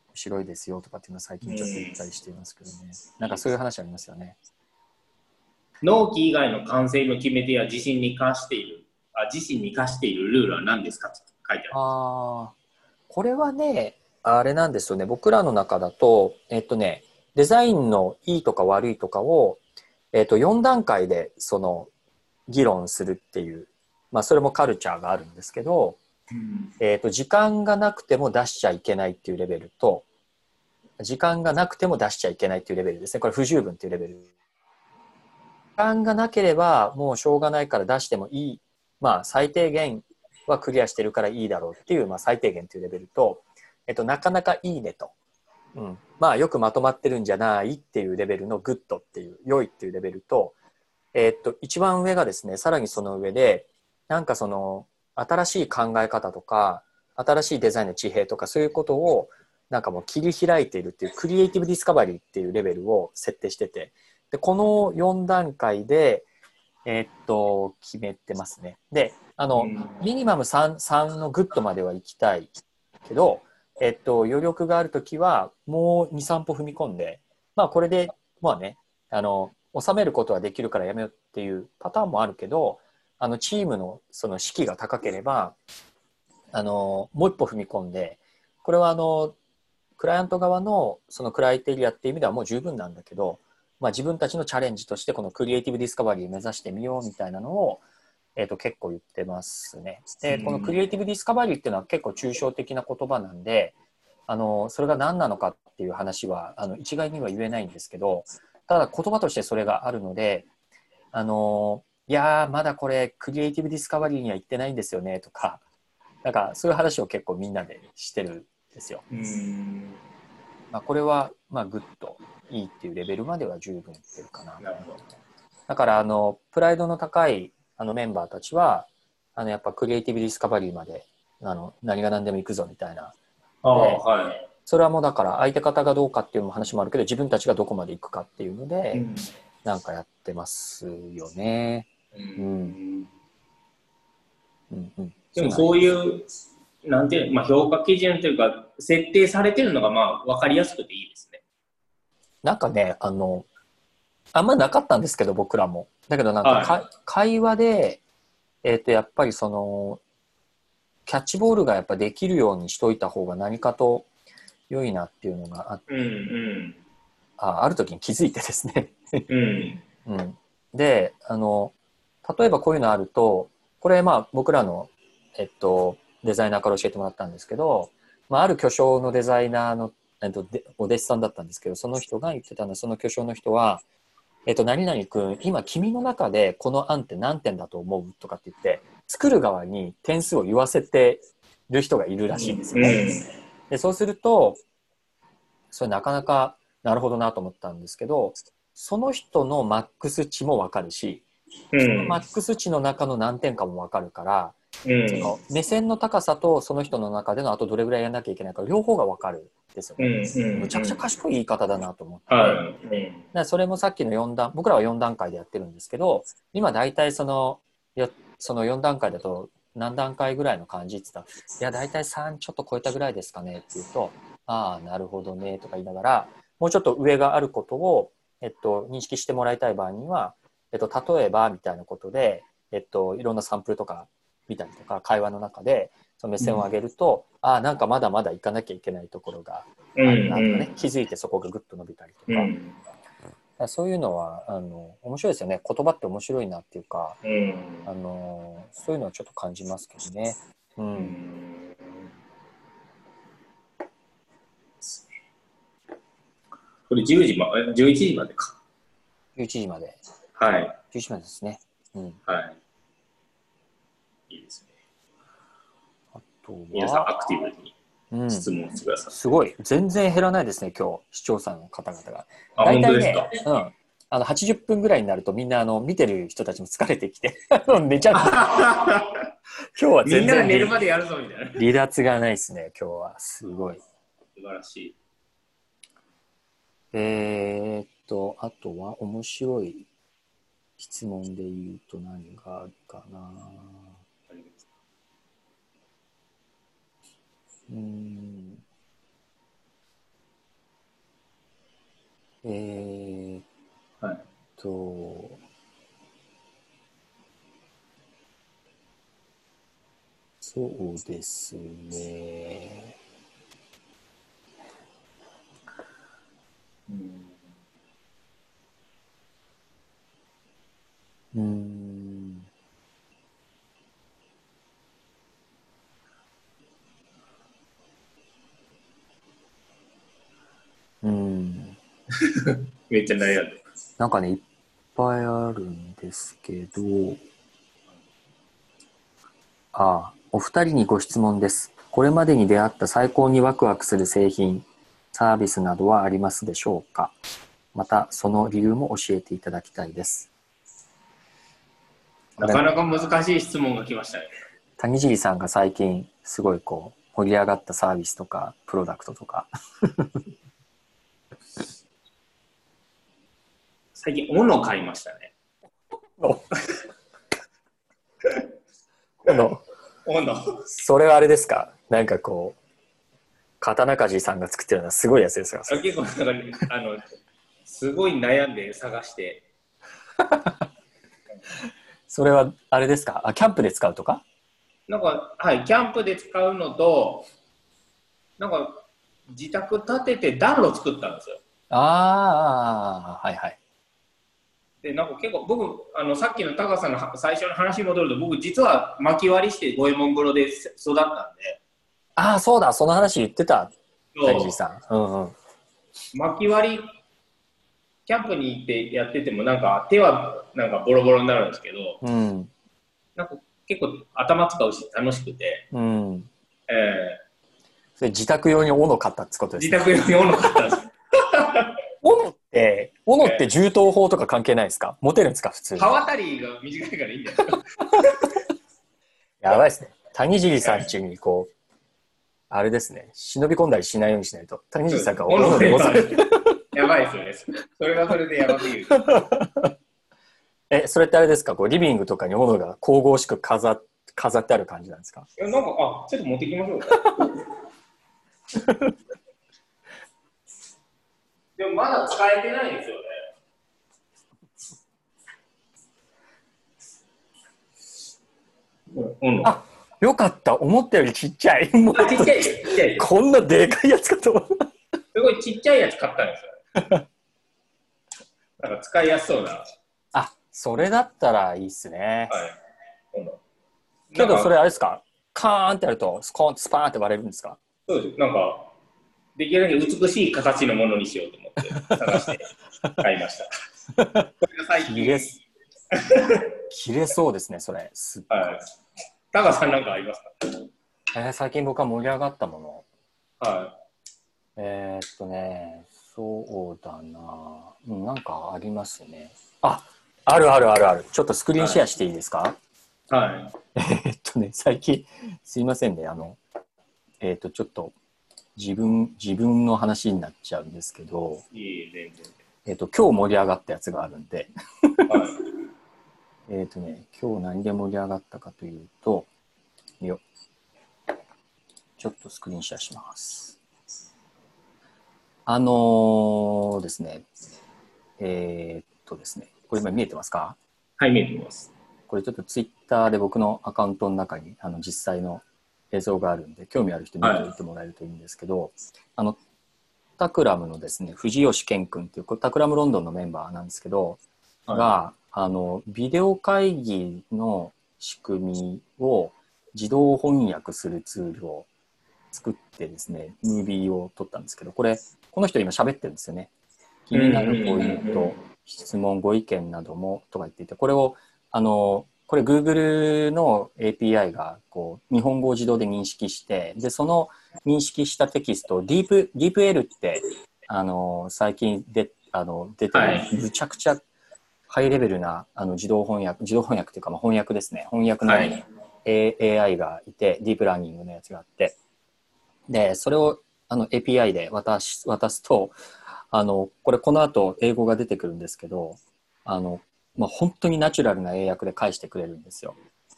面白いですよとかっていうのは最近ちょっと言ったりしていますけどね、なんかそういう話ありますよね。納期以外の完成の決め手や自信に課しているあ自身に課しているルールは何ですかって書いてあるあこれはねあれなんですよね。僕らの中だとえっとねデザインのいいとか悪いとかを、えっと、4段階でその議論するっていう、まあ、それもカルチャーがあるんですけど、えっと、時間がなくても出しちゃいけないっていうレベルと時間がなくても出しちゃいけないっていうレベルですね。これ不十分っていうレベル。間がなければもうしょうがないから出してもいい、まあ、最低限はクリアしてるからいいだろうっていう、まあ、最低限というレベルと、えっと、なかなかいいねと、うん、まあよくまとまってるんじゃないっていうレベルの good っていう良いっていうレベルと、えっと、一番上がですねさらにその上でなんかその新しい考え方とか新しいデザインの地平とかそういうことをなんかもう切り開いているっていう creative discovery っていうレベルを設定しててで、この4段階で、え、っと、決めてますね。で、あの、ミニマム 3, 3の good までは行きたいけど、えっと、余力があるときは、もう2、3歩踏み込んで、まあ、これで、まあね、あの、収めることはできるからやめようっていうパターンもあるけど、あの、チームのその士気が高ければ、あの、もう一歩踏み込んで、これはあの、クライアント側のそのクライテリアっていう意味ではもう十分なんだけど、まあ、自分たちのチャレンジとしてこのクリエイティブディスカバリーを目指してみようみたいなのを、えー、と結構言ってますね。でこのクリエイティブディスカバリーっていうのは結構抽象的な言葉なんであのそれが何なのかっていう話はあの一概には言えないんですけどただ言葉としてそれがあるのであのいやまだこれクリエイティブディスカバリーには行ってないんですよねとかなんかそういう話を結構みんなでしてるんですよ。まあ、これはまあグッといいっていうレベルまでは十分いってるかな。なだからあのプライドの高いあのメンバーたちはあのやっぱクリエイティブディスカバリーまであの何が何でも行くぞみたいな。あはい、それはもうだから相手方がどうかっていう話もあるけど自分たちがどこまで行くかっていうので、うん、なんかやってますよね。うん。うんうん、でもそういうなんていうまあ、評価基準というか設定されてるのがまあ分かりやすくていいですなんかね、あの、あんまなかったんですけど、僕らも。だけどなんか、はい、会話で、えっ、ー、と、やっぱりその、キャッチボールがやっぱできるようにしといた方が何かと良いなっていうのがあって、うんうん、あある時に気づいてですねうん、<laughs> うん。で、あの、例えばこういうのあると、これまあ僕らの、えっと、デザイナーから教えてもらったんですけど、まあ、ある巨匠のデザイナーのえっと、お弟子さんだったんですけどその人が言ってたのはその巨匠の人は「えっと、何々君今君の中でこの案って何点だと思う?」とかって言って作る側に点数を言わせてる人がいるらしいんですよね。でそうするとそれなかなかなるほどなと思ったんですけどその人のマックス値も分かるし、そのマックス値の中の何点かも分かるからうん、その目線の高さとその人の中でのあとどれぐらいやんなきゃいけないか両方が分かるですよね、うんうん、むちゃくちゃ賢い言い方だなと思って、はい、それもさっきの4段僕らは4段階でやってるんですけど今大体そのその4段階だと何段階ぐらいの感じって言ったら「いや大体3ちょっと超えたぐらいですかね」って言うと「ああ、なるほどね、とか言いながら、もうちょっと上があることを、えっと、認識してもらいたい場合には、えっと、例えばみたいなことで、えっと、いろんなサンプルとか見たりとか、会話の中で、その目線を上げると、ああ、なんかまだまだ行かなきゃいけないところがあるなとかね、気づいてそこがぐっと伸びたりとか、うん。そういうのは、あの、面白いですよね。言葉って面白いなっていうか、うん。あの、そういうのはちょっと感じますけどね。う。うんんこれ10時ま、え11時までか。11時まで。はい。11時までですね。うん。はい。いいですね。皆さんアは、クティブにうん。質問してください。すごい。全然減らないですね、今日、視聴者の方々が。あ、大体本当ですねか？、うん。あの、80分ぐらいになるとみんな、あの、見てる人たちも疲れてきて、<laughs> 寝ちゃう。<laughs> 今日はみ全然んなで寝るまでやるぞみたいな。離脱がないですね、今日は。すごい。素晴らしい。えー、っと、あとは面白い質問で言うと何があるかな。うん。えー、っはい。と、そうですね。うんうん。うん。めっちゃ悩んでる。なんかね、いっぱいあるんですけど、ああ、お二人にご質問です。これまでに出会った最高にワクワクする製品、サービスなどはありますでしょうか？また、その理由も教えていただきたいです。なかなか難しい質問が来ましたね。谷尻さんが最近すごいこう盛り上がったサービスとかプロダクトとか最近、斧買いましたね。この斧。それはあれですか？なんかこう刀鍛冶さんが作ってるようなすごいやつですか？あ結構なんかね、あの、すごい悩んで探して、<laughs> それはあれですか？あキャンプで使うとか？なんか、はい、キャンプで使うのと、なんか、自宅建てて暖炉作ったんですよ。ああはいはいで、なんか結構、僕、あの、さっきの高さんのは最初の話に戻ると、僕、実は巻き割りして五右衛門風呂で育ったんで、ああそうだその話言ってた。そう。谷尻さん。うんうん。巻き割り、キャンプに行ってやってても、なんか手はなんかボロボロになるんですけど、うん。なんか結構頭使うし楽しくて、うん。えそれ自宅用に斧買ったってことーですね。自宅用に斧買ったんです。斧って斧って銃刀法とか関係ないですか？持てるんですか？普通に刃渡りが短いからいいんじゃない？ですか。やばいですね。谷尻さんちにこう、あれですね、忍び込んだりしないようにしないと、谷尻さんが斧で押される。やばいですよね。それはそれでやばすぎる。<laughs> え、それってあれですか？こうリビングとかに斧が神々しく飾っ飾ってある感じなんですか？いやなんか、あ、ちょっと持ってきましょうか。<laughs> でもまだ使えてないんですよね。うん、あ、あよかった。思ったよりちっちゃい。もうちっちゃいです、ちっちゃいです。こんなでかいやつかと思った。すごいちっちゃいやつ買ったんですよ。なんか使いやすそうな。はい。あ、それだったらいいっすね。今度けどそれ。れあれですか？カーンってやるとスコーンスパーンって割れるんですか？そうです。なんか、できるだけ美しい形のものにしようと思って探して買いました。これが最近。綺麗す切れそうですね、それ。すはい。タカさんなんかありますえー最近僕は盛り上がったもの。かはえーっとね、そうだな、うん、なんかありますね。あ、あるあるあるある。ちょっとスクリーンシェアしていいですか、い。は <laughs> えーっとね、最近、すいませんね、あの、えーっと、ちょっと、自分、自分の話になっちゃうんですけど、え、全えーっと、今日盛り上がったやつがあるんで、然。はい。<laughs> えーっとね、今日何で盛り上がったかというと、よちょっとスクリーンシェアします。あのーですね、えーっとですね、これ今見えてますか？はい、見えてます。これちょっとツイッターで僕のアカウントの中にあの実際の映像があるんで、興味ある人見てもらえるといいんですけど、あの、タクラムのですね、藤吉健君っていう、タクラムロンドンのメンバーなんですけど、はい。が、あの、ビデオ会議の仕組みを自動翻訳するツールを作ってですね、ムービーを撮ったんですけど、これ、この人今喋ってるんですよね。気になるポインうんト、質問、ご意見などもとか言っていて、これを、あの、これ Google の API がこう日本語を自動で認識して、で、その認識したテキストを Deep、DeepL って、あの、最近で、あの、出てる、はいむちゃくちゃハイレベルなあの自動翻訳、自動翻訳っていうか、まあ、翻訳ですね。翻訳の、はい。A- AI がいて、ディープラーニングのやつがあって、で、それをあの API で渡し渡すと、あの、これこの後英語が出てくるんですけど、あの、まあ、本当にナチュラルな英訳で返してくれるんですよ。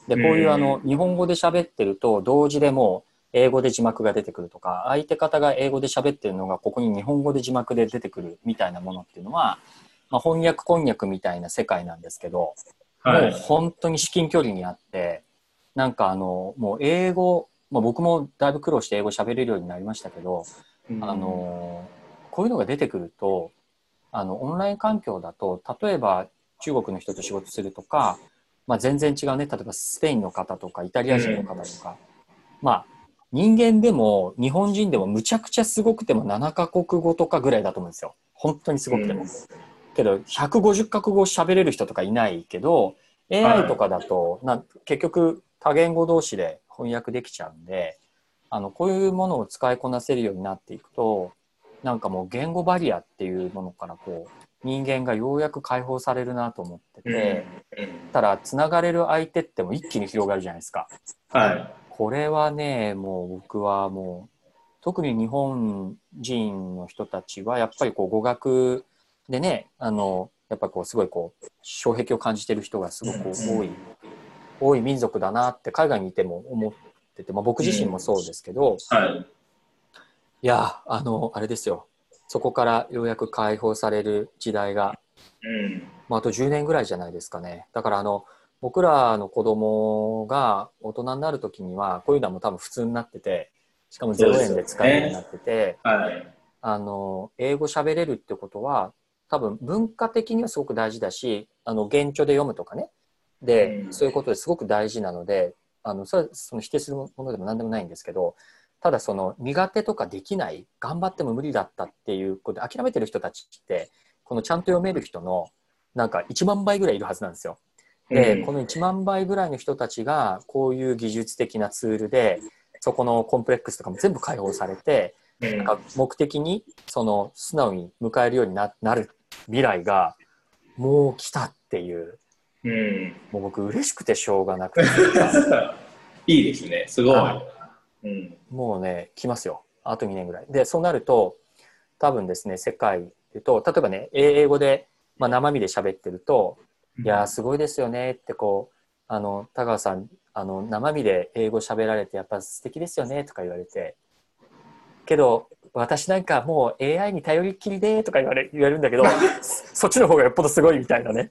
で、こういうあの、日本語で喋ってると、同時でもう英語で字幕が出てくるとか、相手方が英語で喋ってるのが、ここに日本語で字幕で出てくるみたいなものっていうのは、まあ、翻訳こんにゃくみたいな世界なんですけど、もうはい。本当に至近距離にあって、なんかあの、もう英語、まあ、僕もだいぶ苦労して英語喋れるようになりましたけど、あの、こういうのが出てくると、あの、オンライン環境だと、例えば中国の人と仕事するとか、まあ、全然違うね。例えばスペインの方とか、イタリア人の方とか、まあ、人間でも日本人でもむちゃくちゃすごくても7カ国語とかぐらいだと思うんですよ。本当にすごくても。うんけど150カ国語喋れる人とかいないけど AI とかだと、な結局多言語同士で翻訳できちゃうんであのこういうものを使いこなせるようになっていくとなんかもう言語バリアっていうものからこう人間がようやく解放されるなと思ってて、うんたらつながれる相手ってもう一気に広がるじゃないですか。はい。これはねもう僕はもう特に日本人の人たちはやっぱりこう語学でねあのやっぱこうすごいこう障壁を感じてる人がすごく多い、多い民族だなって海外にいても思ってて、まあ、僕自身もそうですけど、はい。いやあのあれですよそこからようやく解放される時代がうん。まあ、あと10年ぐらいじゃないですかね。だからあの僕らの子供が大人になる時にはこういうのはもう多分普通になっててしかも0円で使えるようになってて、はい。あの英語喋れるってことは多分文化的にはすごく大事だしあの原著で読むとかねで、うんそういうことですごく大事なのであのそれはその否定するものでも何でもないんですけどただその苦手とかできない頑張っても無理だったっていうことで諦めてる人たちってこのちゃんと読める人のなんか1万倍ぐらいいるはずなんですよ。で、うんこの1万倍ぐらいの人たちがこういう技術的なツールでそこのコンプレックスとかも全部解放されてうんなんか目的にその素直に迎えるようにななる未来がもう来たっていううん。もう僕嬉しくてしょうがなくて <laughs> いいですね。すごいは。うん。もうね来ますよ。あと2年ぐらい。でそうなると多分ですね世界でと例えばね英語で、まあ、生身で喋ってると「いやーすごいですよね」ってこうあの田川さんあの生身で英語喋られてやっぱ素敵ですよねとか言われて。けど私なんかもう AI に頼りっきりでとか言われ言われるんだけどそ <laughs> そっちの方がよっぽどすごいみたいなね。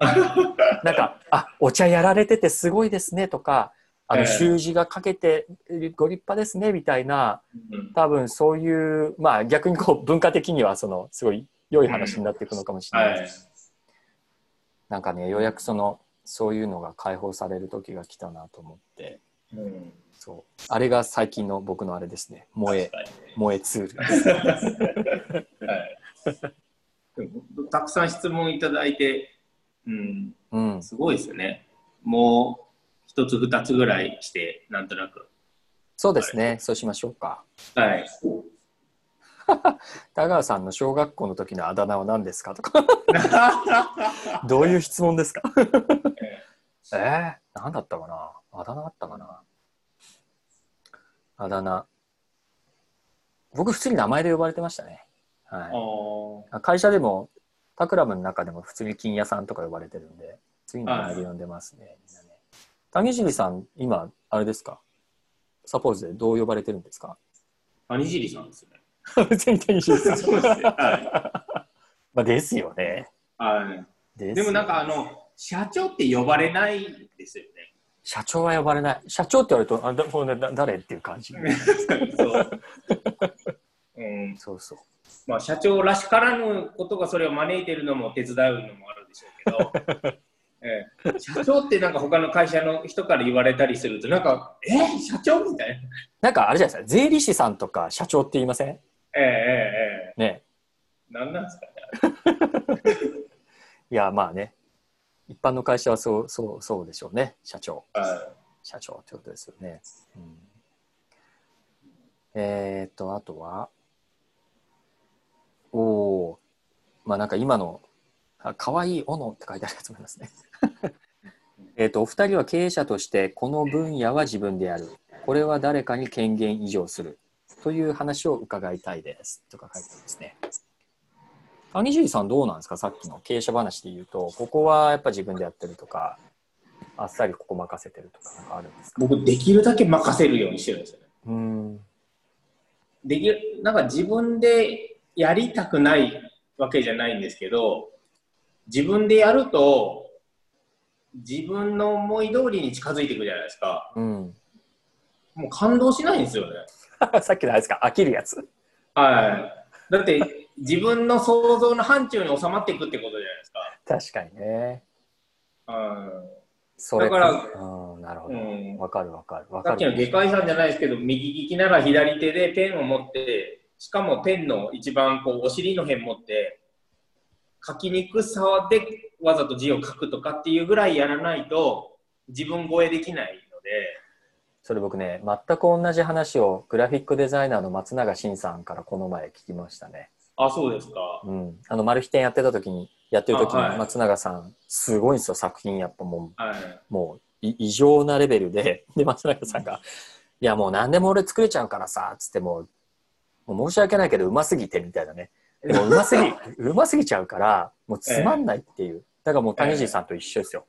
なんか「あお茶やられててすごいですね」とか「あのええ。習字がかけてご立派ですね」みたいなうん。多分そういうまあ逆にこう文化的にはそのすごい良い話になっていくのかもしれない。はい。なんかねようやくそのそういうのが解放される時が来たなと思って。うん。そう。あれが最近の僕のあれですね。萌え萌えツール。<laughs> たくさん質問いただいて、うん、うん。すごいですよね。もう一つ二つぐらいして、なんとなく。そうですね。そうしましょうか。はい。<laughs> 田川さんの小学校の時のあだ名は何ですか？とか。<laughs> どういう質問ですか？<laughs> えー、何だったかな？あだ名あったかな？あだ名。僕普通に名前で呼ばれてましたね。はい。会社でもタクラムの中でも普通に金屋さんとか呼ばれてるんで普通に名前で呼んでますね、みんなね谷尻さん今あれですか？サポーズでどう呼ばれてるんですか？谷尻さんですね。<laughs> 別に谷尻さん。そうですねは <laughs> まあですよね。はい。ででもなんかあの、社長って呼ばれないですよね。社長は呼ばれない。社長って言われると、あだこ誰っていう感じ。そう。うん、そうそう。まあ、社長らしからぬことがそれを招いてるのも手伝うのもあるでしょうけど、ええ、社長ってなんか他の会社の人から言われたりすると、なんか、え社長みたいな。なんかあれじゃないですか、税理士さんとか社長って言いません？ええええええ。ね。なんなんですかね。<laughs> いや、まあね。一般の会社はそう、そう、そうでしょうね。社長。は社長ってことですよね。うん、えーっと、あとは、おおまあなんか今の、あかわいい斧って書いてあるやつもありますね。<laughs> えーっと、お二人は経営者として、この分野は自分でやる。これは誰かに権限移譲する。という話を伺いたいです。とか書いてますね。谷尻さんどうなんですか？さっきの経営者話で言うと、ここはやっぱ自分でやってるとか、あっさりここ任せてるとかなんかあるんですか？僕、できるだけ任せるようにしてるんですよね。うん。できるなんか自分でやりたくないわけじゃないんですけど、自分でやると、自分の思い通りに近づいていくじゃないですか。うん。もう感動しないんですよね。<laughs> さっきのあれですか飽きるやつはい。だって、自分の想像の範疇に収まっていくってことじゃないですか。確かにね。うんそれだからうん、なるほど。うんわかるわかる。わかさっきのる。外科医さんじゃないですけど、右利きなら左手でペンを持って、しかもペンの一番こうお尻の辺持って、書きにくさでわざと字を書くとかっていうぐらいやらないと、自分超えできないので、それ僕ね、全く同じ話をグラフィックデザイナーの松永慎さんからこの前聞きましたね。あ、そうですか。うん。あの、マル秘店やってた時に、やってる時に松永さん、すごいんですよ、作品やっぱもはい。う、もうい異常なレベルで、<laughs> で、松永さんが、いやもう何でも俺作れちゃうからさ、つってもう、もう申し訳ないけどうますぎてみたいなね。でもうますぎ、<laughs> うますぎちゃうから、もうつまんないっていう。だからもう谷尻さんと一緒ですよ。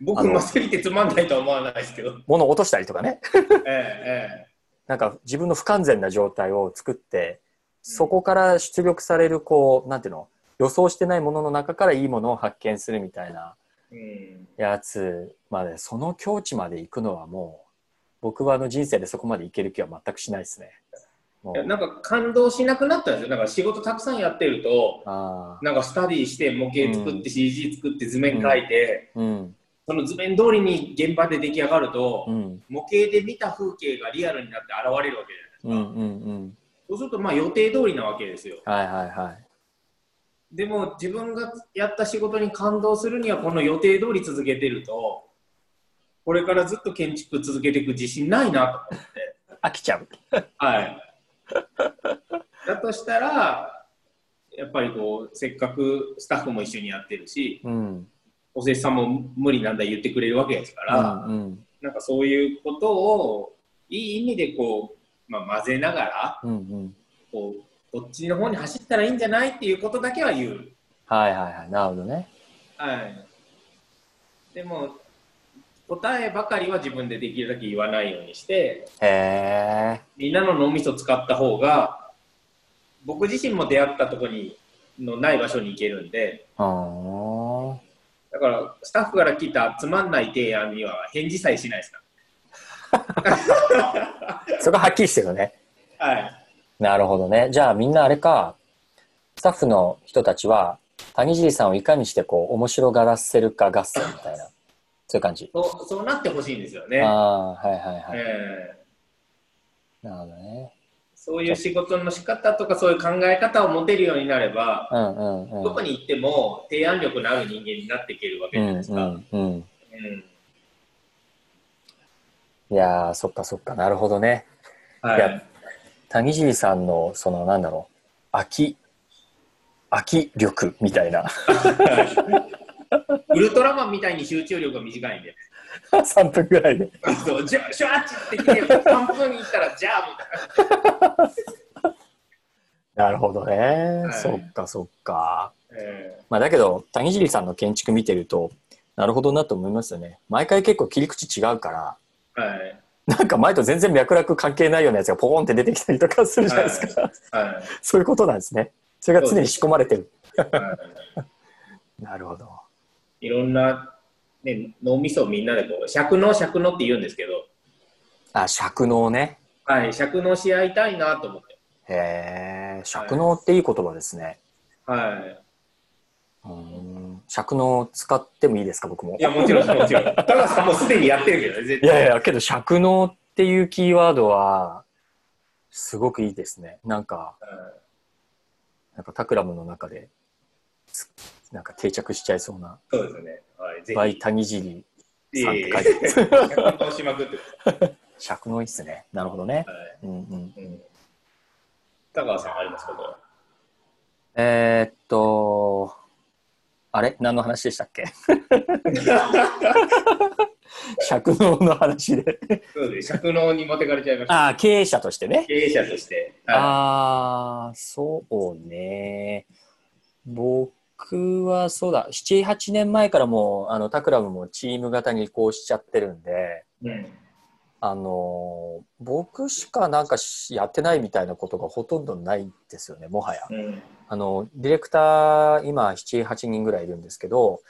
僕もすぎてつまんないとは思わないですけど。物落としたりとかね。<laughs> ええ、なんか自分の不完全な状態を作って、そこから出力される、こう、なんていうの、予想してないものの中からいいものを発見するみたいな。やつまで、その境地まで行くのはもう、僕はあの人生でそこまで行ける気は全くしないですね。なんか感動しなくなったんですよ。なんか仕事たくさんやってると、なんかスタディして模型作って CG 作って図面描いて、うん、その図面通りに現場で出来上がると、うん、模型で見た風景がリアルになって現れるわけじゃないですか。うん、うん、うん。そうするとまあ予定通りなわけですよ。はいはいはい。でも自分がやった仕事に感動するにはこの予定通り続けてると、これからずっと建築続けていく自信ないなと思って。<laughs> 飽きちゃう。はい。<laughs> だとしたら、やっぱりこう、せっかくスタッフも一緒にやってるし、うん、おせっさんも無理なんだ言ってくれるわけですから、うん、うん、なんかそういうことをいい意味でこう、まあ、混ぜながらうん、うん。こうこっちの方に走ったらいいんじゃないっていうことだけは言う。はいはいはい。なるほどね。はい、でも答えばかりは自分でできるだけ言わないようにしてへえ。みんなの脳みそ使った方が僕自身も出会ったところにのない場所に行けるんでだからスタッフから来たつまんない提案には返事さえしないですか <laughs> そこはっきりしてるのね。ら。はいなるほどね。じゃあみんなあれか、スタッフの人たちは、谷尻さんをいかにしてこう、面白がらせるか合戦みたいな、そういう感じ。そうそうなってほしいんですよね。ああ、はいはいはい。えーなるほどね。そういう仕事の仕方とかそういう考え方を持てるようになれば、うんうんうん。どこに行っても提案力のある人間になっていけるわけうじゃないですか。んうんうん。うんいやー、そっかそっか、なるほどね。はいや谷尻さんの、その、なんだろう、空き、空き力みたいな。<laughs> ウルトラマンみたいに集中力が短いんで。<laughs> 3分ぐらいで。そうジャシュワッチってきて、3分いったらじゃあみたいなるほどね。はいそっかそっか。な。えまあ、だけど、谷尻さんの建築見てると、なるほどなと思いますよね。毎回結構切り口違うから、ーはい。なんか前と全然脈絡関係ないようなやつがポコンって出てきたりとかするじゃないですか。はい。<laughs> そういうことなんですね。それが常に仕込まれてる。はい <laughs> なるほど。いろんな、ね、脳みそをみんなでこう、尺能尺能って言うんですけど、あ、尺能ね。はい、尺能し合いたいなと思って。へえ、尺能っていい言葉ですね。はい。うーん尺能使ってもいいですか、僕も。いや、もちろん、もちろん。<laughs> 高橋さんもうすでにやってるけどね、絶対。いやいや、けど尺能っていうキーワードは、すごくいいですね。なんか、なんかタクラムの中で、つなんか定着しちゃいそうな、そうですね。はい、ぜバイタニジリひ。さんって書いいてまくって。尺能いいっすね。なるほどね。はい。うんうん。うん。高橋さんありますかえーっと、あれ？何の話でしたっけ？<laughs> 尺能の話で。そうです。尺能に持ってかれちゃいました。ああ、経営者としてね。経営者として。はああ、そうね。僕はそうだ、7、8年前からもう、あの、タクラムもチーム型に移行しちゃってるんで、い。うん。あの、僕しかなんかしやってないみたいなことがほとんどないんですよね、もはや。うん。あの、ディレクター、今、7、8人ぐらいいるんですけど、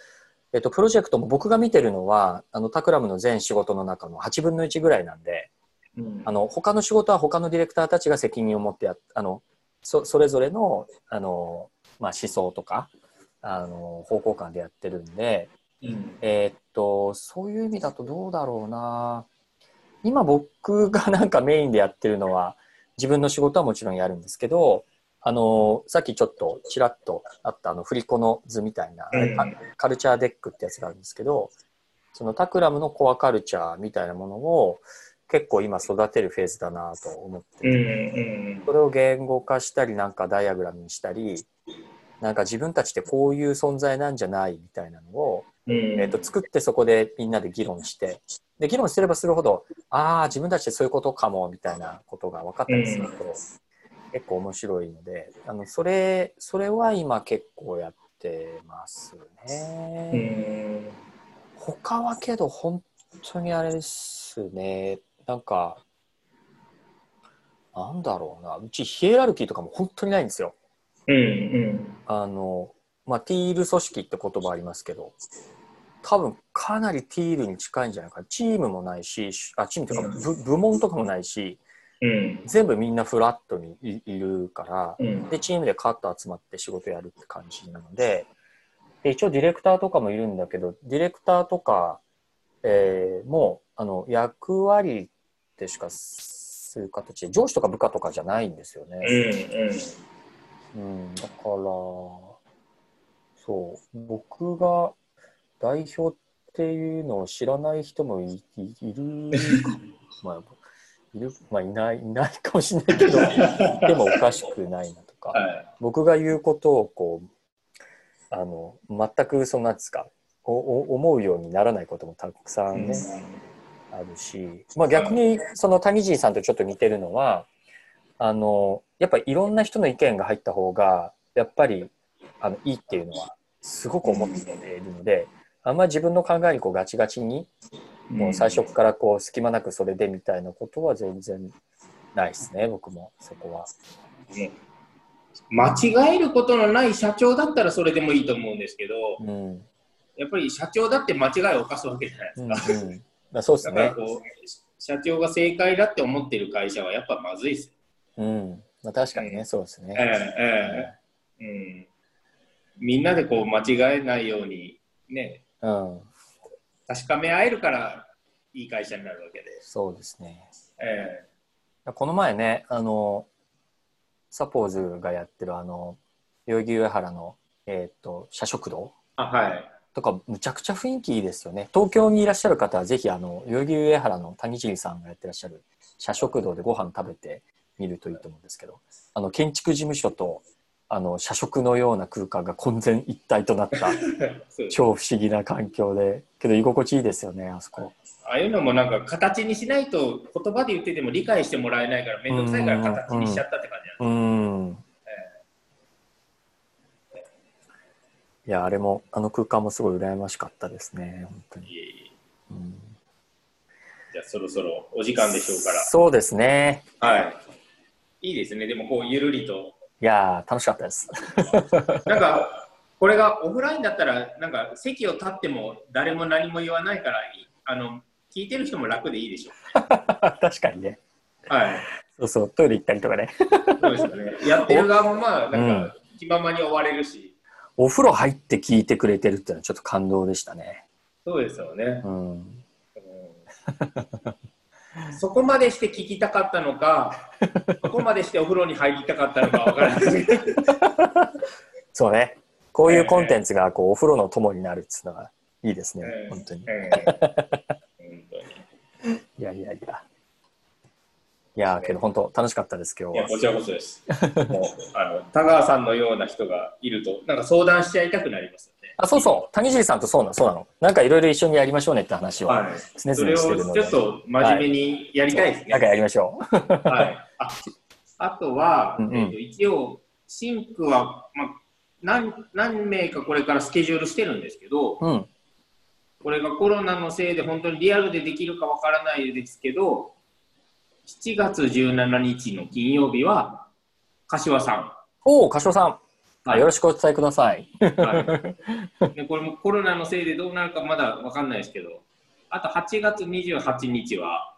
えっと、プロジェクトも僕が見てるのは、あの、タクラムの全仕事の中の8分の1ぐらいなんで、うんあの、他の仕事は他のディレクターたちが責任を持ってやっあの、そ、それぞれの、あの、まあ、思想とか、あの、方向感でやってるんで、うん。えーっと、そういう意味だとどうだろうな。今僕がなんかメインでやってるのは、自分の仕事はもちろんやるんですけど、あの、さっきちょっとちらっとあったあの振り子の図みたいな、うんカカルチャーデックってやつがあるんですけど、そのタクラムのコアカルチャーみたいなものを結構今育てるフェーズだなと思ってうん。て、うん。それを言語化したりなんかダイアグラムにしたり、なんか自分たちってこういう存在なんじゃないみたいなのをうん。えー、と作ってそこでみんなで議論してで議論すればするほどああ自分たちってそういうことかもみたいなことが分かったりすると、結構面白いのであのそれそれは今結構やってますうね。ん。他はけど本当にあれですねなんかなんだろうなうちヒエラルキーとかも本当にないんですよ。うん。うん。あの、まあ、ティール組織って言葉ありますけど、多分かなりティールに近いんじゃないかな。チームもないし、あ、チームというか部部門とかもないし、うん。全部みんなフラットにいいるから、うん。で、チームでカッと集まって仕事やるって感じなので、で一応ディレクターとかもいるんだけど、ディレクターとか、えーもう、あの、役割ってしかする形で、上司とか部下とかじゃないんですよね。うん。うん、だから、そう、僕が代表っていうのを知らない人もいいいるか、まあ、いる、まあ、いない、いないかもしれないけど、<laughs> でもおかしくないなとか、はい。僕が言うことをこう、あの、全くそのなんですか、おお思うようにならないこともたくさんね、あるし、まあ、逆にその谷尻さんとちょっと似てるのはあのやっぱりいろんな人の意見が入った方がやっぱりあのいいっていうのはすごく思っているので、あんまり自分の考えにこうガチガチにもう最初からこう隙間なくそれでみたいなことは全然ないですね僕もそこは。間違えることのない社長だったらそれでもいいと思うんですけど、うんやっぱり社長だって間違いを犯すわけじゃないうんですか。うんまあ、そうですね社長が正解だって思ってる会社はやっぱまずいです。うんまあ、確かにね、そうですええね。ええうん。みんなでこう間違えないようにね、うん、確かめ合えるからいい会社になるわけで。そうですね。えこの前ね、あの、サポーズがやってるあの、代々木上原の、えっ、と、社食堂あはい。とか、むちゃくちゃ雰囲気いいですよね。東京にいらっしゃる方は、ぜひ、あの、代々木上原の谷尻さんがやってらっしゃる社食堂でご飯食べてみるといいと思うんですけど、あの、建築事務所と、あの、社食のような空間が混然一体となった <laughs> 超不思議な環境で、けど居心地いいですよね、あそこ。ああいうのもなんか形にしないと言葉で言ってても理解してもらえないから面倒くさいから形にしちゃったって感じなんうん。いや、あれも、あの空間もすごい羨ましかったですね、本当に。いえいえうん、じゃあそろそろお時間でしょうから。そうですね。はい。いいですね。でもこうゆるりと。いやー、楽しかったです。<laughs> なんか、これがオフラインだったら、なんか席を立っても誰も何も言わないから、いあの、聞いてる人も楽でいいでしょ <laughs> 確かにね。う。はい。そうそう、トイレ行ったりとかね。そうですよね。やってる側もまあ、なうんんか、気ままに終われるし。お風呂入って聞いてくれてるっていうのはちょっと感動でしたね。そうですよね。うん。うん <laughs> <laughs> そこまでして聞きたかったのか、<laughs> そこまでしてお風呂に入りたかったのかわからないですけど。<laughs> そうね。こういうコンテンツがこうお風呂の友になるっていうのはいいですねえ。え本当に。ええ本当に。いやいやいや。いやーけど本当楽しかったです今いや、日は。こちらこそです。もう、あの、田川さんのような人がいると、なんか相談しちゃいたくなります。あ、そうそう。谷尻さんとそうなの、そうなの。なんかいろいろ一緒にやりましょうねって話をはい。常々してるので。ちょっと真面目にやりたいですね。なんかやりましょう。はい。ああとは、うんうんえっと一応、シンクは、まあ、何何名かこれからスケジュールしてるんですけど、うん。これがコロナのせいで本当にリアルでできるかわからないですけど、7月17日の金曜日は、柏さおお、柏さん。ん。あよろしくお伝えください。はいでこれもコロナのせいでどうなるかまだわかんないですけど、あと8月28日は、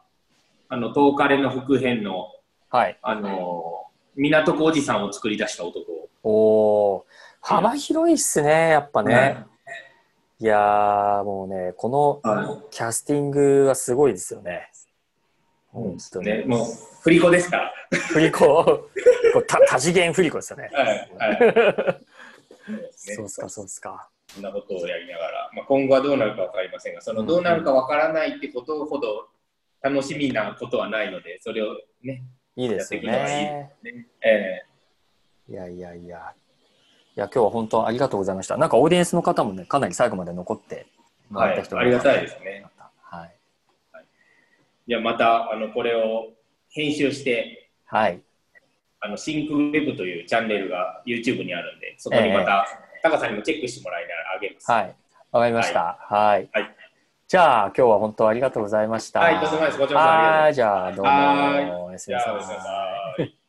あの、東カレの副編の、はい。あの、港区おじさんを作り出した男。おお、幅広いっすね、やっぱね。いやー、もうね、このはキャスティングはすごいですよね。ね、もう、振り子ですから。振り子、こう多多次元振り子ですよね。はい。はい。そうですか、そうっすか。そんなことをやりながら、まあ、今後はどうなるか分かりませんが、そのどうなるか分からないってことほど楽しみなことはないので、それをね、いいですよやっていくのがいいね。ねえいやいやいや。いや、今日は本当ありがとうございました。なんかオーディエンスの方もね、かなり最後まで残ってーもらった人はい、ありがたいですね。はい。じゃあまた、あの、これを編集して、はい。あの、シンクウェブというチャンネルが YouTube にあるんで、そこにまた、タカさんにもチェックしてもらいながらあげます。はい。わかりました。はい。はいじゃあ、今日は本当ありがとうございました。はいとんでもないですこちそうございますはい、じゃあ、どうはも、おやすみなさ。い。